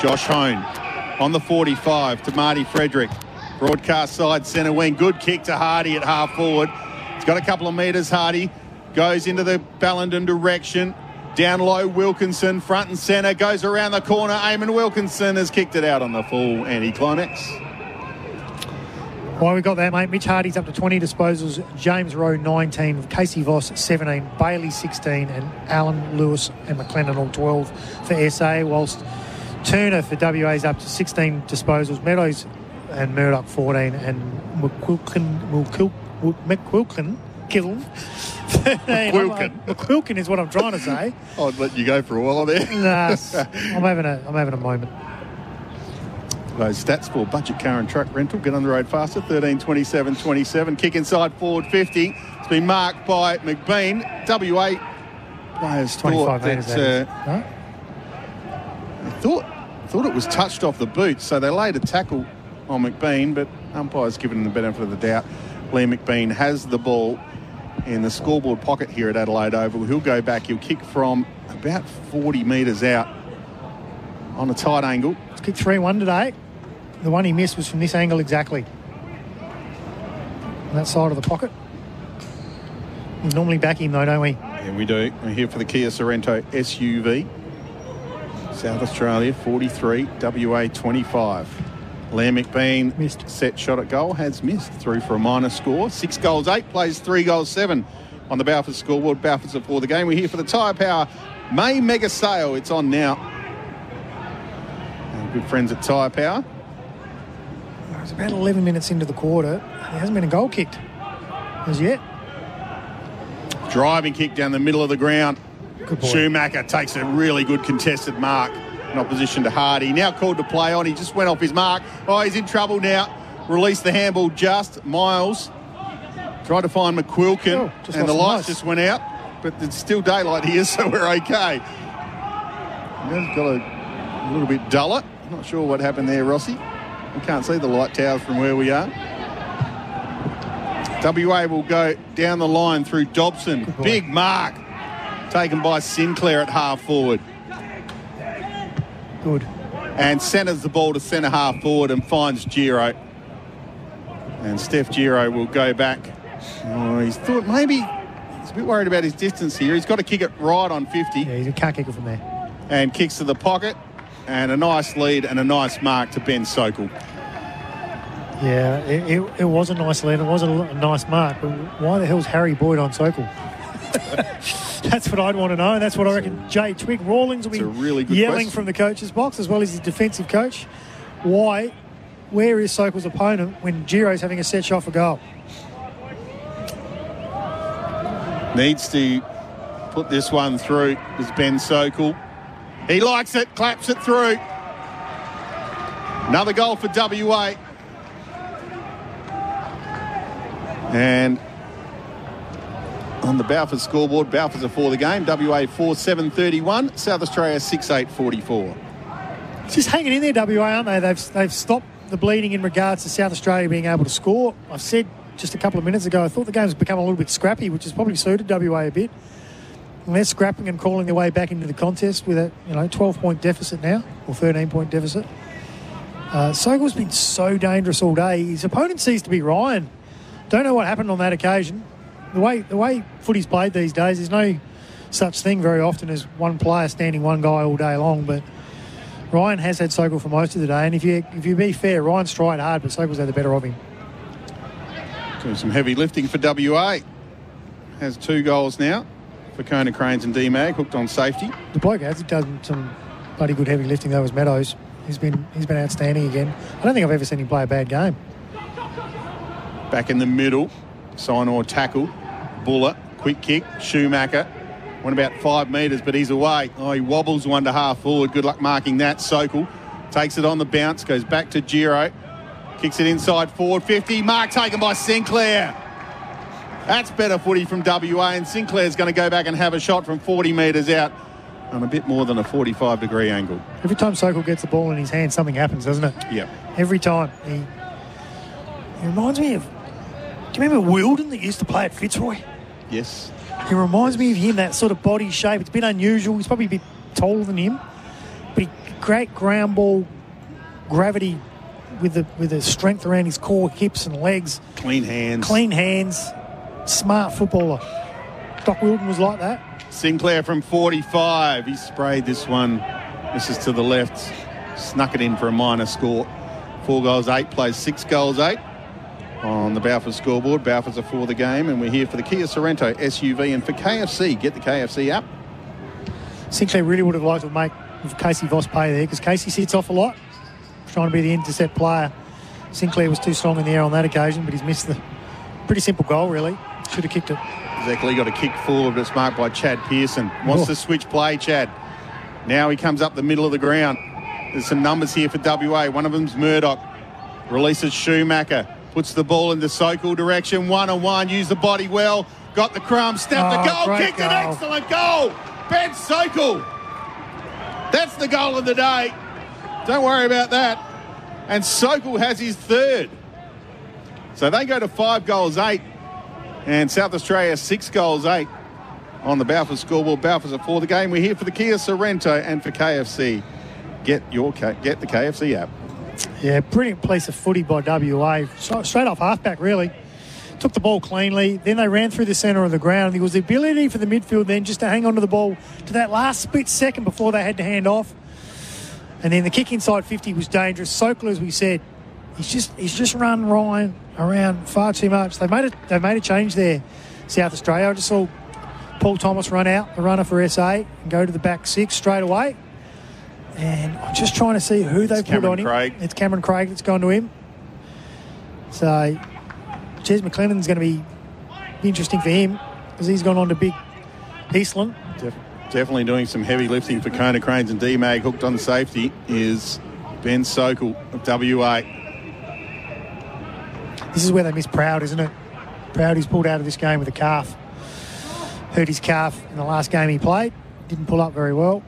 Josh Hone on the 45 to Marty Frederick. Broadcast side centre wing. Good kick to Hardy at half forward. He's got a couple of metres, Hardy. goes into the Ballenden direction. Down low, Wilkinson, front and centre, goes around the corner. Eamon Wilkinson has kicked it out on the full anti-climax. Why we got that, mate? Mitch Hardy's up to 20 disposals. James Rowe 19, Casey Voss 17, Bailey 16, and Alan Lewis and McLennan all 12 for SA. Whilst Turner for WA's up to 16 disposals. Meadows and Murdoch 14, and McQuilkin, McQuil, McQuilkin, Kiln. McQuilkin. McQuilkin is what I'm trying to say. I'd let you go for a while there. Nah, I'm having a I'm having a moment. Those stats for budget car and truck rental. Get on the road faster. 13, 27, 27. Kick inside forward 50. It's been marked by McBean. WA players 25 thought that, uh. No? thought thought it was touched off the boot, so they laid a tackle on McBean, but umpires given him the benefit of the doubt. Liam McBean has the ball in the scoreboard pocket here at Adelaide Oval. He'll go back. He'll kick from about 40 metres out on a tight angle. It's kicked 3 1 today. The one he missed was from this angle exactly. On that side of the pocket. We normally back him though, don't we? Yeah, we do. We're here for the Kia Sorento SUV. South Australia 43, WA 25. Liam McBean Missed. set shot at goal has missed through for a minor score. Six goals, eight plays, three goals, seven on the Balfour scoreboard. Balfour's are for the game. We're here for the Tyre Power May Mega Sale. It's on now. Our good friends at Tyre Power. It's about 11 minutes into the quarter. There hasn't been a goal kicked as yet. Driving kick down the middle of the ground. Schumacher takes a really good contested mark in opposition to Hardy. Now called to play on. He just went off his mark. Oh, he's in trouble now. Released the handball just. Miles tried to find McQuilkin, Oh, and the lights just went out. But it's still daylight here, so we're okay. It's got a, a little bit duller. Not sure what happened there, Rossi. We can't see the light towers from where we are. WA will go down the line through Dobson. Big mark taken by Sinclair at half forward. Good. And centres the ball to centre half forward and finds Giro. And Steph Giro will go back. Oh, he's thought maybe he's a bit worried about his distance here. He's got to kick it right on 50 Yeah, he can't kick it from there. and kicks to the pocket. And a nice lead and a nice mark to Ben Sokol. Yeah, it, it, it was a nice lead. It was a nice mark. But why the hell's Harry Boyd on Sokol? That's what I'd want to know. And that's what I reckon Jay Twig Rawlings will be really yelling question. from the coach's box as well as his defensive coach. Why? Where is Sokol's opponent when Giro's having a set shot for goal? Needs to put this one through is Ben Sokol. He likes it, claps it through. Another goal for WA. And on the Balfour scoreboard, Balfour's are for the game. WA 4 7 31, South Australia 6 8 44. Just hanging in there, WA, aren't they? They've, they've stopped the bleeding in regards to South Australia being able to score. I've said just a couple of minutes ago, I thought the game's become a little bit scrappy, which has probably suited WA a bit. And they're scrapping and crawling their way back into the contest with a you know 12 point deficit now, or 13 point deficit. Uh, Sokol's been so dangerous all day. His opponent seems to be Ryan. Don't know what happened on that occasion. The way the way footy's played these days, there's no such thing very often as one player standing one guy all day long, but Ryan has had Sokol for most of the day, and if you if you be fair, Ryan's tried hard, but Sokol's had the better of him. Doing some heavy lifting for WA. Has two goals now for Konecranes and Demag, hooked on safety. The bloke has done some bloody good heavy lifting though. Was Meadows. He's been he's been outstanding again. I don't think I've ever seen him play a bad game. Back in the middle, Sinor tackle, Buller, quick kick, Schumacher. Went about five metres, but he's away. Oh, he wobbles one to half forward. Good luck marking that. Sokol takes it on the bounce, goes back to Giro, kicks it inside forward 50. Mark taken by Sinclair. That's better footy from WA, and Sinclair's going to go back and have a shot from 40 metres out on a bit more than a 45 degree angle. Every time Sokol gets the ball in his hand, something happens, doesn't it? Yeah. Every time. He, he reminds me of. Do you remember Wilden that used to play at Fitzroy? Yes. He reminds me of him, that sort of body shape. It's a bit unusual. He's probably a bit taller than him, but he great ground ball gravity with the with the strength around his core, hips and legs. Clean hands. Clean hands, smart footballer. Doc Wilton was like that. Sinclair from 45. He sprayed this one. This is to the left. Snuck it in for a minor score. Four goals, eight plays six goals, eight on the Balfour scoreboard. Balfour's are for the game, and we're here for the Kia Sorento SUV and for KFC. Get the KFC app. Sinclair really would have liked to make Casey Voss pay there because Casey sits off a lot, trying to be the intercept player. Sinclair was too strong in the air on that occasion, but he's missed the pretty simple goal, really. Should have kicked it. Exactly, got a kick forward, but it's marked by Chad Pearson. Wants Oh. to switch play, Chad. Now he comes up the middle of the ground. There's some numbers here for WA. One of them's Murdoch. Releases Schumacher. Puts the ball in the Sokol direction. One on one. Use the body well. Got the crumb. Snapped Oh, the ah, goal. great Kicked an excellent goal. Ben Sokol. That's the goal of the day. Don't worry about that. And Sokol has his third. So they go to five goals, eight. And South Australia, six goals, eight on the Balfour scoreboard. Balfour's are for the game. We're here for the Kia Sorento and for KFC. Get your get the KFC app. Yeah, brilliant piece of footy by WA. Straight off halfback, really. Took the ball cleanly. Then they ran through the centre of the ground. There was the ability for the midfield then just to hang on to the ball to that last split second before they had to hand off. And then the kick inside 50 was dangerous. Sokol, as we said, he's just he's just run Ryan around far too much. They made it. They made a change there, South Australia. I just saw Paul Thomas run out, the runner for SA, and go to the back six straight away. And I'm just trying to see who they It's put Cameron on him. Craig. It's Cameron Craig that's gone to him. So, Jez McLennan's going to be interesting for him because he's gone on to big Eastland. Def- definitely doing some heavy lifting for Konecranes and Demag. Hooked on safety is Ben Sokol of WA. This is where they miss Proud, isn't it? Proud, he's pulled out of this game with a calf. Hurt his calf in the last game he played. Didn't pull up very well.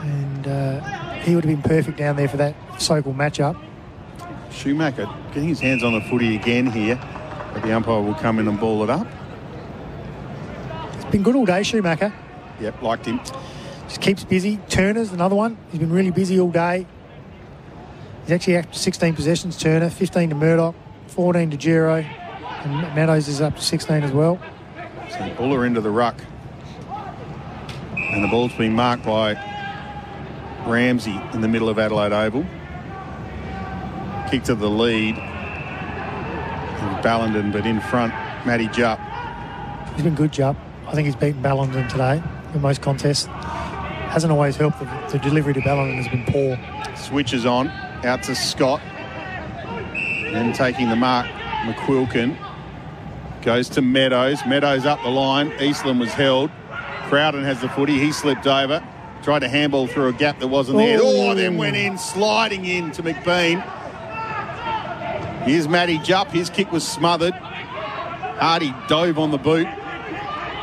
And uh, he would have been perfect down there for that Sokol matchup. Schumacher getting his hands on the footy again here. But the umpire will come in and ball it up. It's been good all day, Schumacher. Yep, liked him. Just keeps busy. Turner's another one. He's been really busy all day. He's actually up to 16 possessions, Turner, 15 to Murdoch, 14 to Giro, and Meadows is up to 16 as well. So Buller into the ruck. And the ball's been marked by Ramsey in the middle of Adelaide Oval. Kick to the lead. And Ballenden, but in front, Matty Jupp. He's been good, Jupp. I think he's beaten Ballenden today in most contests. Hasn't always helped. The, the delivery to Ballenden has been poor. Switches on, out to Scott. Then taking the mark, McQuilkin. Goes to Meadows. Meadows up the line. Eastland was held. Crowden has the footy. He slipped over. Tried to handball through a gap that wasn't there. Oh. Oh, then went in, sliding in to McBean. Here's Matty Jupp. His kick was smothered. Hardy dove on the boot.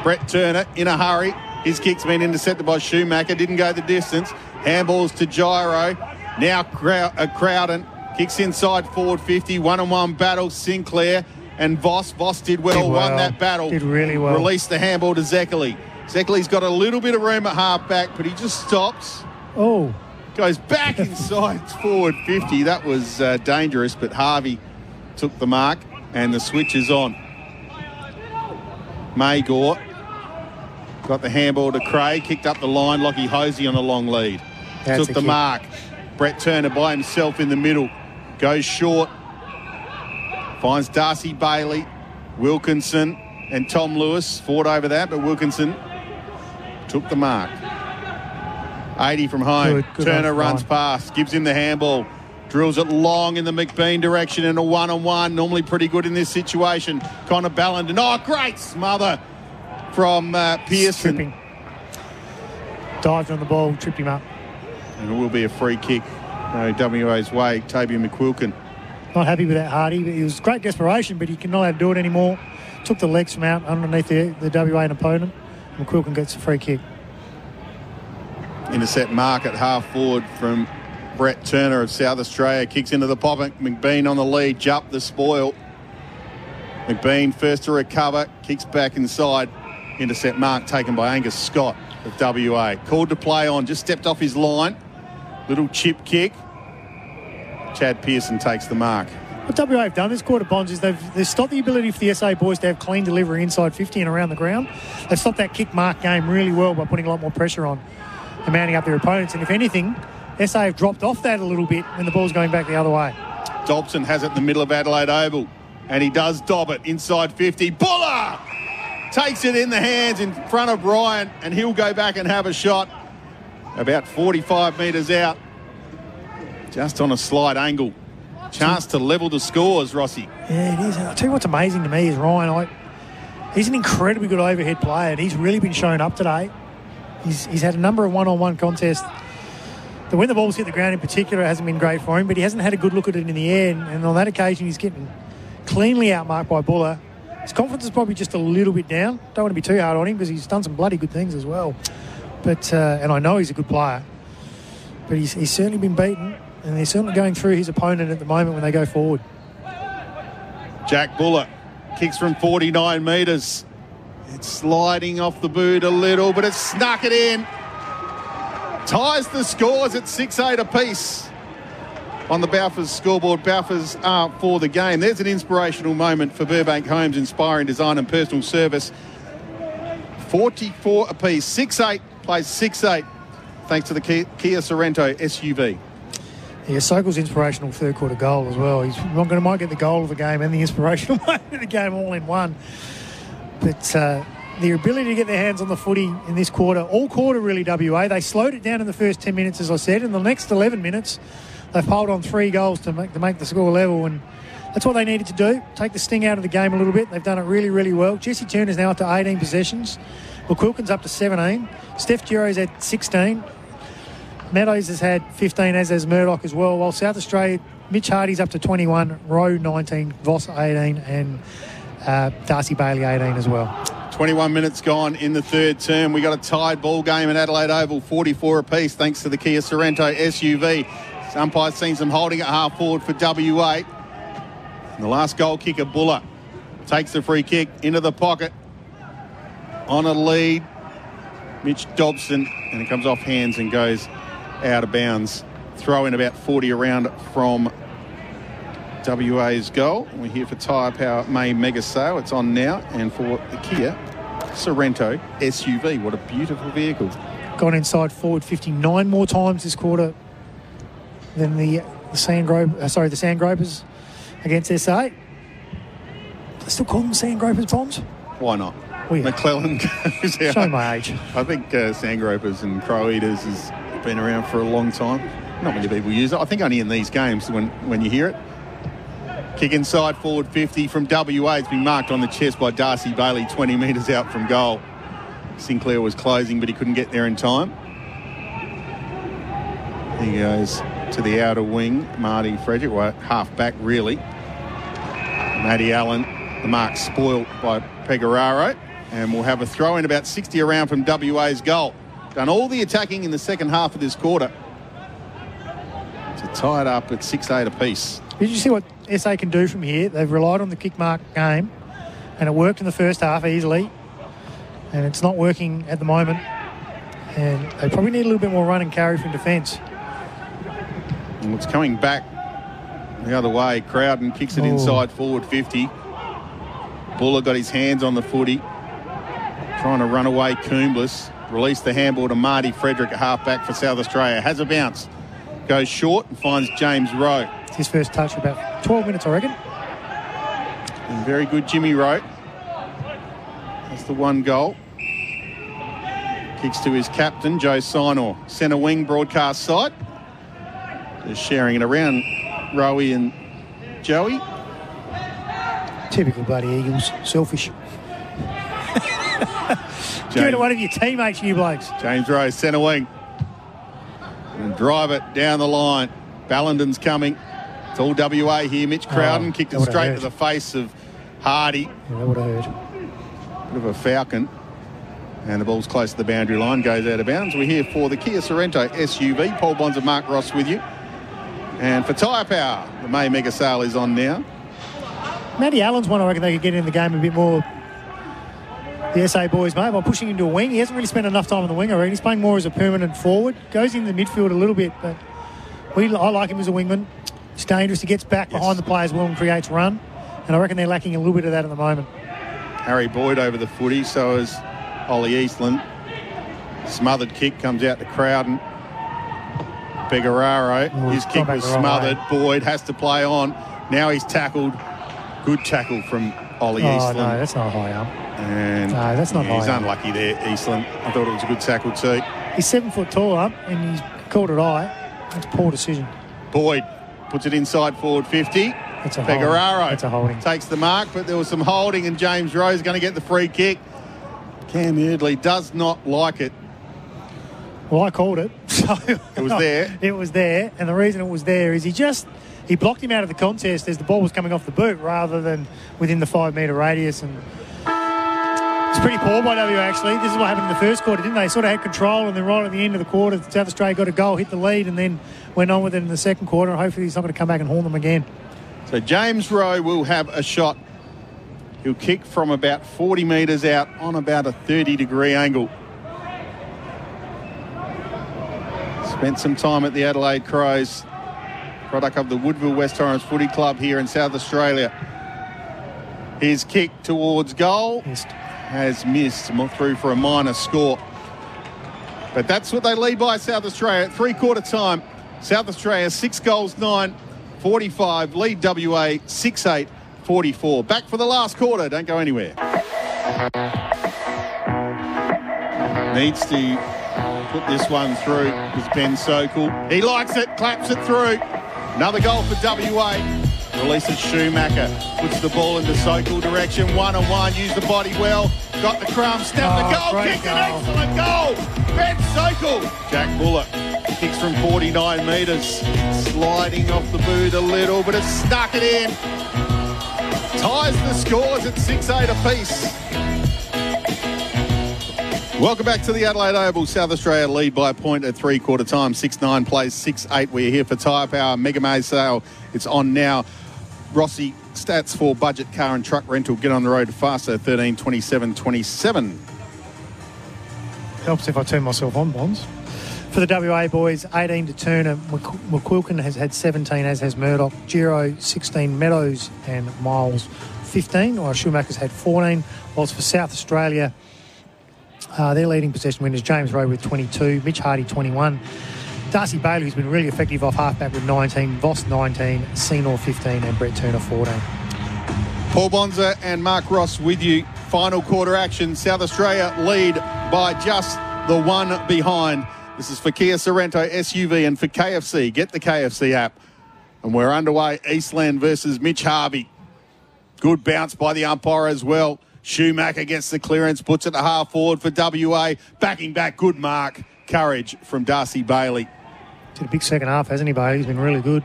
Brett Turner in a hurry. His kick's been intercepted by Schumacher. Didn't go the distance. Handballs to Giro. Now uh, Crowden kicks inside forward 50. One on one battle. Sinclair and Voss. Voss did well, Did won that battle. Did really well. Released the handball to Zeckley. Zeckley's got a little bit of room at half back, but he just stops. Oh, Goes back inside forward 50. That was uh, dangerous, but Harvey took the mark and the switch is on. Magor got the handball to Craig, kicked up the line. Lockie Hosey on a long lead. That's took the kick. mark. Brett Turner by himself in the middle. Goes short. Finds Darcy Bailey, Wilkinson, and Tom Lewis. Fought over that, but Wilkinson took the mark. 80 from home. Good, good Turner runs line. past, gives him the handball. Drills it long in the McBean direction in a one on one. Normally pretty good in this situation. Connor Ballenden. Oh, great smother from uh, Pearson. tripping. Dived on the ball, tripped him up. And it will be a free kick. Uh, WA's way. Toby McQuilkin. Not happy with that Hardy. But it was great desperation, but he cannot do it anymore. Took the legs from out underneath the, the WA and opponent. McQuilkin gets a free kick. Intercept mark at half forward from Brett Turner of South Australia. Kicks into the pocket. McBean on the lead. Jump the spoil. McBean first to recover. Kicks back inside. Intercept mark taken by Angus Scott of WA. Called to play on. Just stepped off his line. Little chip kick. Chad Pearson takes the mark. What WA have done this quarter, Bonds, is they've, they've stopped the ability for the SA boys to have clean delivery inside 50 and around the ground. They've stopped that kick mark game really well by putting a lot more pressure on and mounting up their opponents. And if anything, SA have dropped off that a little bit when the ball's going back the other way. Dobson has it in the middle of Adelaide Oval, and he does dob it inside 50. Buller takes it in the hands in front of Ryan, and he'll go back and have a shot about 45 metres out, just on a slight angle. Chance to level the scores, Rossi. Yeah, it is. I'll tell you what's amazing to me is Ryan. I, he's an incredibly good overhead player, and he's really been shown up today. He's, he's had a number of one-on-one contests. The when the ball's hit the ground in particular hasn't been great for him, but he hasn't had a good look at it in the air. And, and on that occasion, he's getting cleanly outmarked by Buller. His confidence is probably just a little bit down. Don't want to be too hard on him because he's done some bloody good things as well. But uh, and I know he's a good player, but he's, he's certainly been beaten, and they're certainly going through his opponent at the moment when they go forward. Jack Buller kicks from 49 metres. It's sliding off the boot a little, but it's snuck it in. Ties the scores at 6 8 apiece on the Balfours scoreboard. Balfours are for the game. There's an inspirational moment for Burbank Homes, inspiring design and personal service. 44 apiece, 6 8, plays 6 8, thanks to the Kia, Kia Sorento SUV. Yeah, Sokol's inspirational third quarter goal as well. He's going to might get the goal of the game and the inspirational moment of the game all in one. But uh, their ability to get their hands on the footy in this quarter, all quarter really, WA, they slowed it down in the first 10 minutes, as I said. In the next 11 minutes, they've piled on three goals to make, to make the score level. And that's what they needed to do, take the sting out of the game a little bit. They've done it really, really well. Jesse Turner's now up to 18 possessions. McQuilkin's up to 17. Steph Giro's at 16. Meadows has had 15, as has Murdoch as well. While South Australia, Mitch Hardy's up to 21, Rowe 19, Voss 18, and uh, Darcy Bailey 18 as well. 21 minutes gone in the third term. We got a tied ball game at Adelaide Oval, 44 apiece, thanks to the Kia Sorento SUV. Umpire's seen some holding at half forward for WA. And the last goal kicker, Buller, takes the free kick into the pocket. On a lead, Mitch Dobson, and it comes off hands and goes out of bounds. Throw in about 40 around from WA's goal. We're here for Tyre Power May Mega Sale. It's on now. And for the Kia Sorento SUV. What a beautiful vehicle. Gone inside forward 59 more times this quarter than the, the Sand Gro- uh, sorry, the Sand Gropers against SA. They still call them Sand Gropers bombs? Why not? Well, yeah. McLennan goes out. Show my age. I think uh, Sandgropers and Crow Eaters has been around for a long time. Not many people use it. I think only in these games when, when you hear it. Kick inside forward 50 from WA. It's been marked on the chest by Darcy Bailey 20 metres out from goal. Sinclair was closing, but he couldn't get there in time. He goes to the outer wing. Marty Frederick, well, half back really. Matty Allen, the mark spoilt by Pecoraro. And we'll have a throw in about 60 around from WA's goal. Done all the attacking in the second half of this quarter. To tie it up at 6 8 apiece. Did you see what SA can do from here? They've relied on the kick mark game, and it worked in the first half easily, and it's not working at the moment. And they probably need a little bit more run and carry from defence. And it's coming back the other way. Crowden kicks it Oh. inside forward 50. Buller got his hands on the footy. Trying to run away Coomblas. Release the handball to Marty Frederick, a half back for South Australia. Has a bounce. Goes short and finds James Rowe. It's his first touch for about 12 minutes, I reckon. And very good Jimmy Rowe. That's the one goal. Kicks to his captain, Joe Sinor. Centre wing broadcast site. Just sharing it around Rowe and Joey. Typical bloody Eagles. Selfish. Give it to one of your teammates, you blokes. James Rowe, centre wing. And drive it down the line. Ballenden's coming. It's all WA here. Mitch Crowden Oh, kicked it straight hurt. to the face of Hardy. Yeah, that would have hurt. Bit of a falcon. And the ball's close to the boundary line, goes out of bounds. We're here for the Kia Sorento SUV. Paul Bonsor and Mark Ross with you. And for Tyre Power, the May Mega Sale is on now. Matty Allen's one I reckon they could get in the game a bit more. The SA boys, mate, by pushing him to a wing. He hasn't really spent enough time on the wing, I reckon. He's playing more as a permanent forward. Goes in the midfield a little bit, but we, I like him as a wingman. It's dangerous. He gets back Yes. behind the players well and creates run. And I reckon they're lacking a little bit of that at the moment. Harry Boyd over the footy, so is Ollie Eastland. Smothered kick comes out to Crowden. Pecoraro, Oh, his kick was smothered. way. Boyd has to play on. Now he's tackled. Good tackle from Ollie Oh, Eastland. no, that's not high up. And No, that's not yeah, he's high. unlucky there, Eastland. I thought it was a good tackle too. He's seven foot tall up and he's called it high. That's a poor decision. Boyd puts it inside forward 50. That's a holding. Pecoraro That's a holding. takes the mark, but there was some holding, and James Rose is going to get the free kick. Cam Eardley does not like it. Well, I called it. So It was there. it was there, and the reason it was there is he just he blocked him out of the contest as the ball was coming off the boot rather than within the five metre radius. And it's pretty poor by W actually. This is what happened in the first quarter, didn't they? Sort of had control, and then right at the end of the quarter, South Australia got a goal, hit the lead, and then went on with it in the second quarter. Hopefully, he's not going to come back and haunt them again. So James Rowe will have a shot. He'll kick from about 40 metres out on about a 30 degree angle. Spent some time at the Adelaide Crows, product of the Woodville West Torrens Footy Club here in South Australia. His kick towards goal Missed. has missed through for a minor score. But that's what they lead by South Australia at three quarter time. South Australia six goals, nine, 45. Lead WA 6 8, 44. Back for the last quarter. Don't go anywhere. Needs to put this one through is Ben Sokol. He likes it, claps it through. Another goal for WA. Releases Schumacher. Puts the ball into Sokol direction. One on one. Use the body well. Got the crumb. Snap Oh, the goal. Kicked goal. an excellent goal. Ben Sokol. Jack Buller. Kicks from 49 metres. Sliding off the boot a little, but it's stuck it in. Ties the scores at 6 8 apiece. Welcome back to the Adelaide Oval. South Australia lead by a point at three quarter time. 6 9 plays 6 8. We're here for Tyre Power Mega May sale. It's on now. Rossi stats for budget car and truck rental. Get on the road faster. 13 27 27. Helps if I turn myself on, Bonds. For the WA boys, 18 to Turner. McQ- McQuilkin has had 17, as has Murdoch. Giro, 16. Meadows and Miles, 15. While Schumacher's had 14. Whilst for South Australia, uh, their leading possession winners, James Rowe with 22, Mitch Hardy 21. Darcy Bailey, who's been really effective off halfback with 19, Voss 19, Sinor 15, and Brett Turner 14. Paul Bonsor and Mark Ross with you. Final quarter action. South Australia lead by just the one behind. This is for Kia Sorento SUV and for KFC. Get the KFC app. And we're underway. Eastland versus Mitch Harvey. Good bounce by the umpire as well. Schumacher gets the clearance, puts it to half forward for WA. Backing back, good mark. Courage from Darcy Bailey. Did a big second half, hasn't he, Bailey? He's been really good.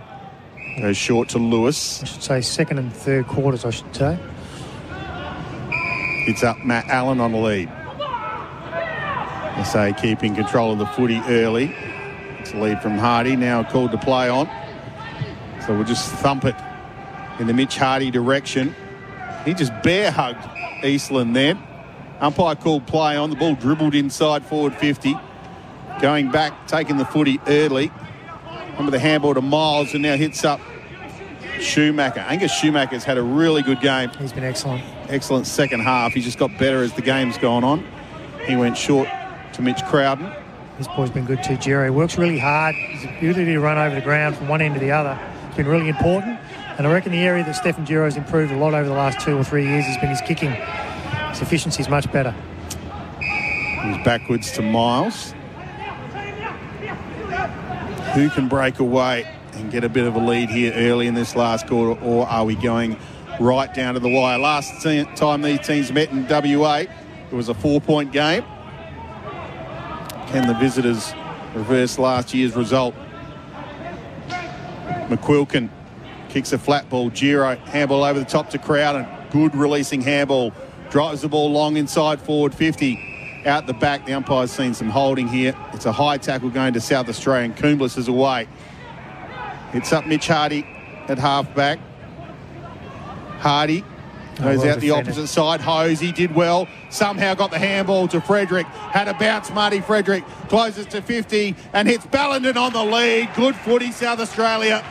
Goes short to Lewis. I should say second and third quarters, I should say. It's up Matt Allen on the lead. I say keeping control of the footy early. It's a lead from Hardy, now called to play on. So we'll just thump it in the Mitch Hardy direction. He just bear hugged Eastland then. Umpire called play on. The ball dribbled inside forward 50. Going back, taking the footy early. Remember the handball to Miles and now hits up Schumacher. Angus Schumacher's had a really good game He's been excellent. excellent second half. He's just got better as the game's gone on. He went short to Mitch Crowden. This boy's been good too, Jerry. Works really hard. His ability to run over the ground from one end to the other has been really important. And I reckon the area that Stephen Giro's improved a lot over the last two or three years has been his kicking. His efficiency is much better. He's backwards to Miles. Who can break away and get a bit of a lead here early in this last quarter, or are we going right down to the wire? Last te- time these teams met in WA, it was a four point game. Can the visitors reverse last year's result? McQuilkin kicks a flat ball. Giro handball over the top to Crowden. Good releasing handball. Drives the ball long inside forward 50. Out the back, the umpire's seen some holding here. It's a high tackle going to South Australia, and Coomblas is away. It's up Mitch Hardy at half back. Hardy goes well out the opposite side. Hosey did well. Somehow got the handball to Frederick. Had a bounce, Marty Frederick. Closes to 50 and hits Ballenden on the lead. Good footy, South Australia.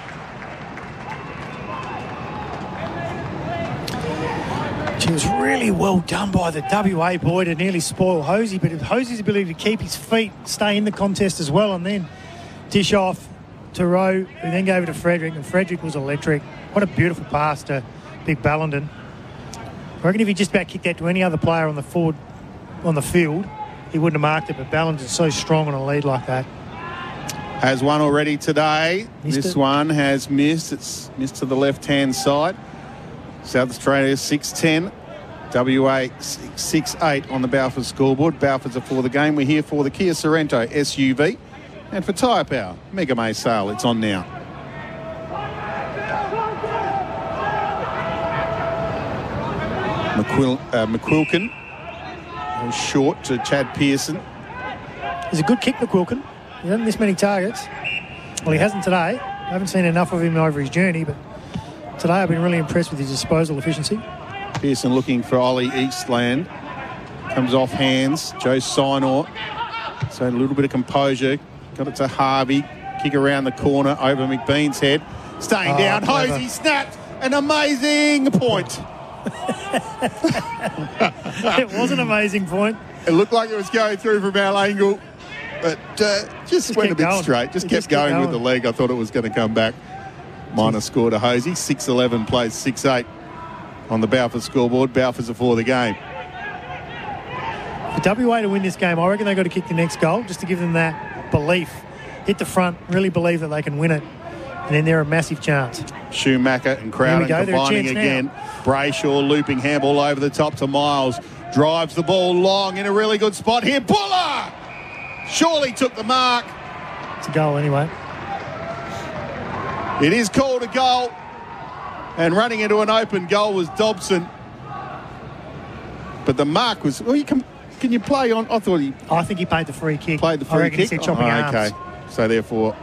It was really well done by the WA boy to nearly spoil Hosey, but Hosey's ability to keep his feet, stay in the contest as well, and then dish off to Rowe, who then gave it to Frederick, and Frederick was electric. What a beautiful pass to Big Ballenden. I reckon if he just about kicked that to any other player on the forward on the field, he wouldn't have marked it, but Ballenden's so strong on a lead like that. Has one already today. Missed this it. one has missed. It's missed to the left hand side. South Australia 6 10. WA668 on the Balfour scoreboard. Balfour's are for the game. We're here for the Kia Sorento SUV. And for tyre power, Mega May sale. It's on now. McQuil, uh, McQuilkin short to Chad Pearson. He's a good kick, McQuilkin. He doesn't miss many targets. Well, he hasn't today. I haven't seen enough of him over his journey, but today I've been really impressed with his disposal efficiency. Pearson looking for Ollie Eastland. Comes off hands. Joe Sinor. So a little bit of composure. Got it to Harvey. Kick around the corner over McBean's head. Staying Oh, down. clever. Hosey snapped. An amazing point. it was an amazing point. It looked like it was going through from our angle, but uh, just, went a bit going. straight. Just kept just kept going, with the leg. I thought it was going to come back. Minor score to Hosey. 6'11 plays 6'8 on the Balfour scoreboard. Balfour's are for the game. For WA to win this game, I reckon they've got to kick the next goal just to give them that belief. Hit the front, really believe that they can win it. And then they're a massive chance. Schumacher and Crowden There we go, they're a combining chance now. again. Brayshaw looping handball over the top to Miles. Drives the ball long in a really good spot here. Buller! Surely took the mark. It's a goal anyway. It is called a goal. And running into an open goal was Dobson. But the mark was. Well, you can, can you play on? I thought he I think he paid the free kick. played the I free reckon kick. He said chopping Oh, arms. okay. So therefore,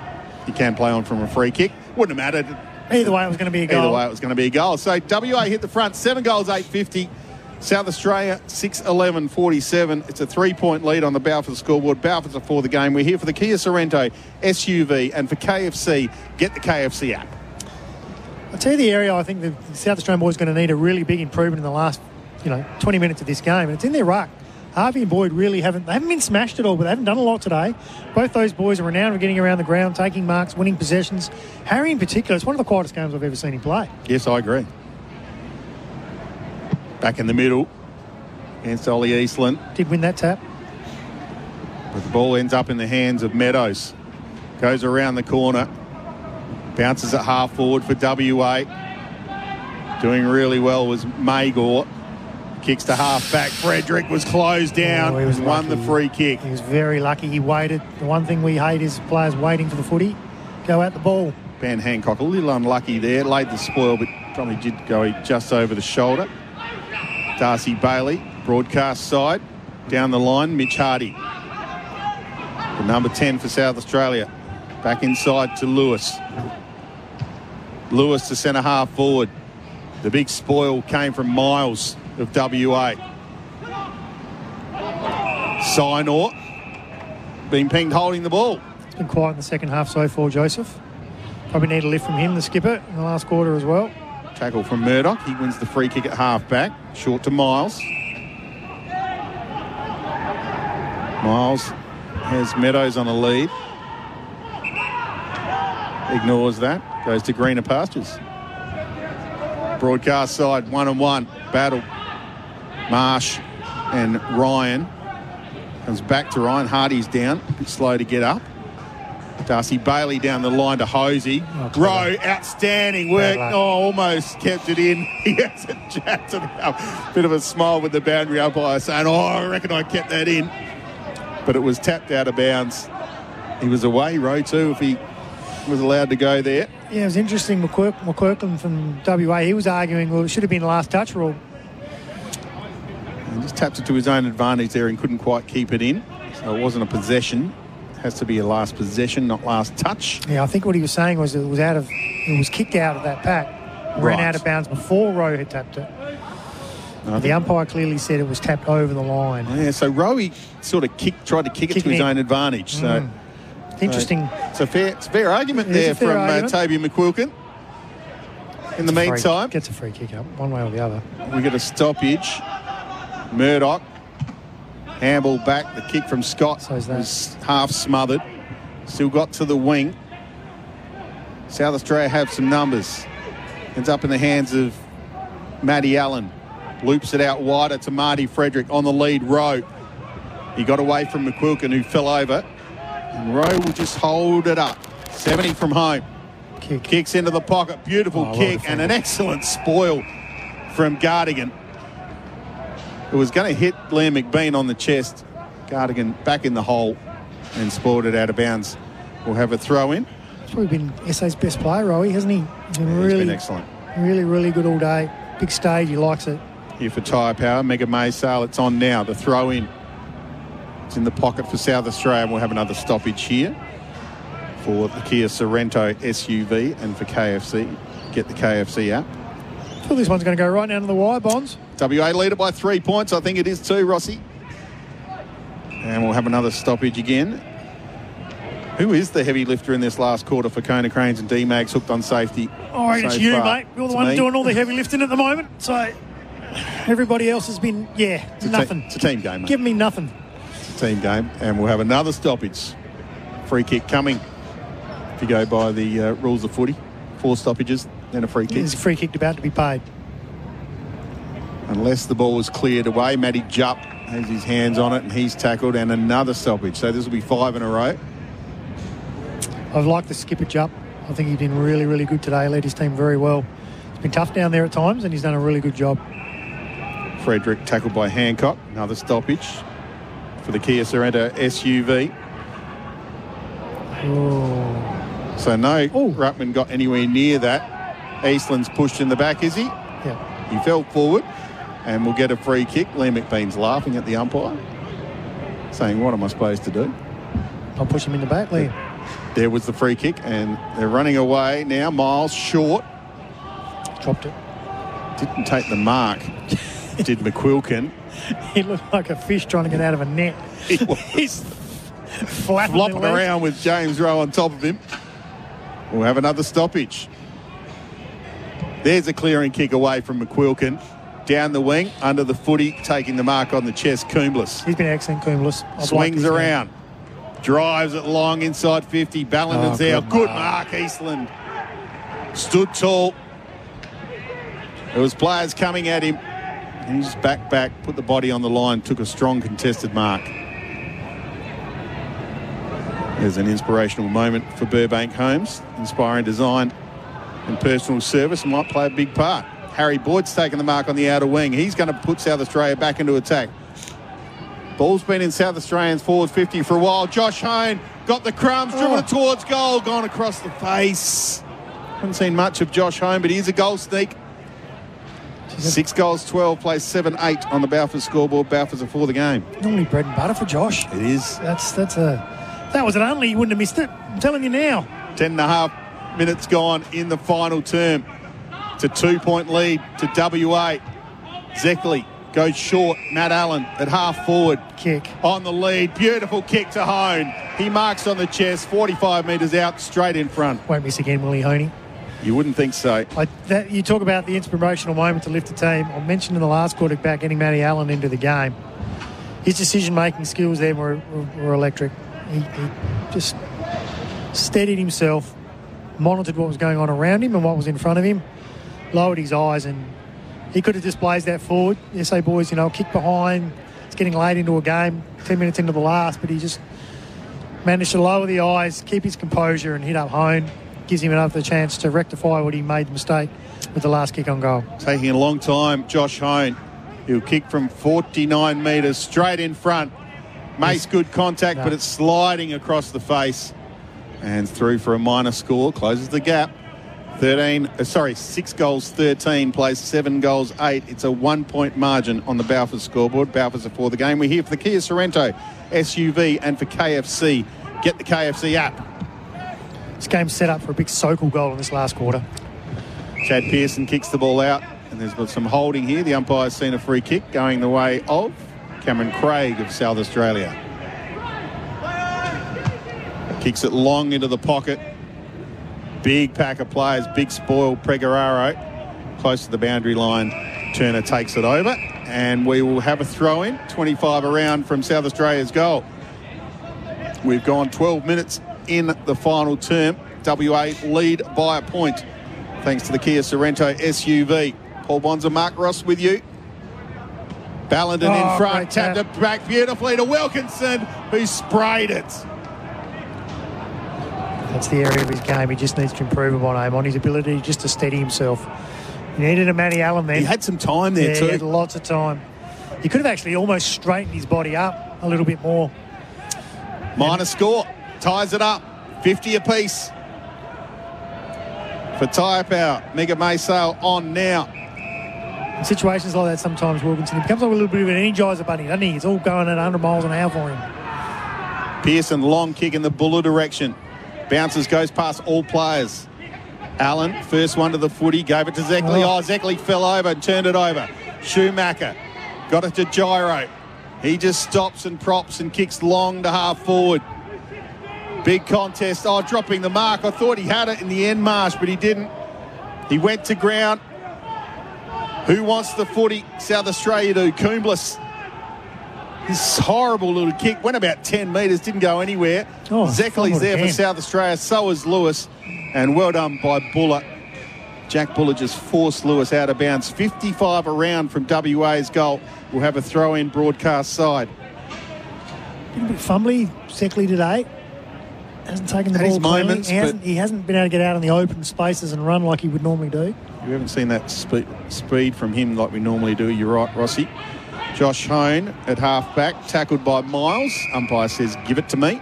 he can play on from a free kick. Wouldn't have mattered. Either way, it was going to be a goal. Either way, it was going to be a goal. So WA hit the front, seven goals, 850. South Australia, 6 11 47. It's a three point lead on the Balfour scoreboard. Balfour's are for the game. We're here for the Kia Sorento SUV and for KFC. Get the KFC app. I'll tell you the area I think the South Australian boys are going to need a really big improvement in the last, you know, 20 minutes of this game, and it's in their ruck. Harvey and Boyd really haven't, they haven't been smashed at all, but they haven't done a lot today. Both those boys are renowned for getting around the ground, taking marks, winning possessions. Harry in particular, it's one of the quietest games I've ever seen him play. Yes, I agree. Back in the middle against Ollie Eastland. Did win that tap. But the ball ends up in the hands of Meadows. Goes around the corner. Bounces at half forward for WA. Doing really well was Magor. Kicks to half back. Frederick was closed down. Oh, he was won the free kick. He was very lucky. He waited. The one thing we hate is players waiting for the footy. Go at the ball. Ben Hancock a little unlucky there. Laid the spoil, but probably did go just over the shoulder. Darcy Bailey, broadcast side. Down the line, Mitch Hardy. The number 10 for South Australia. Back inside to Lewis. Lewis to centre half forward. The big spoil came from Miles of WA. Sinor being pinged holding the ball. It's been quiet in the second half so far, Joseph. Probably need a lift from him, the skipper, in the last quarter as well. Tackle from Murdoch. He wins the free kick at half back. Short to Miles. Miles has Meadows on a lead. Ignores that. Goes to greener pastures. Broadcast side, one and one. Battle. Marsh and Ryan. Comes back to Ryan. Hardy's down. A bit slow to get up. Darcy Bailey down the line to Hosey. Oh. Rowe, outstanding work. Oh, almost kept it in. He has a chat to the Bit of a smile with the boundary umpire saying, Oh, I reckon I kept that in. But it was tapped out of bounds. He was away, Rowe, too, if he was allowed to go there. Yeah, it was interesting. McQuirk, McQuirkland from WA, he was arguing, well, it should have been a last touch rule. And just tapped it to his own advantage there and couldn't quite keep it in. So it wasn't a possession. It has to be a last possession, not last touch. Yeah, I think what he was saying was it was out of, it was kicked out of that pack. Ran Right. out of bounds before Rowe had tapped it. I The umpire clearly said it was tapped over the line. Yeah, so Rowe sort of kicked, tried to kick it to his in. own advantage. So It's interesting. it's a fair, it's a fair argument It there fair from argument. Uh, Toby McQuilkin. In the Free- meantime, gets a free kick up, one way or the other. we get a stoppage. Murdoch, handball back. The kick from Scott that. was half smothered. Still got to the wing. South Australia have some numbers. Ends up in the hands of Matty Allen. Loops it out wider to Marty Frederick on the lead row. He got away from McQuilkin who fell over. And Rowe will just hold it up. 70 from home. Kick. Kicks into the pocket. Beautiful Oh, kick and an excellent spoil from Gardigan. It was going to hit Liam McBean on the chest. Gardigan back in the hole and spoiled it out of bounds. We'll have a throw in. He's probably been SA's best player, Rowie, hasn't he? He's been He's really, been excellent. really, really good all day. Big stage, he likes it. Here for Tyre Power. Mega May sale. It's on now. The throw in. It's in the pocket for South Australia. And we'll have another stoppage here for the Kia Sorento SUV and for KFC. Get the KFC app. I feel this one's going to go right down to the wire, Bonds. WA leader by three points. I think it is too, Rossi. And we'll have another stoppage again. Who is the heavy lifter in this last quarter for Konecranes and Demags hooked on safety? All right, so it's you, far? mate. You're the one me. doing all the heavy lifting at the moment. So everybody else has been, yeah, It's a te- nothing. it's a team game, mate. Give me nothing. Team game, and we'll have another stoppage. Free kick coming. If you go by the uh, rules of footy, four stoppages, and a free kick. There's a free kick about to be paid. Unless the ball is cleared away, Matty Jupp has his hands on it, and he's tackled, and another stoppage. So this will be five in a row. I've liked the skipper Jupp. I think he's been really, really good today. Led his team very well. It's been tough down there at times, and he's done a really good job. Frederick tackled by Hancock. Another stoppage for the Kia Sorento SUV. Oh, So no, Ooh. Ruckman got anywhere near that. Eastland's pushed in the back, is he? yeah. He fell forward and we'll get a free kick. Liam McBean's laughing at the umpire, saying, What am I supposed to do? I'll push him in the back, Liam. There was the free kick, and they're running away now. Miles short. Dropped it. Didn't take the mark, did McQuilkin. He looked like a fish trying to get out of a net. He He's flopping around with James Rowe on top of him. We'll have another stoppage. There's a clearing kick away from McQuilkin. Down the wing, under the footy, taking the mark on the chest, Coomblas. He's been excellent, Coomblas. I've Swings game. Uh, around. Drives it long inside 50. Ballenden's Oh, out. Good mark. mark, Eastland. Stood tall. There was players coming at him. And he just back back, put the body on the line, took a strong contested mark. There's an inspirational moment for Burbank Homes. Inspiring design and personal service might play a big part. Harry Boyd's taking the mark on the outer wing. He's going to put South Australia back into attack. Ball's been in South Australians forward 50 for a while. Josh Hone got the crumbs, driven Oh. it towards goal, gone across the face. Haven't seen much of Josh Hone, but he's a goal sneak. Six goals, 12, plays 7 8 on the Balfour scoreboard. Balfour's are for the game. Normally bread and butter for Josh. It is That's that's a that was an only. You wouldn't have missed it. I'm telling you now. 10 and a half minutes gone in the final term. It's a two point lead to WA. Zeckley goes short. Matt Allen at half forward. Kick. on the lead. Beautiful kick to Hone. He marks on the chest, 45 metres out, straight in front. Won't miss again, Willie Honey. You wouldn't think so. I, that, you talk about the inspirational moment to lift the team. I mentioned in the last quarter about getting Matty Allen into the game. His decision-making skills there were, were, were electric. He, he just steadied himself, monitored what was going on around him and what was in front of him, lowered his eyes, and he could have displayed that forward. SA boys, you know, kick behind. It's getting late into a game, 10 minutes into the last, but he just managed to lower the eyes, keep his composure, and hit up home. Gives him another chance to rectify what he made the mistake with the last kick on goal. Taking a long time, Josh Hone. He'll kick from 49 metres straight in front. Makes good contact, No. but it's sliding across the face. And through for a minor score, closes the gap. 13, uh, sorry, six goals, 13, plays seven goals, eight. It's a one point margin on the Balfour scoreboard. Balfour's are for the game. We're here for the Kia Sorento SUV and for KFC. Get the KFC app. This game's set up for a big Sokol goal in this last quarter. Chad Pearson kicks the ball out, and there's got some holding here. The umpire's seen a free kick going the way of Cameron Craig of South Australia. Kicks it long into the pocket. big pack of players, big spoil, Pecoraro, close to the boundary line. Turner takes it over, and we will have a throw in, 25 around from South Australia's goal. We've gone 12 minutes in the final term. WA lead by a point, thanks to the Kia Sorento SUV. Paul Bonsor, Mark Ross with you. Ballenden Oh, in front, tapped it back beautifully to Wilkinson, who sprayed it. That's the area of his game he just needs to improve upon, Aim, on his ability just to steady himself. He needed a Matty Allen there. He had some time there yeah, too. he had lots of time. He could have actually almost straightened his body up a little bit more. Minor score. Ties it up. 50 apiece. For Tyre Power. Mega may Maysale on now. In situations like that, sometimes Wilkinson he becomes like a little bit of an energizer bunny, doesn't he? It's all going at 100 miles an hour for him. Pearson, long kick in the Buller direction. Bounces, goes past all players. Allen, first one to the footy, gave it to Zeckley. Oh. Oh, Zeckley fell over and turned it over. Schumacher got it to Giro. He just stops and props and kicks long to half forward. Big contest. Oh, dropping the mark. I thought he had it in the end, Marsh, but he didn't. He went to ground. Who wants the footy? South Australia do. Coomblas. This horrible little kick went about 10 metres, didn't go anywhere. Oh, Zeckley's there for. South Australia. So is Lewis. And well done by Buller. Jack Buller just forced Lewis out of bounds. 55 around from WA's goal. We'll have a throw in broadcast side. Been a bit fumbly, Seckley today. Hasn't taken the ball cleanly. moments, he, hasn't, he hasn't been able to get out in the open spaces and run like he would normally do. You haven't seen that spe- speed from him like we normally do. You're right, Rossi. Josh Hone at half back, tackled by Miles. Umpire says, give it to me.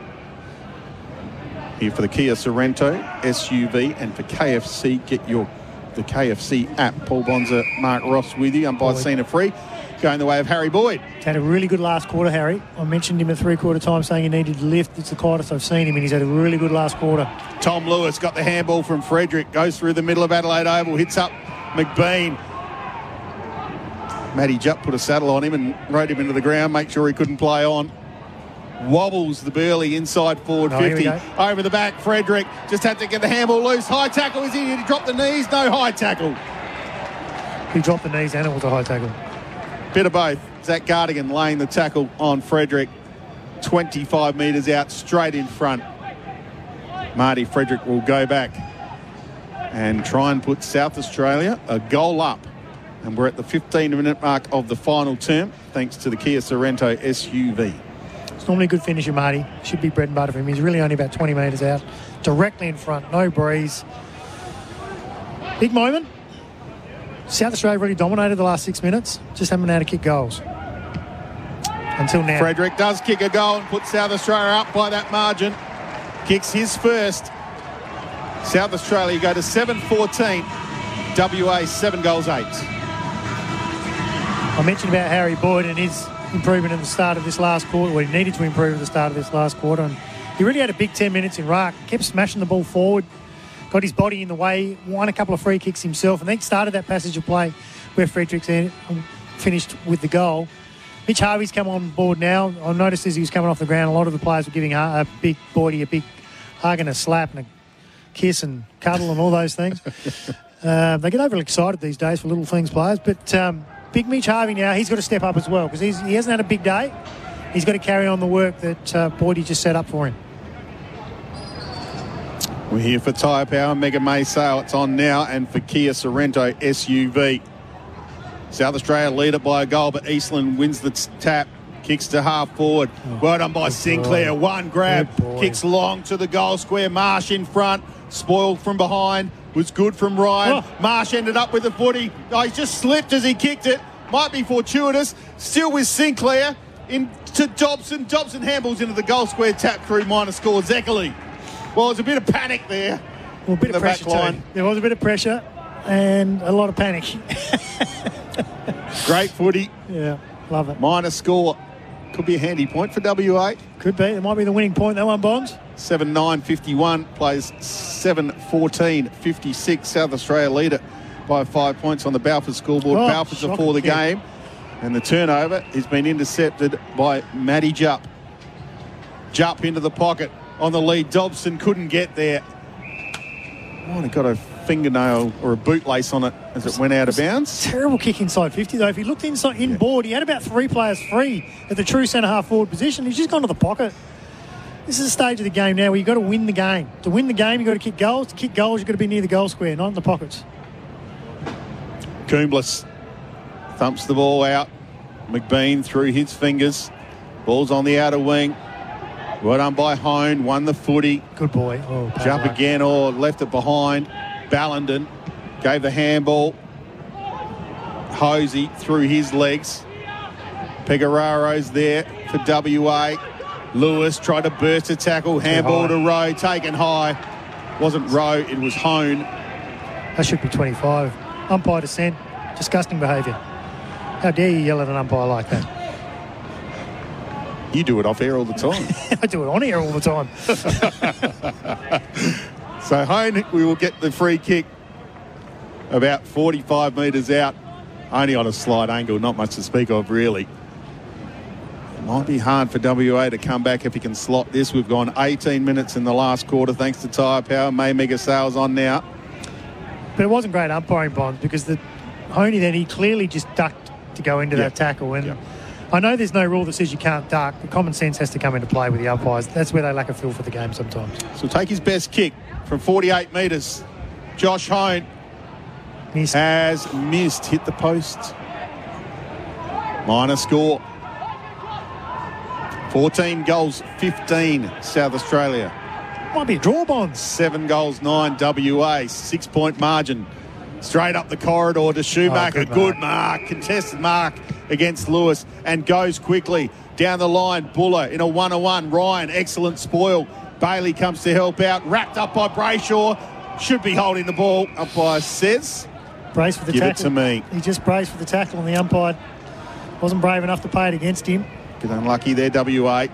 Here for the Kia Sorento SUV and for KFC, get your the KFC app. Paul Bonsor, Mark Ross with you. Umpire Boyd. seen a free. Going the way of Harry Boyd. He's had a really good last quarter, Harry. I mentioned him at three quarter time saying he needed to lift. It's the quietest I've seen him, and he's had a really good last quarter. Tom Lewis got the handball from Frederick, goes through the middle of Adelaide Oval, hits up McBean. Matty Jupp put a saddle on him and rode him into the ground, make sure he couldn't play on. Wobbles the Burley inside forward Oh, 50. Over the back, Frederick just had to get the handball loose. High tackle, is he? Did he drop the knees? No high tackle. He dropped the knees and it was a high tackle. Bit of both. Zach Gardigan laying the tackle on Frederick. 25 metres out, straight in front. Marty Frederick will go back and try and put South Australia a goal up. And we're at the 15 minute mark of the final term, thanks to the Kia Sorento SUV. It's normally a good finisher, Marty. Should be bread and butter for him. He's really only about 20 metres out, directly in front, no breeze. Big moment. South Australia really dominated the last six minutes, just haven't been able to kick goals. Until now. Frederick does kick a goal and puts South Australia up by that margin. Kicks his first. South Australia go to 7 14. WA 7 goals 8. I mentioned about Harry Boyd and his improvement in the start of this last quarter. Well, he needed to improve at the start of this last quarter. And he really had a big 10 minutes in ruck. Kept smashing the ball forward, got his body in the way, won a couple of free kicks himself, and then started that passage of play where Fredericks finished with the goal. Mitch Harvey's come on board now. I noticed as he was coming off the ground, a lot of the players were giving a, big Boydie a big hug and a slap and a kiss and cuddle and all those things. Uh, they get overly excited these days for little things, players. But um, big Mitch Harvey now, he's got to step up as well because he hasn't had a big day. He's got to carry on the work that uh, Boydie just set up for him. We're here for Tyre Power, Mega May sale. It's on now, and for Kia Sorento SUV. South Australia lead it by a goal, but Eastland wins the tap. Kicks to half forward. well done by Sinclair. boy. One grab. Kicks long to the goal square. Marsh in front. Spoiled from behind. Was good from Ryan. Oh. Marsh ended up with the footy. Oh, he just slipped as he kicked it. Might be fortuitous. Still with Sinclair. Into Dobson. Dobson handballs into the goal square. Tap through minor score. Zeckerly. Well, there's a bit of panic there. Well, a bit of the pressure too. There was a bit of pressure and a lot of panic. Great footy. yeah, love it. Minor score. Could be a handy point for WA. Could be. It might be the winning point, that one, Bonds. 7 9 51 plays 7 14 56. South Australia lead it by five points on the Balfour scoreboard. Oh, Balfour's for the game. And the turnover has been intercepted by Matty Jupp. Jupp into the pocket on the lead. Dobson couldn't get there. Oh, might have got a fingernail or a bootlace on it as it went out of bounds. Terrible kick inside 50, though. If he looked inside in board, he had about three players free at the true centre half forward position. He's just gone to the pocket. This is a stage of the game now where you've got to win the game. To win the game, you've got to kick goals. To kick goals, you've got to be near the goal square, not in the pockets. Coomblas thumps the ball out. McBean through his fingers. Ball's on the outer wing. Well done by Hone. Won the footy. Good boy. Oh, Jump luck. again or left it behind. Ballenden gave the handball. Hosey through his legs. Pecoraro's there for WA. Lewis tried to burst a tackle. Handball to Rowe. Taken high. Wasn't Rowe, it was Hone. That should be 25. Umpire dissent. Disgusting behaviour. How dare you yell at an umpire like that? You do it off air all the time. I do it on air all the time. So Hone, we will get the free kick about 45 metres out, only on a slight angle, not much to speak of really. It might be hard for WA to come back if he can slot this. We've gone 18 minutes in the last quarter thanks to Tyre Power. May Mega Sales on now. But it wasn't great umpiring bonds because the Honey then he clearly just ducked to go into Yeah. that tackle. And Yeah. I know there's no rule that says you can't duck, but common sense has to come into play with the umpires. That's where they lack a feel for the game sometimes. So take his best kick from 48 metres. Josh Hone Missed. has missed, hit the post. Minor score. 14 goals, 15 South Australia. Might be a draw bonds. Seven goals, nine WA, six point margin. Straight up the corridor to Schumacher. Oh, good good, mark. contested mark against Lewis, and goes quickly down the line. Buller in a one on one. Ryan, excellent spoil. Bailey comes to help out, wrapped up by Brayshaw. Should be holding the ball. Umpire says. Brace for the Give it to me. He just braced for the tackle, and the umpire wasn't brave enough to pay it against him. Get unlucky there, WA.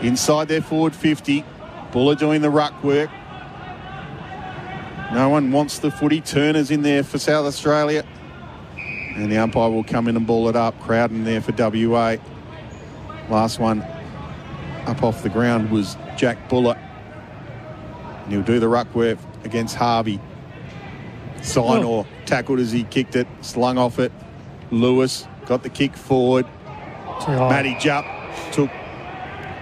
Inside their forward 50. Buller doing the ruck work. No one wants the footy. Turner's in there for South Australia. And the umpire will come in and ball it up. Crowden there for WA. Last one up off the ground was Jack Buller. And he'll do the ruck work against Harvey. Sinor oh. tackled as he kicked it, slung off it. Lewis got the kick forward. Matty Jupp took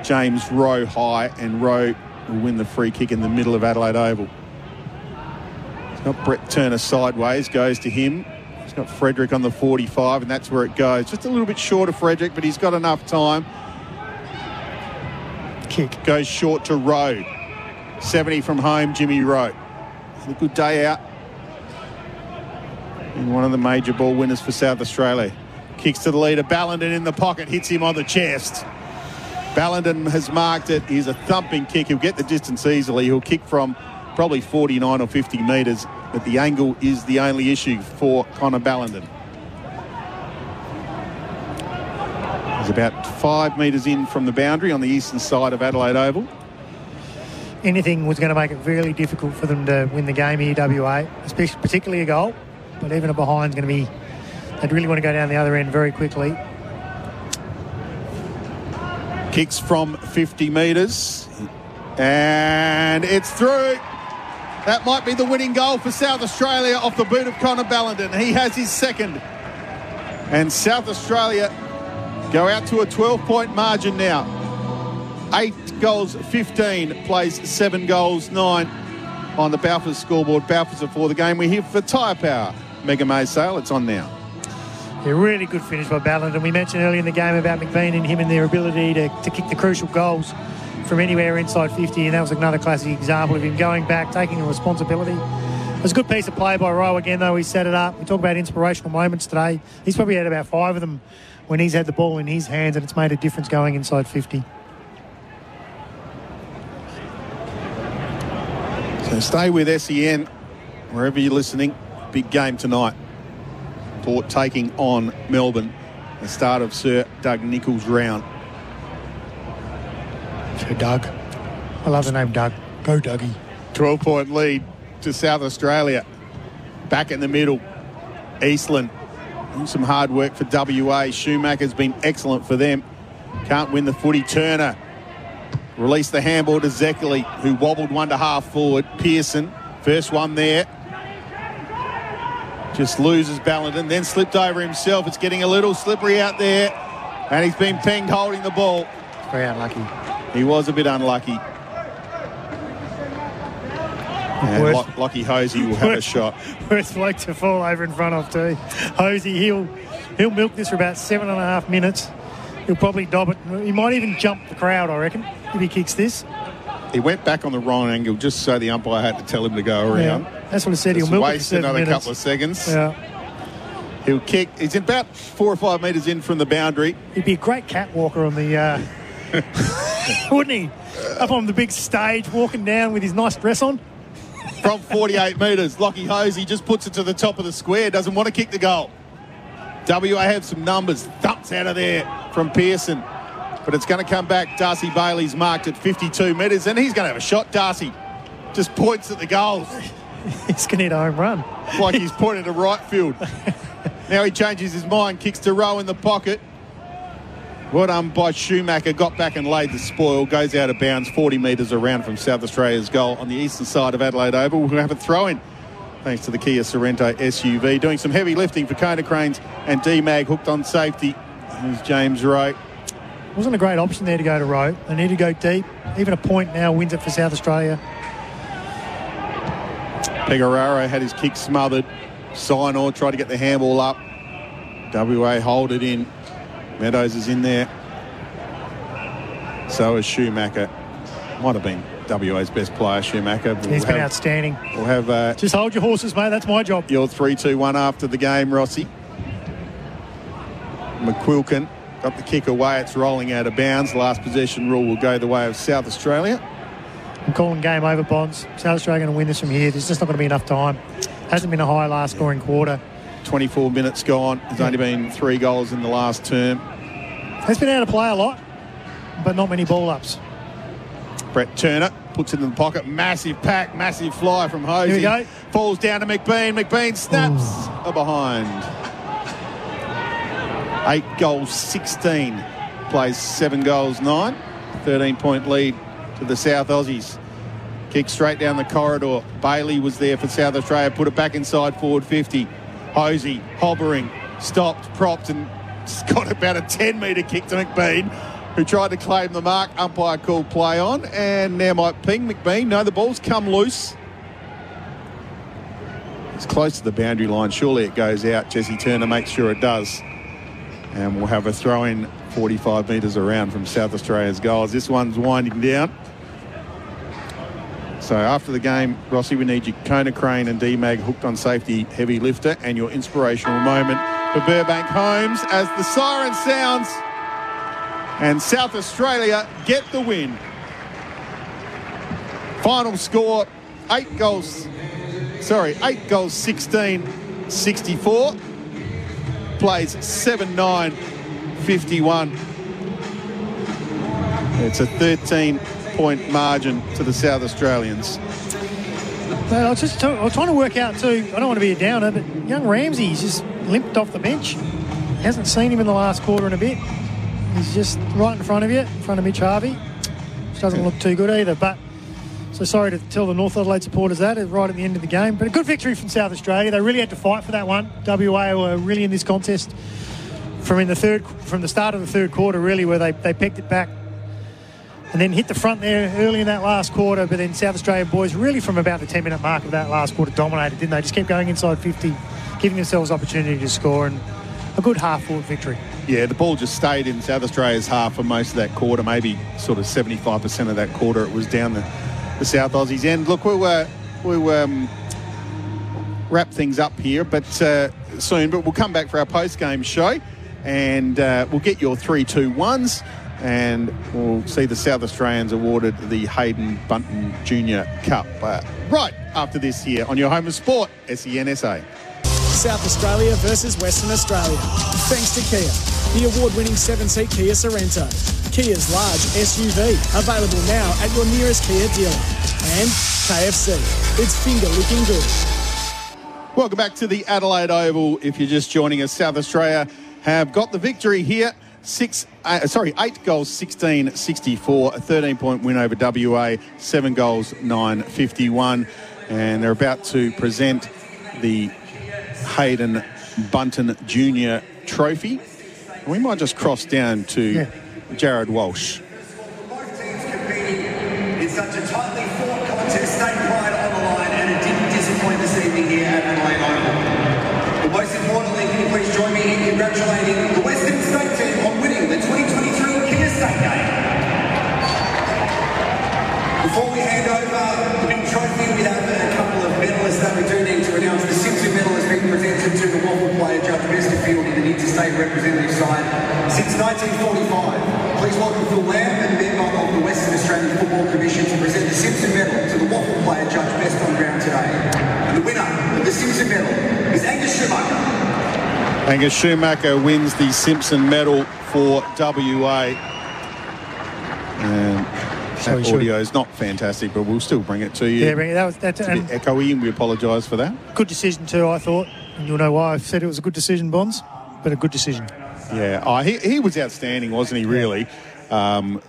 James Rowe high, and Rowe will win the free kick in the middle of Adelaide Oval. Got Brett Turner sideways, goes to him. He's got Frederick on the 45, and that's where it goes. Just a little bit short of Frederick, but he's got enough time. Kick. Goes short to Rowe. 70 from home, Jimmy Rowe. It's a good day out. And one of the major ball winners for South Australia. Kicks to the leader. Ballenden in the pocket, hits him on the chest. Ballenden has marked it. He's a thumping kick. He'll get the distance easily. He'll kick from probably 49 or 50 metres, but the angle is the only issue for Connor Ballenden. He's about five metres in from the boundary on the eastern side of Adelaide Oval. Anything was going to make it really difficult for them to win the game here, WA, especially particularly a goal. But even a behind's going to be. They'd really want to go down the other end very quickly. Kicks from 50 metres. And it's through. That might be the winning goal for South Australia off the boot of Connor Ballenden. He has his second. And South Australia go out to a 12 point margin now. Eight goals, 15 plays seven goals, nine on the Balfour scoreboard. Balfour's are for the game. We're here for Tyre Power. Mega May sale. It's on now. A really good finish by Ballard. And we mentioned earlier in the game about McBean and him and their ability to, to kick the crucial goals from anywhere inside 50. And that was another classic example of him going back, taking a responsibility. It was a good piece of play by Rowe again, though. He set it up. We talk about inspirational moments today. He's probably had about five of them when he's had the ball in his hands, and it's made a difference going inside 50. So stay with SEN wherever you're listening. Big game tonight. Port taking on Melbourne. The start of Sir Doug Nicholls' round. So, Doug. I love the name Doug. Go, Dougie. 12 point lead to South Australia. Back in the middle. Eastland. Doing some hard work for WA. Schumacher's been excellent for them. Can't win the footy. Turner Release the handball to Zekeli, who wobbled one to half forward. Pearson, first one there. Just loses Ballenden, then slipped over himself. It's getting a little slippery out there. And he's been pinged holding the ball. Very unlucky. He was a bit unlucky. And Worst- Lock- Lockie Hosey will have a Worst- shot. Worst bloke to fall over in front of too. Hosey, he'll he'll milk this for about seven and a half minutes. He'll probably dob it. He might even jump the crowd, I reckon, if he kicks this. He went back on the wrong angle just so the umpire had to tell him to go around. Yeah, that's what I said. He'll milk it for waste another minutes. couple of seconds. Yeah, He'll kick. He's about four or five metres in from the boundary. he'd be a great catwalker on the, uh, wouldn't he? Up on the big stage, walking down with his nice dress on. From 48 metres, Lockie Hosey just puts it to the top of the square, doesn't want to kick the goal. WA have some numbers. Thumps out of there from Pearson. But it's going to come back. Darcy Bailey's marked at 52 metres, and he's going to have a shot. Darcy just points at the goals He's going to hit a home run. like he's pointing to right field. Now he changes his mind, kicks to Rowe in the pocket. Well done by Schumacher, got back and laid the spoil, goes out of bounds 40 metres around from South Australia's goal on the eastern side of Adelaide Oval. We'll have a throw in thanks to the Kia Sorento SUV. Doing some heavy lifting for Konecranes and Demag hooked on safety. Here's James Rowe. Wasn't a great option there to go to Rowe. They need to go deep. Even a point now wins it for South Australia. Pecoraro had his kick smothered. Sinor tried to get the handball up. WA hold it in. Meadows is in there. So is Schumacher. Might have been WA's best player, Schumacher. We'll He's been have, outstanding. We'll have uh, Just hold your horses, mate. That's my job. your 3 2 1 after the game, Rossi. McQuilkin got the kick away. It's rolling out of bounds. Last possession rule will go the way of South Australia. I'm calling game over, Bonds. South Australia going to win this from here. There's just not going to be enough time. Hasn't been a high last scoring quarter. 24 minutes gone. There's only been three goals in the last term. Has been able to play a lot, but not many ball ups. Brett Turner puts it in the pocket. Massive pack, massive fly from Hosey. Here we go. Falls down to McBean. McBean snaps a behind. Eight goals, 16. Plays seven goals, nine. 13 point lead to the South Aussies. Kick straight down the corridor. Bailey was there for South Australia. Put it back inside forward 50. Hosey hovering, stopped, propped, and got about a 10 metre kick to McBean, who tried to claim the mark. Umpire called play on, and now might ping McBean. No, the ball's come loose. It's close to the boundary line. Surely it goes out. Jesse Turner makes sure it does. And we'll have a throw in 45 metres around from South Australia's goals. This one's winding down. So after the game, Rossi, we need your Konecranes and Demag hooked on safety heavy lifter and your inspirational moment for Burbank Homes as the siren sounds and South Australia get the win. Final score, eight goals, sorry, eight goals, 16, 64. Plays 7-9, 51. It's a 13 point margin to the South Australians. But I was just I was trying to work out too. I don't want to be a downer, but young Ramsey's just limped off the bench. Hasn't seen him in the last quarter in a bit. He's just right in front of you, in front of Mitch Harvey. Which doesn't look too good either. But so sorry to tell the North Adelaide supporters that right at the end of the game. But a good victory from South Australia. They really had to fight for that one. WA were really in this contest from in the third from the start of the third quarter, really, where they, they pegged it back and then hit the front there early in that last quarter. But then South Australian boys, really from about the 10 minute mark of that last quarter, dominated, didn't they? Just kept going inside 50, giving themselves opportunity to score, and a good half forward victory. Yeah, the ball just stayed in South Australia's half for most of that quarter, maybe sort of 75% of that quarter. It was down the, the South Aussies' end. Look, we'll, uh, we'll um, wrap things up here but uh, soon, but we'll come back for our post game show and uh, we'll get your 3 2 1s and we'll see the South Australians awarded the Haydn Bunton Junior Cup uh, right after this here on your home of sport, SENSA. South Australia versus Western Australia. Thanks to Kia, the award-winning seven-seat Kia Sorento. Kia's large SUV, available now at your nearest Kia dealer. And KFC, it's finger licking good. Welcome back to the Adelaide Oval. If you're just joining us, South Australia have got the victory here. Six, uh, sorry, eight goals, 16 64, a 13 point win over WA, seven goals, 9 51. And they're about to present the Haydn Bunton Junior Trophy. We might just cross down to Yeah. Jared Walsh. Westerfield in the interstate representative side since 1945. Please welcome Phil Lamb, a member of the Western Australian Football Commission, to present the Simpson medal to the WAFL player Judge Best on ground today. And the winner of the Simpson medal is Angus Schumacher. Angus Schumacher wins the Simpson medal for WA. And So he that should. audio is not fantastic, but we'll still bring it to you. Yeah, but that was that's It's a bit um, echoey, and we apologise for that. good decision too. I thought, and you'll know why I said it was a good decision, Bonds, but a good decision. Yeah, oh, he, he was outstanding, wasn't he, really? Um,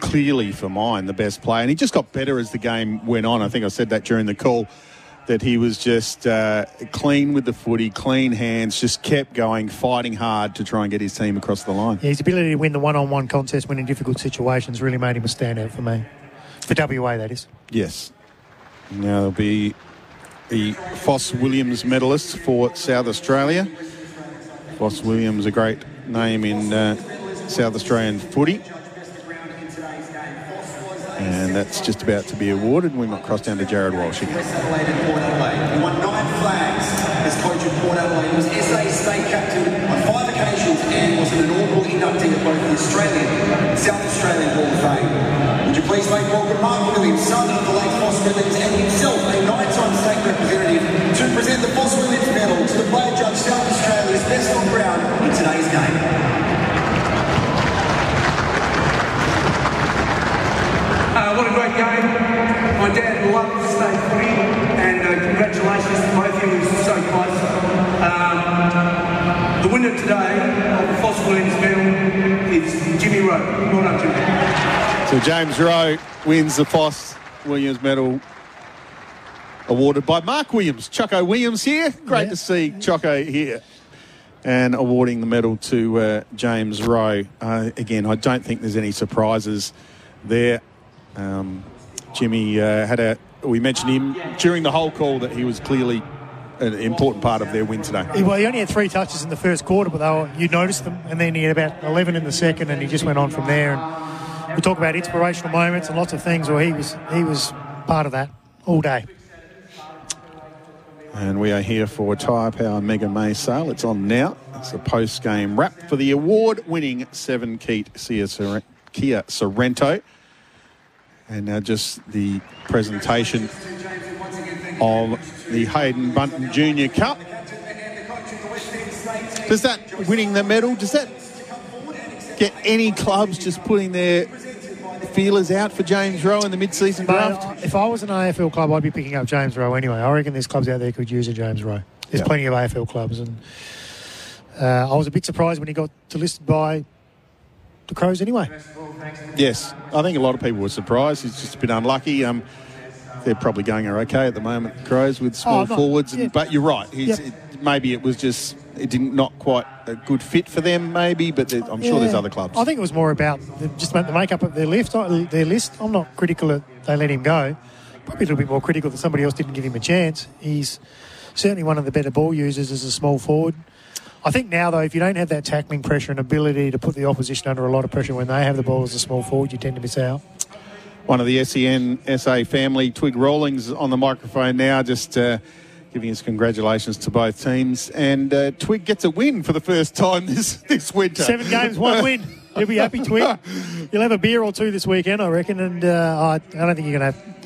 clearly, for mine, the best player. And he just got better as the game went on. I think I said that during the call, that he was just uh, clean with the footy, clean hands, just kept going, fighting hard to try and get his team across the line. Yeah, his ability to win the one-on-one contest when in difficult situations really made him a standout for me. For WA, that is. Yes. Now there'll be the Foss Williams medalist for South Australia. Foss Williams, a great name in uh, South Australian footy. And that's just about to be awarded. We might cross down to Jared Walsh again. As coach of Port was SA state captain on five occasions and was an inaugural inductee of both the Australian and South Australian Hall of Fame. What a great game. My dad loved state footy, and uh, congratulations to both of you. It was so close. Um, the winner today of the Foss Williams medal is Jimmy Rowe. Well done, Jimmy. So James Rowe wins the Foss Williams medal awarded by Mark Williams. Choco Williams here. Great Yeah. to see Choco here. And awarding the medal to uh, James Rowe. Uh, again, I don't think there's any surprises there. Um, Jimmy uh, had a. We mentioned him during the whole call that he was clearly an important part of their win today. Well, he only had three touches in the first quarter, but they were, you noticed them, and then he had about 11 in the second, and he just went on from there. And we talk about inspirational moments and lots of things. Well, he was he was part of that all day. And we are here for Tyre Power Mega May sale. It's on now. It's a post game wrap for the award winning seven Keat Kia, Sor- Kia Sorento. And now just the presentation of the Haydn Bunton Junior Cup. Does that winning the medal, does that get any clubs just putting their feelers out for James Rowe in the mid season draft? But if I was an AFL club, I'd be picking up James Rowe anyway. I reckon there's clubs out there could use a James Rowe. There's plenty of AFL clubs, and uh, I was a bit surprised when he got to listed by the Crows anyway. Yes, I think a lot of people were surprised. He's just a bit unlucky. Um, they're probably going okay at the moment, Crows, with small Oh, not- forwards. And, yeah. But you're right. He's, Yep. it, maybe it was just it didn't not quite a good fit for them. Maybe, but I'm sure there's other clubs. I think it was more about the, just about the makeup of their list. Their list. I'm not critical that they let him go. Probably a little bit more critical that somebody else didn't give him a chance. He's certainly one of the better ball users as a small forward. I think now, though, if you don't have that tackling pressure and ability to put the opposition under a lot of pressure when they have the ball as a small forward, you tend to miss out. One of the SEN SA family, Twig Rawlings, on the microphone now, just uh, giving his congratulations to both teams. And uh, Twig gets a win for the first time this this winter. Seven games, one win. You'll be happy, Twig. You'll have a beer or two this weekend, I reckon. And uh, I, I don't think you're going to have.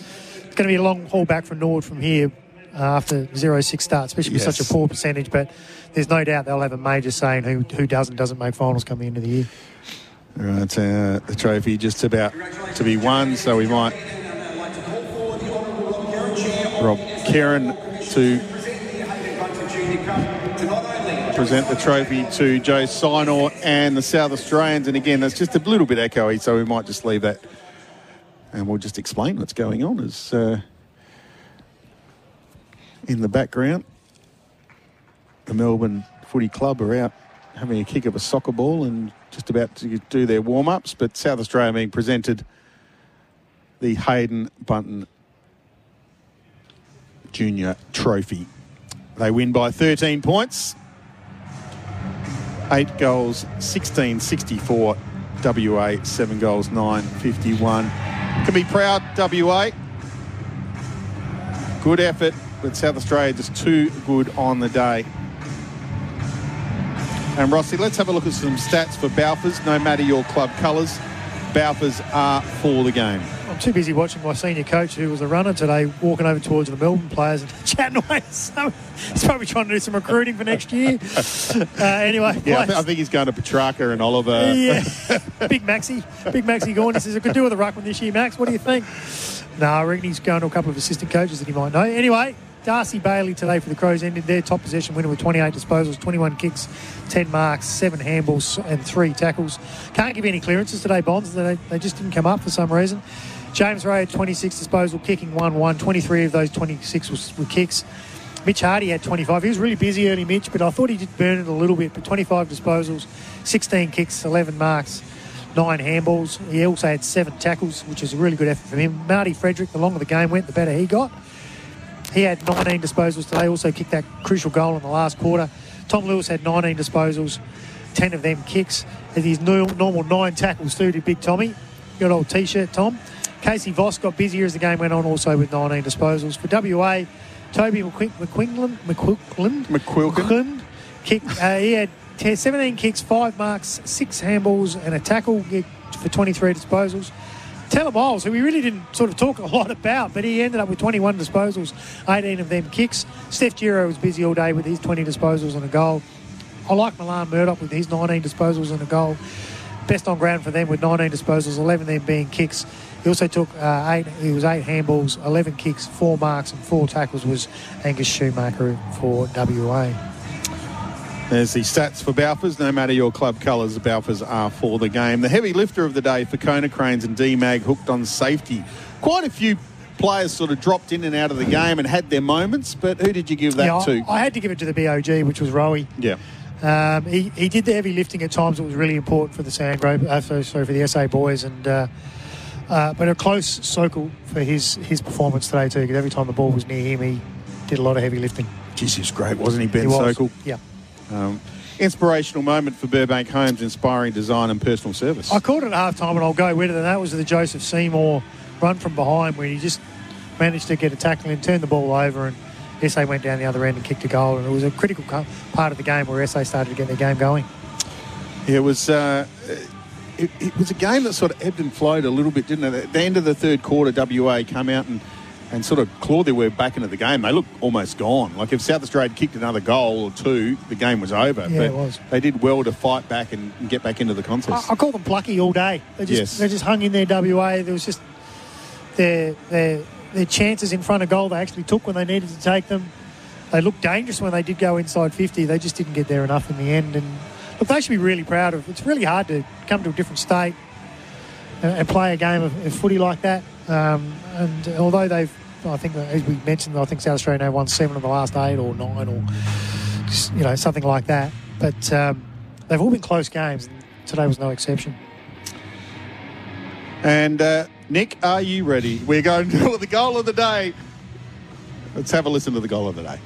It's going to be a long haul back from Nord from here uh, after 0 6 start, especially with such a poor percentage. But there's no doubt they'll have a major say in who, who does and doesn't make finals come the end of the year. Right, uh, the trophy just about to be won, so we might Rob Kieran to present the trophy to Joe Sinor and the South Australians. And again, that's just a little bit echoey, so we might just leave that and we'll just explain what's going on as uh, in the background. Melbourne Footy Club are out having a kick of a soccer ball and just about to do their warm ups, but South Australia being presented the Haydn Bunton Junior Trophy. They win by 13 points. Eight goals, 16 64. WA, seven goals, 9 51. Can be proud, WA. Good effort, but South Australia just too good on the day. And Rossi, let's have a look at some stats for Balfours. No matter your club colours, Balfours are for the game. I'm too busy watching my senior coach, who was a runner today, walking over towards the Melbourne players and chatting away. So he's probably trying to do some recruiting for next year. Uh, anyway, Yeah, I, th- I think he's going to Petracca and Oliver. yeah, big Maxi, big Maxi Gawn. He says, "I could do with a ruckman this year, Max. What do you think?" No, I reckon he's going to a couple of assistant coaches that he might know. Anyway, Darcy Bailey today for the Crows ended their top possession winner with 28 disposals, 21 kicks, 10 marks, seven handballs, and three tackles. Can't give any clearances today, Bonds. They, they just didn't come up for some reason. James Ray had 26 disposal, kicking 1 1. 23 of those 26 was, were kicks. Mitch Hardy had 25. He was really busy early, Mitch, but I thought he did burn it a little bit. But 25 disposals, 16 kicks, 11 marks, nine handballs. He also had seven tackles, which is a really good effort from him. Marty Frederick, the longer the game went, the better he got. He had 19 disposals today, also kicked that crucial goal in the last quarter. Tom Lewis had 19 disposals, 10 of them kicks. And his normal nine tackles through to Big Tommy. Good old t shirt, Tom. Casey Voss got busier as the game went on, also with 19 disposals. For WA, Toby McQuin- McQuinlan, McQuillan, McQuilkin. kick, uh, he had 10, 17 kicks, five marks, six handballs, and a tackle for 23 disposals. Taylor Miles, who we really didn't sort of talk a lot about, but he ended up with 21 disposals, 18 of them kicks. Steph Giro was busy all day with his 20 disposals and a goal. I like Milan Murdoch with his 19 disposals and a goal. Best on ground for them with 19 disposals, 11 of them being kicks. He also took uh, eight. He was eight handballs, 11 kicks, four marks, and four tackles. Was Angus Schumacher for WA. There's the stats for Balfours. No matter your club colours, Balfours are for the game. The heavy lifter of the day for Konecranes and Demag hooked on safety. Quite a few players sort of dropped in and out of the game and had their moments, but who did you give that yeah, I- to? I, had to give it to the BOG, which was Rowie. yeah. Um, he, he did the heavy lifting at times. It was really important for the Sandgrove, uh, for, sorry, for the SA boys, and uh, uh, but a close circle for his his performance today too. Because every time the ball was near him, he did a lot of heavy lifting. Jeez, he was great, wasn't he, Ben he was. Sokol? Yeah. Um, inspirational moment for Burbank Homes, inspiring design and personal service. I called it at half time, and I'll go with it. And that was the Joseph Seymour run from behind, where he just managed to get a tackle and turn the ball over, and SA went down the other end and kicked a goal. And it was a critical part of the game where SA started to get their game going. It was uh, it, it was a game that sort of ebbed and flowed a little bit, didn't it? At the end of the third quarter, WA came out and, and sort of clawed their way back into the game. They looked almost gone. Like if South Australia had kicked another goal or two, the game was over. Yeah, but it was. They did well to fight back and, and get back into the contest. I, I call them plucky all day. They just Yes. they just hung in there. WA. There was just their their their chances in front of goal. They actually took when they needed to take them. They looked dangerous when they did go inside 50. They just didn't get there enough in the end. And look, they should be really proud of. It's really hard to come to a different state and, and play a game of, of footy like that. Um, and although they've, I think as we mentioned, I think South Australia now won seven of the last eight or nine or you know something like that. But um, they've all been close games. Today was no exception. And uh, Nick, are you ready? We're going to the goal of the day. Let's have a listen to the goal of the day.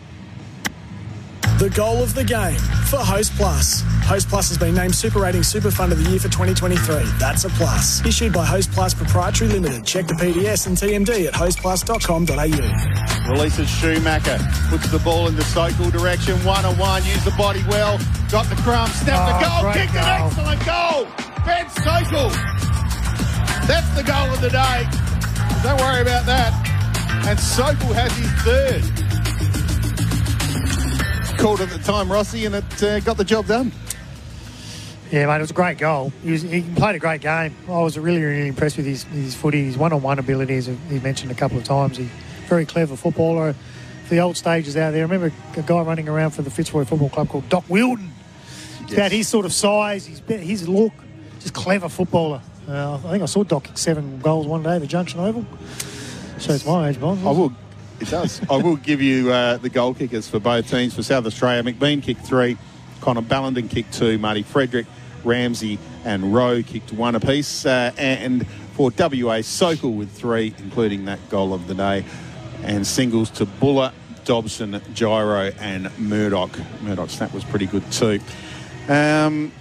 The goal of the game for Hostplus. Host Plus has been named Super Rating Super Fund of the Year for 2023. That's a plus. Issued by Hostplus Proprietary Limited. Check the PDS and TMD at hostplus.com.au. Releases Schumacher, puts the ball in the Sokol direction, one on one, used the body well, got the crumb, snapped Oh, the ah, goal, great kicked an excellent goal. Ben Sokol. That's the goal of the day. Don't worry about that. And Sokol has his third. Called at the time, Rossi, and it uh, got the job done. Yeah, mate, it was a great goal. He, was, he played a great game. I was really, really impressed with his, his footy, his one-on-one ability, as he mentioned a couple of times. He's a very clever footballer, the old stages out there. I remember a guy running around for the Fitzroy Football Club called Doc Wilden. It's about his sort of size, his, his look, just clever footballer. Uh, I think I saw Doc seven goals one day at the Junction Oval. Shows my age, Bonds. I will. It does. I will give you uh, the goal kickers for both teams. For South Australia, McBean kicked three, Connor Ballenden kicked two, Marty Frederick, Ramsey, and Rowe kicked one apiece. Uh, and for WA, Sokol with three, including that goal of the day, and singles to Buller, Dobson, Giro, and Murdoch. Murdoch's snap was pretty good too. Um,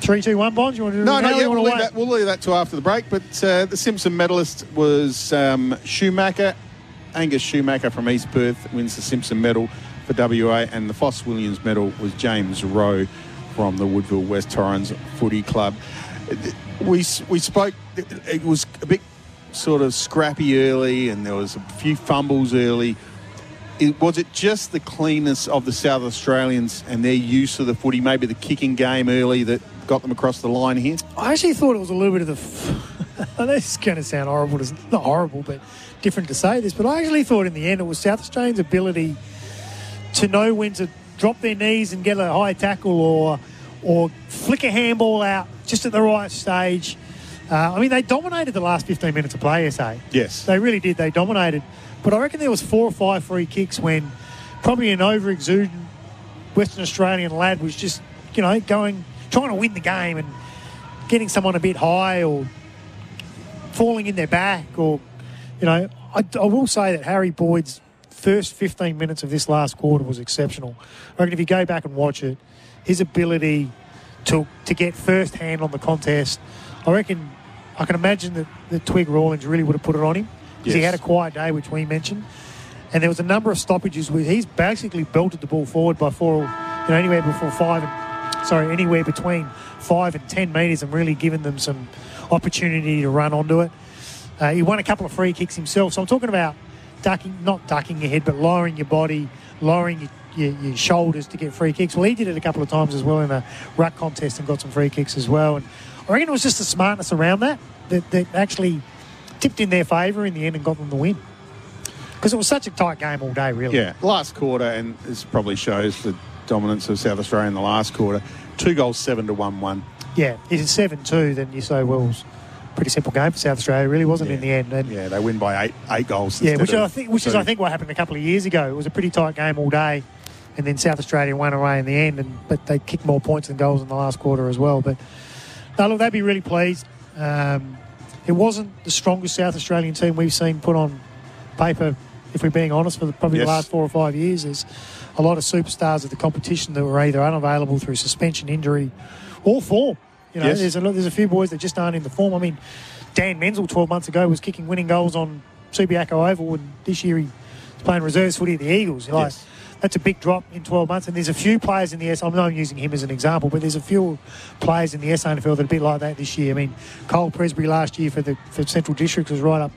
Three, two, one, Bonds. You want to do no, no, yeah, we'll leave, that, we'll leave that to after the break. But uh, the Simpson medalist was um, Schumacher. Angus Schumacher from East Perth wins the Simpson medal for WA, and the Foss Williams medal was James Rowe from the Woodville West Torrens Footy Club. We, we spoke, it was a bit sort of scrappy early, and there was a few fumbles early. It, was it just the cleanness of the South Australians and their use of the footy, maybe the kicking game early that got them across the line here? I actually thought it was a little bit of the. F- is going to sound horrible, to, not horrible, but different to say this. But I actually thought in the end it was South Australians' ability to know when to drop their knees and get a high tackle or or flick a handball out just at the right stage. Uh, I mean, they dominated the last 15 minutes of play, SA. Yes. They really did. They dominated. But I reckon there was four or five free kicks when probably an over-exuding Western Australian lad was just, you know, going, trying to win the game and getting someone a bit high or falling in their back or, you know, I, I will say that Harry Boyd's first 15 minutes of this last quarter was exceptional. I reckon if you go back and watch it, his ability to to get first hand on the contest, I reckon I can imagine that, that Twig Rawlings really would have put it on him because he had a quiet day, which we mentioned. And there was a number of stoppages where he's basically belted the ball forward by four, you know, anywhere before five and sorry, anywhere between five and ten metres, and really given them some opportunity to run onto it. Uh, he won a couple of free kicks himself, so I'm talking about ducking, not ducking your head, but lowering your body, lowering your, your, your shoulders to get free kicks. Well, he did it a couple of times as well in a ruck contest and got some free kicks as well. And I reckon it was just the smartness around that that, that actually tipped in their favour in the end and got them the win. Because it was such a tight game all day, really. Yeah, last quarter, and this probably shows the dominance of South Australia in the last quarter. Two goals, seven to one, one. Yeah, if it's 7 2, then you say, well, it was a pretty simple game for South Australia, really, wasn't it, in the end? And Yeah, they win by eight eight goals. Yeah, which I think, which is. I think what happened a couple of years ago. It was a pretty tight game all day, and then South Australia won away in the end. And but they kicked more points than goals in the last quarter as well. But no, look, they'd be really pleased. Um, it wasn't the strongest South Australian team we've seen put on paper, if we're being honest, for the, probably Yes. the last four or five years. There's a lot of superstars of the competition that were either unavailable through suspension, injury, or form. You know, Yes. there's a lot, there's a few boys that just aren't in the form. I mean, Dan Menzel 12 months ago was kicking winning goals on Subiaco Oval, and this year he's playing reserves footy at the Eagles. Like, Yes. That's a big drop in 12 months. And there's a few players in the S. I'm not using him as an example, but there's a few players in the SANFL that are a bit like that this year. I mean, Cole Presbury last year for the for Central Districts was right up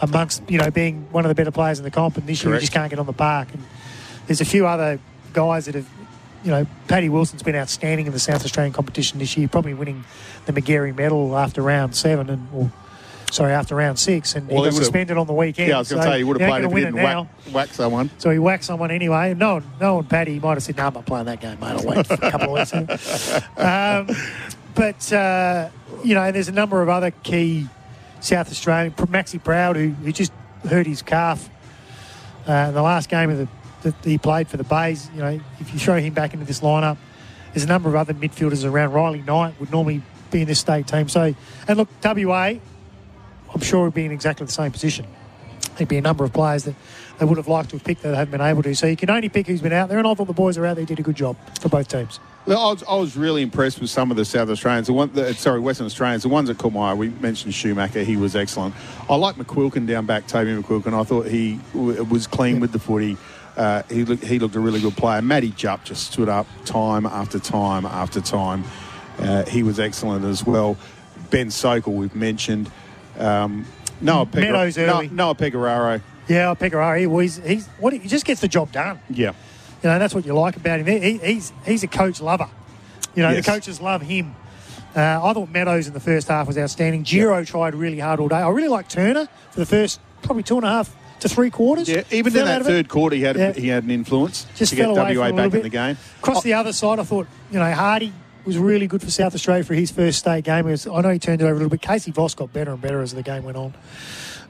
amongst you know being one of the better players in the comp, and this year he just can't get on the park. And there's a few other guys that have, you know, Paddy Wilson's been outstanding in the South Australian competition this year, probably winning the Magarey medal after round seven and or sorry after round six, and Well, he got suspended on the weekend. Yeah, I was going to so say, he would have played if he didn't whack, whack someone. So he whacked someone anyway. No, no, and Paddy might have said, "No, I'm not playing that game, mate. I'll wait for a couple of weeks." um, but uh, you know, there's a number of other key South Australian. Maxi Proud, who, who just hurt his calf uh, in the last game of the that he played for the Bays. You know, if you throw him back into this lineup, there's a number of other midfielders around. Riley Knight would normally be in this state team. So, and look, WA, I'm sure would be in exactly the same position. There'd be a number of players that they would have liked to have picked that haven't been able to. So you can only pick who's been out there, and I thought the boys are out there did a good job for both teams. Well, I was, I was really impressed with some of the South Australians. The one, the, sorry, Western Australians. The ones at caught. We mentioned Schumacher. He was excellent. I like McQuilkin down back. Toby McQuilkin. I thought he w- was clean with the footy. Uh, he looked he looked a really good player. Matty Jupp just stood up time after time after time. Uh, he was excellent as well. Ben Sokol we've mentioned. Um, Noah Pegor- Meadows early. Noah, Noah Pecoraro. Yeah, Pecoraro, he, well, he's, he's what he just gets the job done. Yeah. You know, that's what you like about him. He, he- he's he's a coach lover. You know, Yes. the coaches love him. Uh, I thought Meadows in the first half was outstanding. Giro tried really hard all day. I really liked Turner for the first probably two and a half, to three quarters. Yeah, even Fell in that of it. third quarter, he had Yeah. he had an influence just to get WA back in the game. Across the other side, I thought, you know, Hardy was really good for South Australia for his first state game. Was- I know he turned it over a little bit. Casey Voss got better and better as the game went on.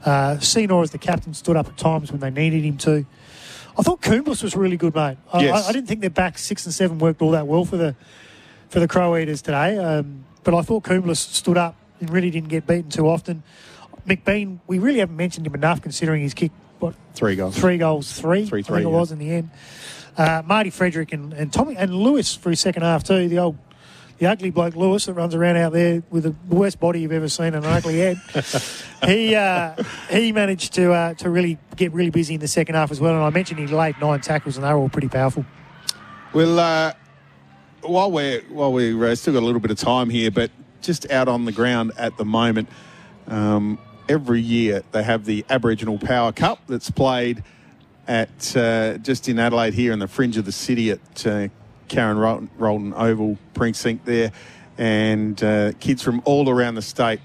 Uh, Sinor, as the captain, stood up at times when they needed him to. I thought Coombs was really good, mate. I, Yes. I, I didn't think their back six and seven worked all that well for the for the Crow Eaters today, um, but I thought Coombs stood up and really didn't get beaten too often. McBean, we really haven't mentioned him enough considering his kick, what, Three goals. three goals, three, Three, I three, think it was in the end. Uh, Marty Frederick and, and Tommy and Lewis for his second half too. The old, the ugly bloke Lewis that runs around out there with the worst body you've ever seen and an ugly head. he uh, he managed to uh, to really get really busy in the second half as well. And I mentioned he laid nine tackles and they were all pretty powerful. Well, uh, while we're while we're uh, still got a little bit of time here, but just out on the ground at the moment, um, every year they have the Aboriginal Power Cup that's played at uh, just in Adelaide here in the fringe of the city at uh, Karen Rolton, Rolton Oval precinct there, and uh, kids from all around the state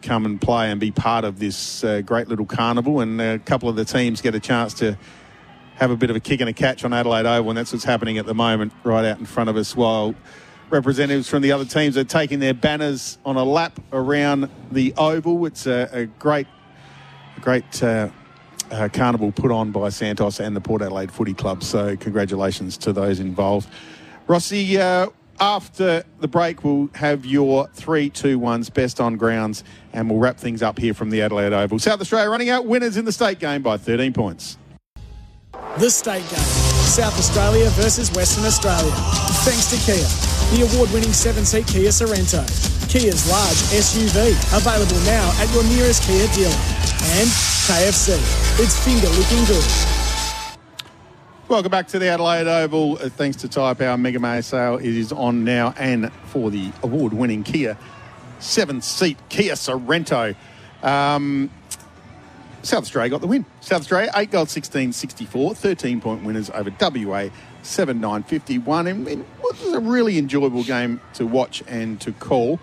come and play and be part of this uh, great little carnival, and a couple of the teams get a chance to have a bit of a kick and a catch on Adelaide Oval, and that's what's happening at the moment, right out in front of us. While representatives from the other teams are taking their banners on a lap around the oval, it's a, a great, a great uh, uh, carnival put on by Santos and the Port Adelaide Footy Club. So congratulations to those involved. Rossi, uh, after the break, we'll have your three, two, ones best on grounds, and we'll wrap things up here from the Adelaide Oval. South Australia running out winners in the state game by 13 points. The state game. South Australia versus Western Australia. Thanks to Kia. The award-winning seven-seat Kia Sorento. Kia's large SUV. Available now at your nearest Kia dealer. And KFC. It's finger looking good. Welcome back to the Adelaide Oval. Uh, thanks to Tyre Power Mega May sale, it is on now and for the award-winning Kia seven-seat Kia Sorento. Um, South Australia got the win. South Australia, 8 goals, 16 64, 13 point winners over WA, 7 9 51. And it was a really enjoyable game to watch and to call.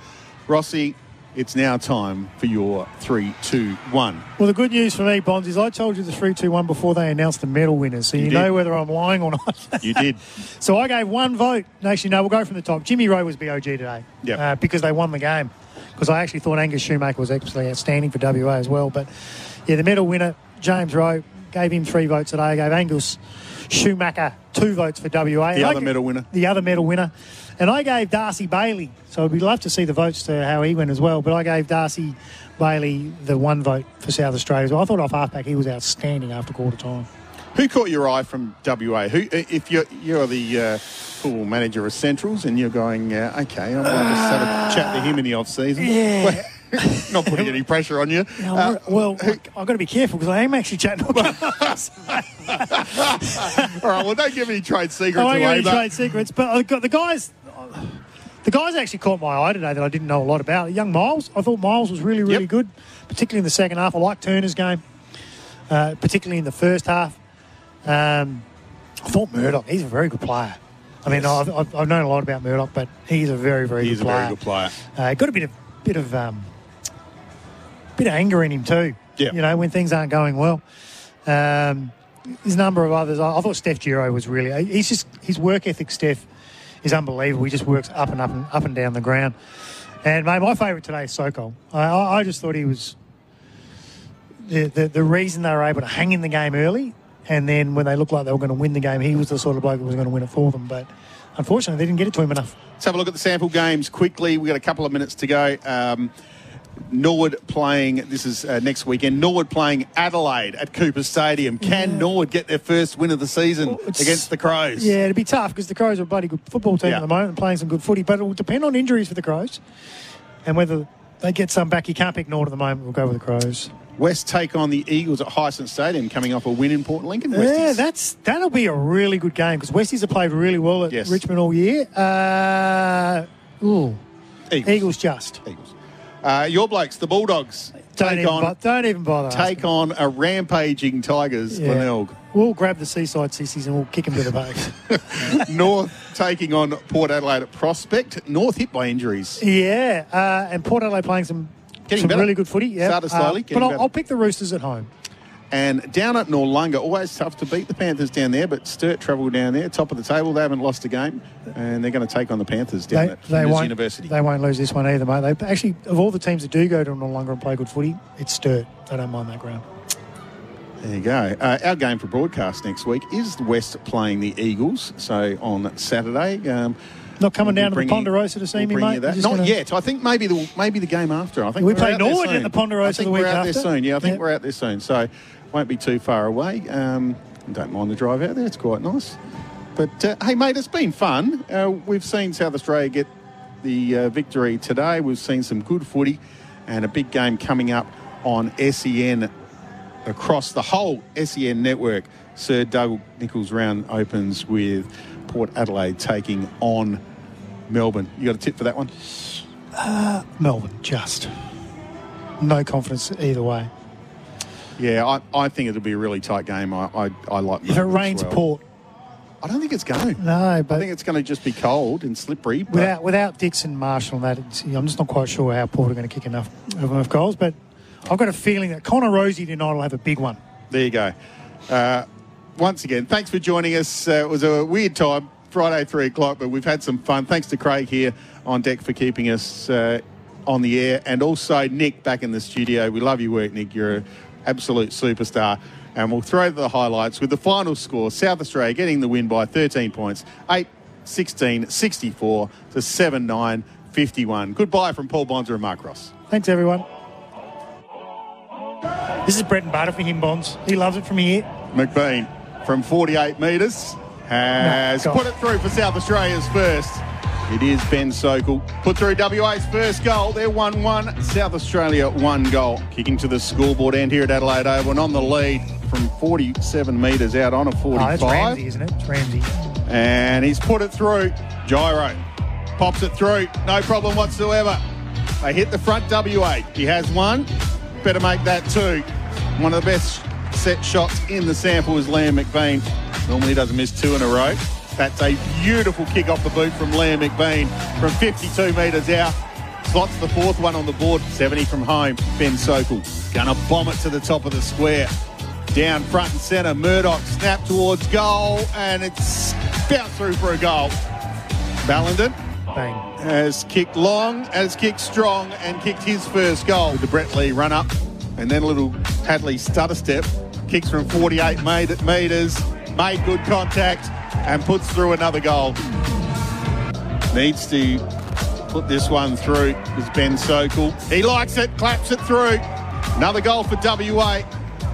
Rossi, it's now time for your 3 2 1. Well, the good news for me, Bonds, is I told you the three, two, one before they announced the medal winners, so you, You know whether I'm lying or not. You did. So I gave one vote. Actually, no, we'll go from the top. Jimmy Rowe was BOG today Yep. uh, because they won the game. Because I actually thought Angus Schumacher was absolutely outstanding for WA as well. But yeah, the medal winner, James Rowe, gave him three votes today. I gave Angus Schumacher two votes for WA. The I other g- medal winner. The other medal winner. And I gave Darcy Bailey. So we'd love to see the votes to how he went as well. But I gave Darcy Bailey the one vote for South Australia. well. I thought off halfback he was outstanding after quarter time. Who caught your eye from WA? Who, if you're you're the uh, full manager of Centrals and you're going, uh, okay, I want to just have a chat to him in the off season. Yeah. Not putting any pressure on you. Yeah, Uh, well, I've got to be careful because I am actually chatting. all right, well, don't give any trade secrets I won't give any but trade secrets, but I got the guys. The guys actually caught my eye today that I didn't know a lot about. Young Miles, I thought Miles was really, really Yep. good, particularly in the second half. I like Turner's game, uh, particularly in the first half. Um, I thought Murdoch, he's a very good player. I mean, I've, I've, I've known a lot about Murdoch, but he's a very, very he's good player. He's a very good player. Uh, got a bit of bit of um, bit of anger in him too. Yeah. You know, when things aren't going well. Um, there's a number of others. I, I thought Steph Giro was really. He's just his work ethic. Steph is unbelievable. He just works up and up and up and down the ground. And mate, my favourite today is Sokol. I, I, I just thought he was the, the the reason they were able to hang in the game early, and then when they looked like they were going to win the game, he was the sort of bloke who was going to win it for them. But unfortunately, they didn't get it to him enough. Let's have a look at the sample games quickly. We've got a couple of minutes to go. Um, Norwood playing, this is uh, next weekend, Norwood playing Adelaide at Cooper Stadium. Can Yeah. Norwood get their first win of the season Well, against the Crows? Yeah, it'd be tough because the Crows are a bloody good football team Yeah. at the moment and playing some good footy, but it will depend on injuries for the Crows and whether they get some back. You can't pick North at the moment. We'll go with the Crows. West take on the Eagles at Hisense Stadium, coming off a win in Port Lincoln. Yeah, that's that'll be a really good game because Westies have played really well at Yes. Richmond all year. Uh, ooh, Eagles. Eagles just Eagles. Uh, your blokes, the Bulldogs, don't take even, on bo- don't even bother. take asking. on a rampaging Tigers, Yeah. Glenelg. We'll grab the seaside sissies and we'll kick them to the base. North taking on Port Adelaide at Prospect. North hit by injuries. yeah, uh, and Port Adelaide playing some Getting some better. really good footy. Yeah, Started slowly, Uh, but I'll. I'll pick the Roosters at home. And down at Noarlunga, always tough to beat the Panthers down there, but Sturt travel down there, top of the table. They haven't lost a game, and they're going to take on the Panthers down They, at they won't. University. They won't lose this one either, mate. They actually, of all the teams that do go to Noarlunga and play good footy, it's Sturt. They don't mind that ground. There you go. Uh, our game for broadcast next week is the West playing the Eagles. So on Saturday. Um, Not coming we'll down to the Ponderosa to see we'll me, mate. Not gonna- yet. I think maybe the maybe the game after. I think We play Norwood at the Ponderosa I think we're out there soon. Yeah, I think Yep. we're out there soon. So won't be too far away. Um, don't mind the drive out there. It's quite nice. But uh, hey, mate, it's been fun. Uh, we've seen South Australia get the uh, victory today. We've seen some good footy and a big game coming up on SEN across the whole SEN network. Sir Doug Nicholls round opens with Port Adelaide taking on Melbourne. You got a tip for that one? Melbourne, just. No confidence either way. Yeah, I, I think it'll be a really tight game. I, I, I like If it rains well. Port, I don't think it's going. no, but I think it's going to just be cold and slippery. Without without Dixon, Marshall, and that, I'm just not quite sure how Port are going to kick enough enough goals. But I've got a feeling that Connor Rozee tonight will have a big one. there you go. Uh, once again, thanks for joining us. Uh, it was a weird time, Friday, three o'clock, but we've had some fun. Thanks to Craig here on deck for keeping us uh, on the air, and also Nick back in the studio. We love your work, Nick. You're an absolute superstar. And we'll throw the highlights with the final score South Australia getting the win by 13 points 8 16 64 to 7 9 51. Goodbye from Paul Bonsor and Mark Ross. Thanks, everyone. This is bread and butter for him, Bonds. He loves it from here. McBean from 48 metres has No, put it through for South Australia's first. It is Ben Sokol. Put through WA's first goal. They're 1 1. South Australia, one goal. Kicking to the scoreboard end here at Adelaide Oval and on the lead from 47 metres out on a Oh, that's 45. Ramsey, isn't it? It's Ramsey. and he's put it through. Giro pops it through. No problem whatsoever. They hit the front WA. He has one. Better make that two. One of the best set shots in the sample is Liam McBean. Normally he doesn't miss two in a row. That's a beautiful kick off the boot from Liam McBean from 52 metres out. Slots the fourth one on the board. 70 from home. Ben Sokol gonna bomb it to the top of the square. Down front and centre, Murdoch snap towards goal, and it's bounced through for a goal. Ballenden Bang. has kicked long, has kicked strong, and kicked his first goal with the Brett Lee run up, and then a little Hadlee stutter step. Kicks from 48 made- metres, made good contact, and puts through another goal. Needs to put this one through is Ben Sokol. He likes it, claps it through. Another goal for WA.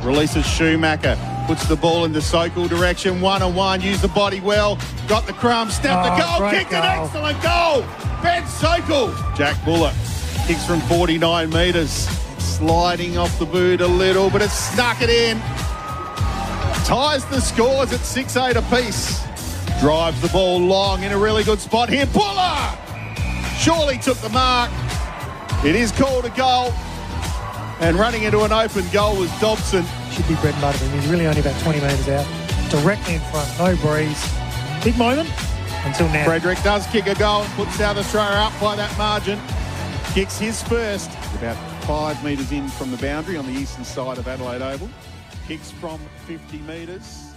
Releases Schumacher. Puts the ball in the Sokol direction. One on one. Use the body well. Got the crumb. Snap Oh, the ah, goal. great Kicked an excellent goal. Ben Sokol. Jack Buller. Kicks from 49 metres. Sliding off the boot a little, but it's snuck it in. Ties the scores at 6 8 apiece. Drives the ball long in a really good spot here. Buller! Surely took the mark. It is called a goal. And running into an open goal was Dobson. Should be bread and butter for. He's really only about 20 metres out. Directly in front. No breeze. Big moment until now. Frederick does kick a goal and puts South Australia up by that margin. Kicks his first. About five metres in from the boundary on the eastern side of Adelaide Oval. Kicks from 50 metres.